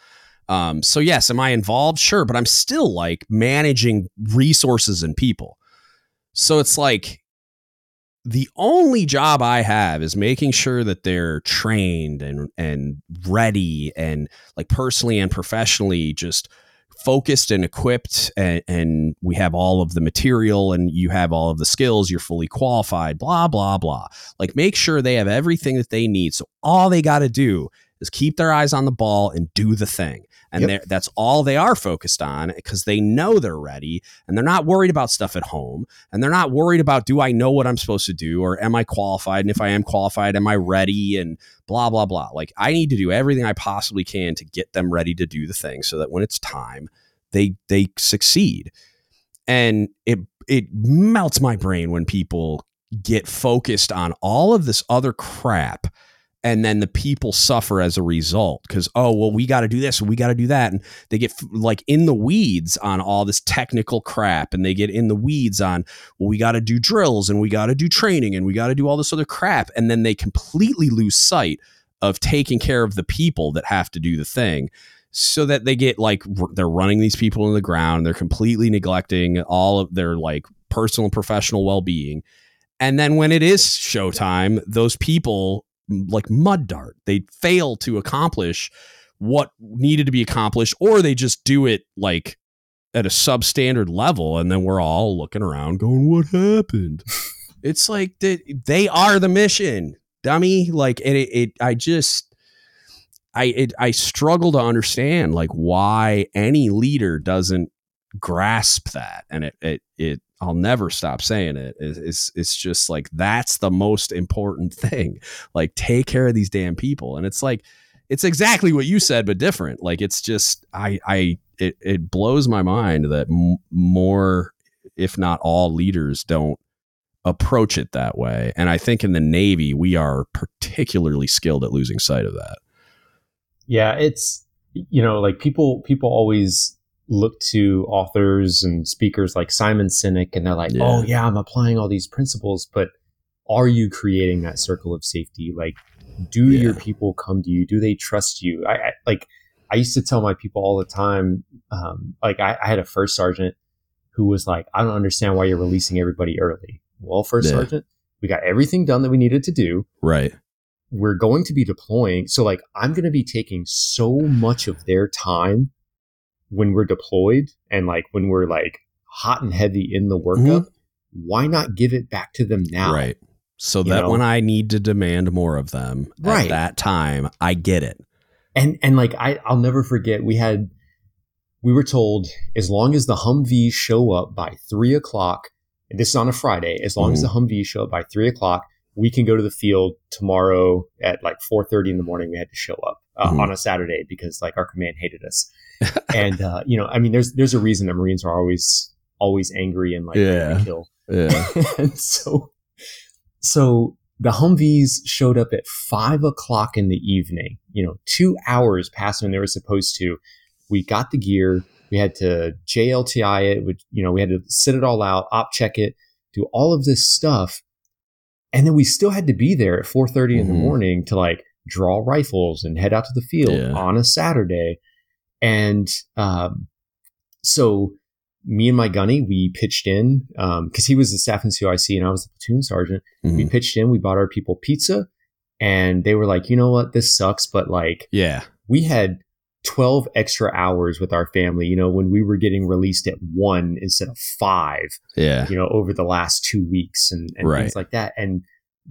Um, so yes, am I involved? Sure, but I'm still like managing resources and people. So it's like the only job I have is making sure that they're trained and and ready and like personally and professionally just focused and equipped and, and we have all of the material and you have all of the skills you're fully qualified blah blah blah. Like make sure they have everything that they need. So all they got to do is keep their eyes on the ball and do the thing. And Yep. that's all they are focused on because they know they're ready and they're not worried about stuff at home and they're not worried about do I know what I'm supposed to do or am I qualified? And if I am qualified am I ready? And blah blah blah. Like I need to do everything I possibly can to get them ready to do the thing so that when it's time they they succeed. And it it melts my brain when people get focused on all of this other crap and then the people suffer as a result because oh well we got to do this and we got to do that and they get like in the weeds on all this technical crap and they get in the weeds on well we got to do drills and we got to do training and we got to do all this other crap and then they completely lose sight of taking care of the people that have to do the thing so that they get like they're running these people in the ground they're completely neglecting all of their like personal and professional well-being and then when it is showtime those people like mud dart. They fail to accomplish what needed to be accomplished or they just do it like at a substandard level and then we're all looking around going what happened? It's like they, they are the mission dummy. Like and it, it i just I it, I struggle to understand like why any leader doesn't grasp that, and it it it I'll never stop saying it. It's it's, just like that's the most important thing. Like take care of these damn people, and it's like it's exactly what you said, but different. Like it's just I I it it blows my mind that m- more, if not all, leaders don't approach it that way. And I think in the Navy we are particularly skilled at losing sight of that. Yeah, it's you know, like people people always look to authors and speakers like Simon Sinek and they're like, Yeah. "Oh yeah, I'm applying all these principles, but are you creating that circle of safety? Like do Yeah. your people come to you do they trust you I, I like i used to tell my people all the time um, like I, I had a first sergeant who was like i don't understand why you're releasing everybody early well first Yeah. sergeant we got everything done that we needed to do Right. we're going to be deploying so like i'm going to be taking so much of their time when we're deployed and like when we're like hot and heavy in the workup why not give it back to them now Mm-hmm. Right. So You that know? when I need to demand more of them Right. at that time, I get it. and and like I I'll never forget we had we were told as long as the Humvees show up by three o'clock and this is on a Friday as long as the Humvees show up by three o'clock we can go to the field tomorrow at like four thirty in the morning we had to show up uh, Mhm. on a Saturday because like our command hated us and uh, you know I mean there's there's a reason that Marines are always always angry and like Yeah. kill Yeah. and so so the Humvees showed up at five o'clock in the evening, you know, two hours past when they were supposed to. We got the gear. We had to JLTI it, which, you know, we had to sit it all out, op check it, do all of this stuff. And then we still had to be there at 4.30 in the Mhm. morning to like draw rifles and head out to the field Yeah. on a Saturday. And um, so me and my gunny, we pitched in because he was the staff NCOIC and I was the platoon sergeant. We Mhm. pitched in, we bought our people pizza, and they were like, you know what, this sucks, but like Yeah. we had 12 extra hours with our family, you know, when we were getting released at one instead of five, Yeah. you know, over the last two weeks and, and Right. things like that. And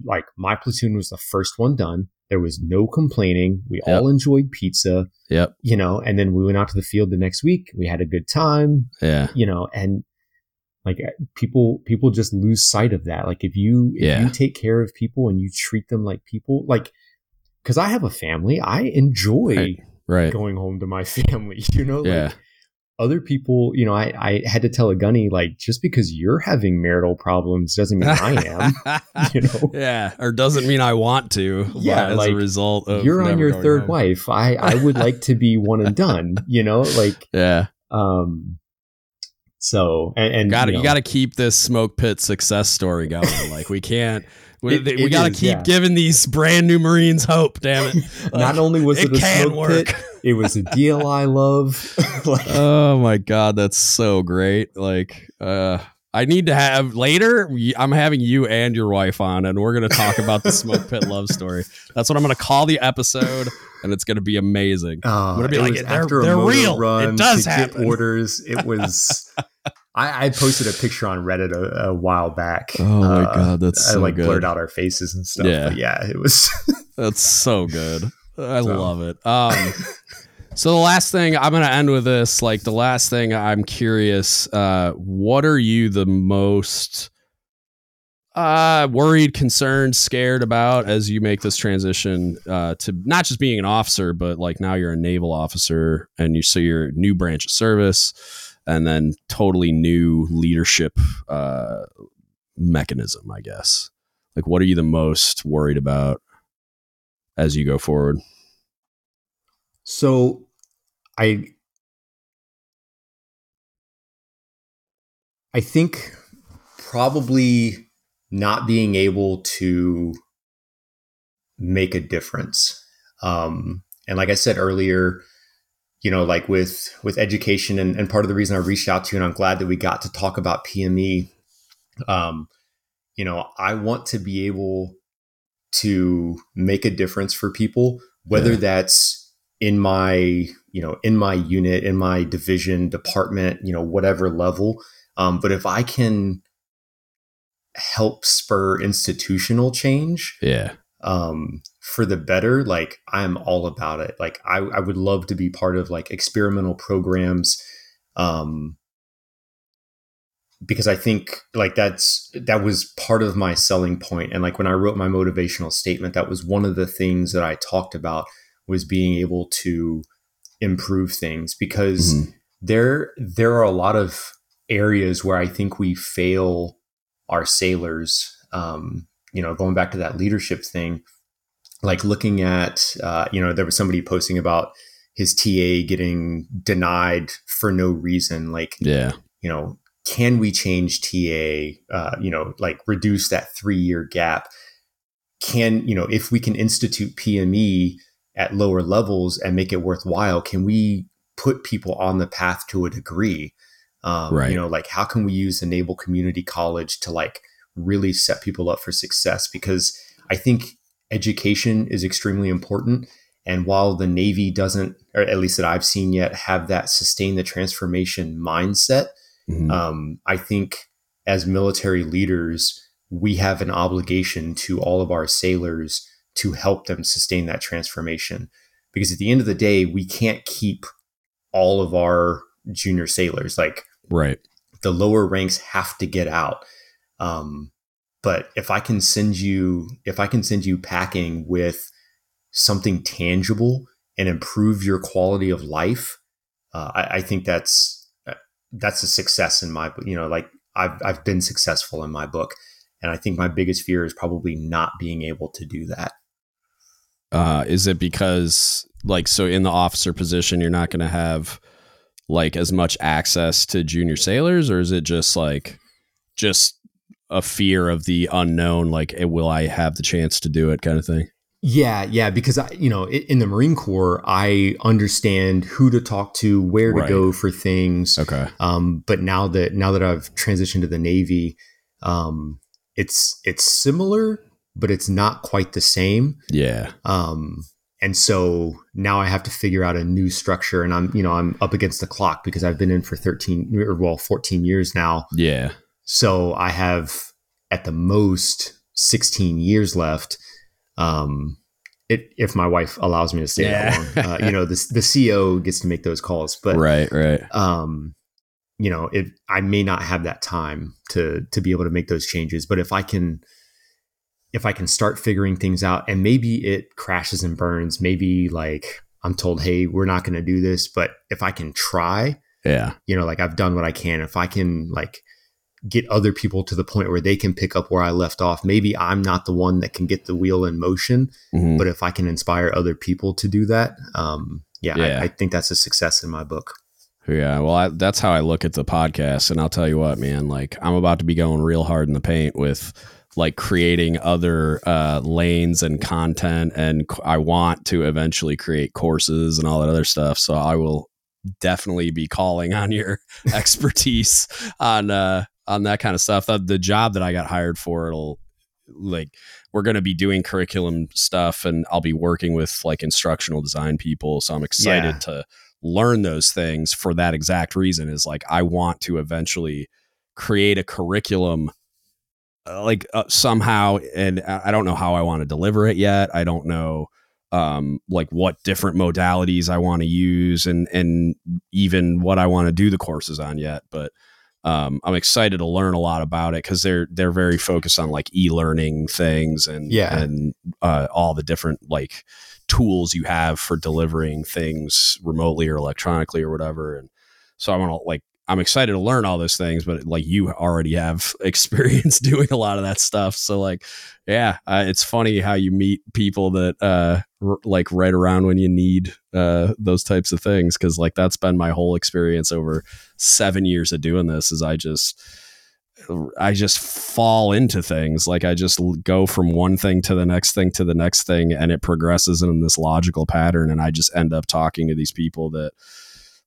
like my platoon was the first one done. There was no complaining. We Yep. all enjoyed pizza, Yep. you know, and then we went out to the field the next week. We had a good time Yeah. you know and like uh, people people just lose sight of that like if you if Yeah. you take care of people and you treat them like people like because i have a family i enjoy Right. Right. going home to my family you know Yeah. like other people you know I, I had to tell a gunny like just because you're having marital problems doesn't mean i am you know yeah. Or doesn't mean I want to. Yeah, As like, a result of you're on your third home. wife i i would like to be one and done you know like Yeah. um so and, and Got to you you got to keep this smoke pit success story going. like we can't. We, It- we got to keep yeah. giving these brand new Marines hope. Damn it! not only was it, it a can smoke work. pit, it was a DLI love. like, oh my god, that's so great. Like, uh, I need to have later. I'm having you and your wife on, and we're gonna talk about the smoke pit love story. That's what I'm gonna call the episode, and it's gonna be amazing. uh, gonna be it like, they're- after a they're real. It Run does to happen. Orders. It was. I, I posted a picture on Reddit a, a while back. Oh my Uh, god, that's I so like good. blurred out our faces and stuff. Yeah. But yeah, it was. That's so good. I So. love it. Um, so the last thing I'm going to end with this, like the last thing I'm curious, uh, what are you the most uh, worried, concerned, scared about as you make this transition uh, to not just being an officer, but like now you're a naval officer and you so you're new branch of service and then totally new leadership uh, mechanism, I guess. Like, what are you the most worried about as you go forward? So, I. I think probably not being able to make a difference. Um, and like I said earlier, you know, like with with education, and, and part of the reason I reached out to you, and I'm glad that we got to talk about PME. Um, you know, I want to be able to make a difference for people, whether Yeah. that's in my, you know, in my unit, in my division, department, you know, whatever level. Um, but if I can help spur institutional change, Yeah. um, for the better, like I'm all about it. Like I, I would love to be part of like experimental programs, um, because I think like that's that was part of my selling. And like when I wrote my motivational statement, that was one of the things that I talked about was being able to improve things because Mhm. there there are a lot of areas where I think we fail our sailors. Um, you know, going back to that leadership thing, like looking at, uh, you know, there was somebody posting about his TA getting denied for no reason. Like, Yeah. you know, can we change TA? Uh, you know, like reduce that three year gap. can you know if we can institute PME at lower levels and make it worthwhile, can we put people on the path to a degree? Um, Right. You know, like how can we use Naval Community College to like really set people up for success? Because I think education is extremely important. And while the Navy doesn't, or at least that I've seen yet, have that sustain the transformation mindset, Mhm. um, I think as military leaders, we have an obligation to all of our sailors to help them sustain that transformation. Because at the end of the day, we can't keep all of our junior sailors. Like right. the lower ranks have to get out. Um, but if I can send you, if I can send you packing with something tangible and improve your quality of life, uh, I, I think that's uh, that's a success in my, you know, like I've I've been successful in my book, and I think my biggest fear is probably not being able to do that. Uh, is it because like so in the officer position you're not going to have like as much access to junior sailors, or is it just like just a fear of the unknown? Like, eh, will I have the chance to do it, kind of thing? Yeah, yeah, because I, you know, in the Marine Corps, I understand who to talk to, where to Right. go for things. Okay. Um, but now that now that I've transitioned to the Navy, um, it's it's similar, but it's not quite the same. Yeah. Um, and so now I have to figure out a new structure, and I'm you know I'm up against the clock because I've been in for 13 or well 14 years now. Yeah. So I have at the most 16 years left. Um, it, if my wife allows me to stay Yeah. that long, uh, you know, the, the CO gets to make those calls, but, right. Right. um, you know, if I may not have that time to, to be able to make those changes, but if I can, if I can start figuring things out and maybe it crashes and burns, maybe like I'm told, Hey, we're not going to do this, but if I can try, Yeah. you know like i've done what i can if i can like get other people to the point where they can pick up where i left off maybe i'm not the one that can get the wheel in motion Mhm. but if i can inspire other people to do that um yeah, Yeah. I, I think that's a success in my book Yeah, well, I, that's how I look at the podcast, and I'll tell you what, man. Like, I'm about to be going real hard in the paint with like creating other uh, lanes and content, and i want to eventually create courses and all that other stuff. So I will definitely be calling on your expertise on uh, on that kind of stuff. The, the job that I got hired for, it'll like we're going to be doing curriculum stuff, and I'll be working with like instructional design people. So I'm excited Yeah. to learn those things for that exact reason is like I want to eventually create a curriculum like uh, somehow and I I don't know how I want to deliver it yet. I don't know um like what different modalities I want to use and and even what I want to do the courses on yet, but um, I'm excited to learn a lot about it because they're they're very focused on like e-learning things and Yeah. and uh, all the different like tools you have for delivering things remotely or electronically or whatever. And so I want to like I'm excited to learn all those things, but like you already have experience doing a lot of that stuff. So like, yeah, uh, it's funny how you meet people that uh r- like right around when you need uh those types of things because like that's been my whole experience over seven years of doing this. Is I just I just fall into things like I just go from one thing to the next thing to the next thing and it progresses in this logical pattern and I just end up talking to these people that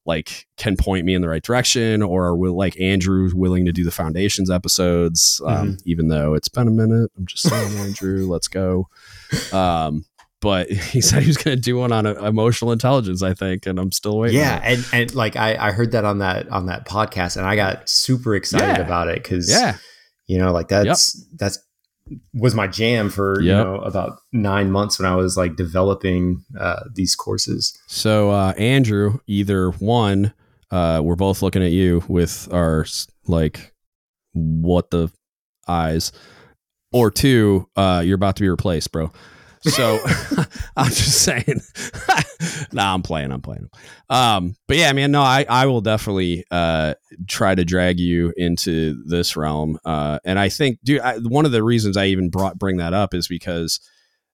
like can point me in the right direction or are will like Andrew willing to do the foundations episodes um, even though it's been a minute. I'm just saying Andrew let's go. Um but he said he was going to do one on uh, emotional intelligence I think and I'm still waiting yeah and and like i i heard that on that on that podcast and i got super excited Yeah. about it because yeah. you know like that's that's was my jam for you know about nine months when i was like developing uh these courses So uh, Andrew, either one, uh, we're both looking at you with our like what the eyes, or two, uh, you're about to be replaced, bro. So I'm just saying. nah, I'm playing. I'm playing. Um, but yeah, man, no, I I will definitely uh try to drag you into this realm. Uh, and I think, dude, I, one of the reasons I even brought bring that up is because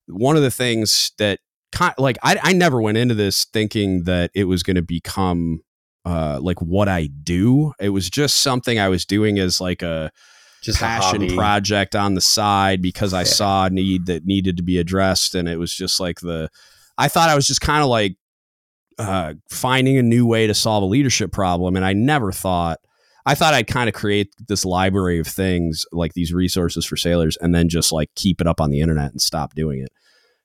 one of the things that kind like I, I never went into this thinking that it was going to become uh like what I do. It was just something I was doing as like a Just a passion project on the side because I Yeah. saw a need that needed to be addressed, and it was just like the. I thought I was just kind of like uh, finding a new way to solve a leadership problem, and I never thought. I thought I'd kind of create this library of things like these resources for sailors, and then just like keep it up on the internet and stop doing it.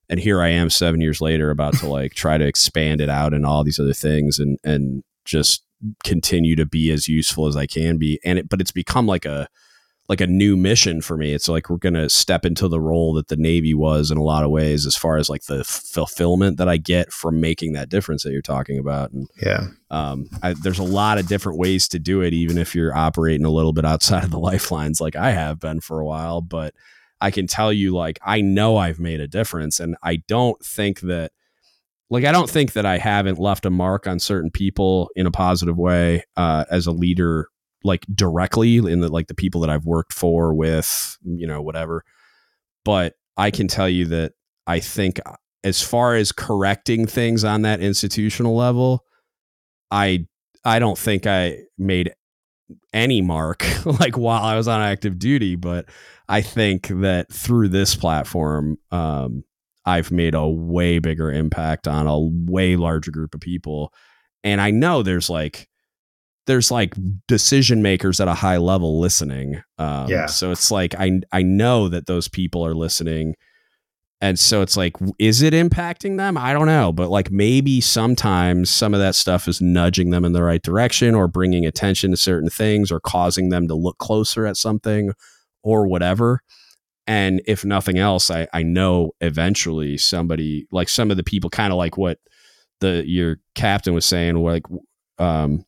And here I am, seven years later, about to like try to expand it out and all these other things, and and just continue to be as useful as I can be. And it, but it's become like a like a new mission for me. It's like we're going to step into the role that the Navy was in a lot of ways, as far as like the fulfillment that I get from making that difference that you're talking about. And Yeah. um, I, there's a lot of different ways to do it, even if you're operating a little bit outside of the lifelines, like I have been for a while. But I can tell you, like, I know I've made a difference, and I don't think that. Like I don't think that I haven't left a mark on certain people in a positive way uh, as a leader like directly in the like the people that I've worked for with, you know, whatever. But I can tell you that I think as far as correcting things on that institutional level, I I don't think I made any mark like while I was on active duty, but I think that through this platform, um, I've made a way bigger impact on a way larger group of people. And I know there's like there's like decision makers at a high level listening. Um, Yeah. So it's like I I know that those people are listening, and so it's like, is it impacting them? I don't know, but like maybe sometimes some of that stuff is nudging them in the right direction, or bringing attention to certain things, or causing them to look closer at something, or whatever. And if nothing else, I I know eventually somebody like some of the people, kind of like what the your captain was saying, like um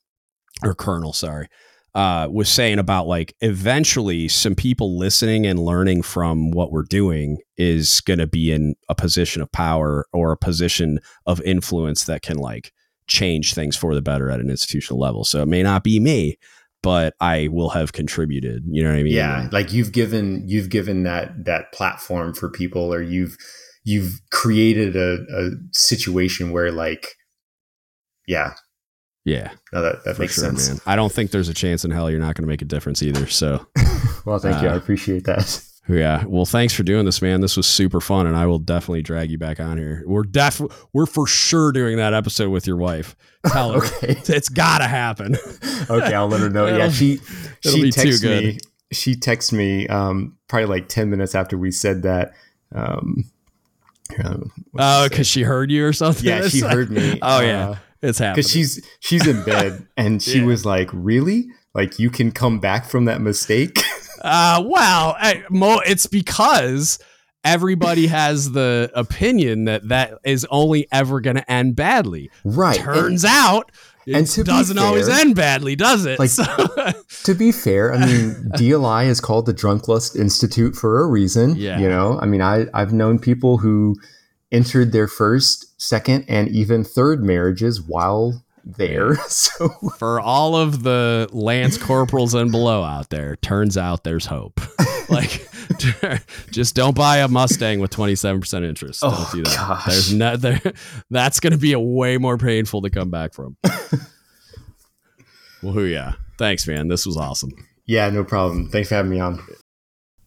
or colonel, sorry, uh, was saying about like eventually some people listening and learning from what we're doing is going to be in a position of power or a position of influence that can like change things for the better at an institutional level. So it may not be me, but I will have contributed. You know what I mean? yeah like you've given you've given that that platform for people or you've you've created a, a situation where like yeah Yeah. no that, that makes sure, sense man. I don't think there's a chance in hell you're not going to make a difference either. So well thank you i Uh, appreciate that Yeah. Well, thanks for doing this, man. This was super fun, and I will definitely drag you back on here. We're def we're for sure doing that episode with your wife. Tell her okay it's gotta happen. okay i'll let her know yeah she she texts me she texted me um probably like 10 minutes after we said that um um, Oh, because she heard you or something. yeah she heard me Oh yeah, it's happening. because she's she's in bed and she Yeah. was like really like you can come back from that mistake Uh, well, I, Mo, it's because everybody has the opinion that that is only ever going to end badly. right Turns out. It and to doesn't always fair- end badly, does it? Like- So- to be fair, I mean, DLI is called the Drunk Lust Institute for a reason. Yeah. You know, I mean, I, I've known people who entered their first, second, and even third marriages while there. So, for all of the lance corporals and below out there, turns out there's hope. like, just don't buy a Mustang with 27% interest. Don't Oh, do that. gosh. There's no, there, that's going to be a way more painful to come back from. well, yeah. Thanks, man. This was awesome. yeah, no problem. Thanks for having me on.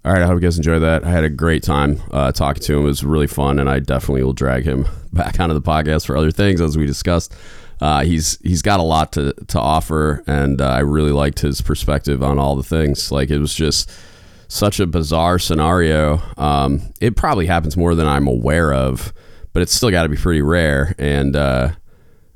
All right, I hope you guys enjoyed that. I had a great time uh, talking to him. It was really fun, and I definitely will drag him back onto the podcast for other things, as we discussed. Uh, he's he's got a lot to to offer, and uh, I really liked his perspective on all the things. Like it was just such a bizarre scenario. Um, it probably happens more than I'm aware of, but it's still got to be pretty rare. And uh,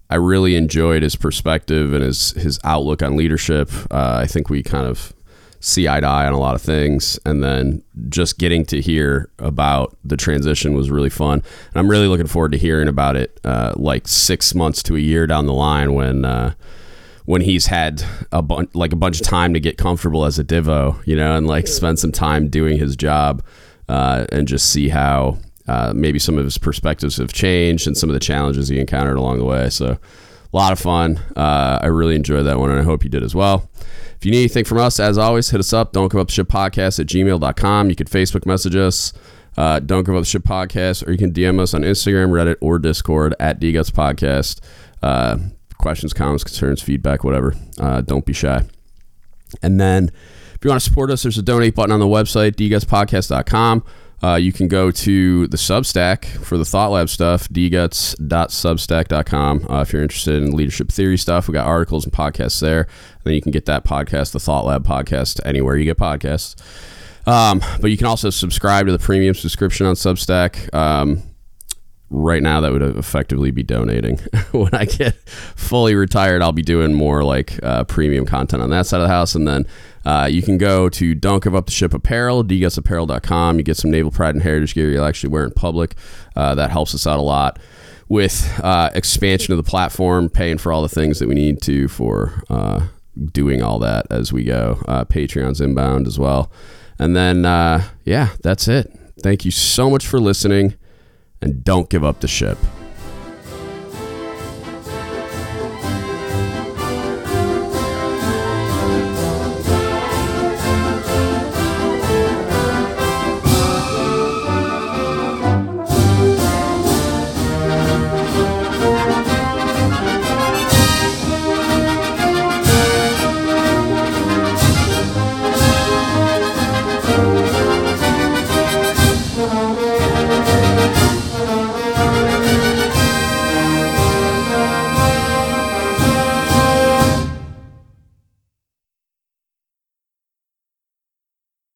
I really enjoyed his perspective and his his outlook on leadership. Uh, I think we kind of see eye to eye on a lot of things, and then just getting to hear about the transition was really fun. And I'm really looking forward to hearing about it, uh, like six months to a year down the line when. Uh, when he's had a bunch like a bunch of time to get comfortable as a divo, you know, and like spend some time doing his job, uh, and just see how uh, maybe some of his perspectives have changed and some of the challenges he encountered along the way. So a lot of fun. Uh, I really enjoyed that one, and I hope you did as well. If you need anything from us, as always, hit us up. Don't give up ship podcast at gmail.com. You can Facebook message us. Uh, don't give up ship podcast, or you can DM us on Instagram, Reddit, or Discord at DGuts Podcast. Uh, questions, comments, concerns, feedback, whatever. Uh, don't be shy. And then, if you want to support us, there's a donate button on the website, dgutspodcast.com. Uh, you can go to the Substack for the Thought Lab stuff, dguts.substack.com. Uh, if you're interested in leadership theory stuff, we got articles and podcasts there. And then you can get that podcast, the Thought Lab podcast, anywhere you get podcasts. Um, but you can also subscribe to the premium subscription on Substack. Um, right now, that would effectively be donating. when I get fully retired, I'll be doing more like uh, premium content on that side of the house. And then uh, you can go to Don't Give Up the Ship Apparel, dgutsapparel.com. You get some naval pride and heritage gear you'll actually wear in public. Uh, that helps us out a lot with uh, expansion of the platform, paying for all the things that we need to for uh, doing all that as we go. Uh, Patreon's inbound as well. And then, yeah, that's it. Thank you so much for listening, and don't give up the ship.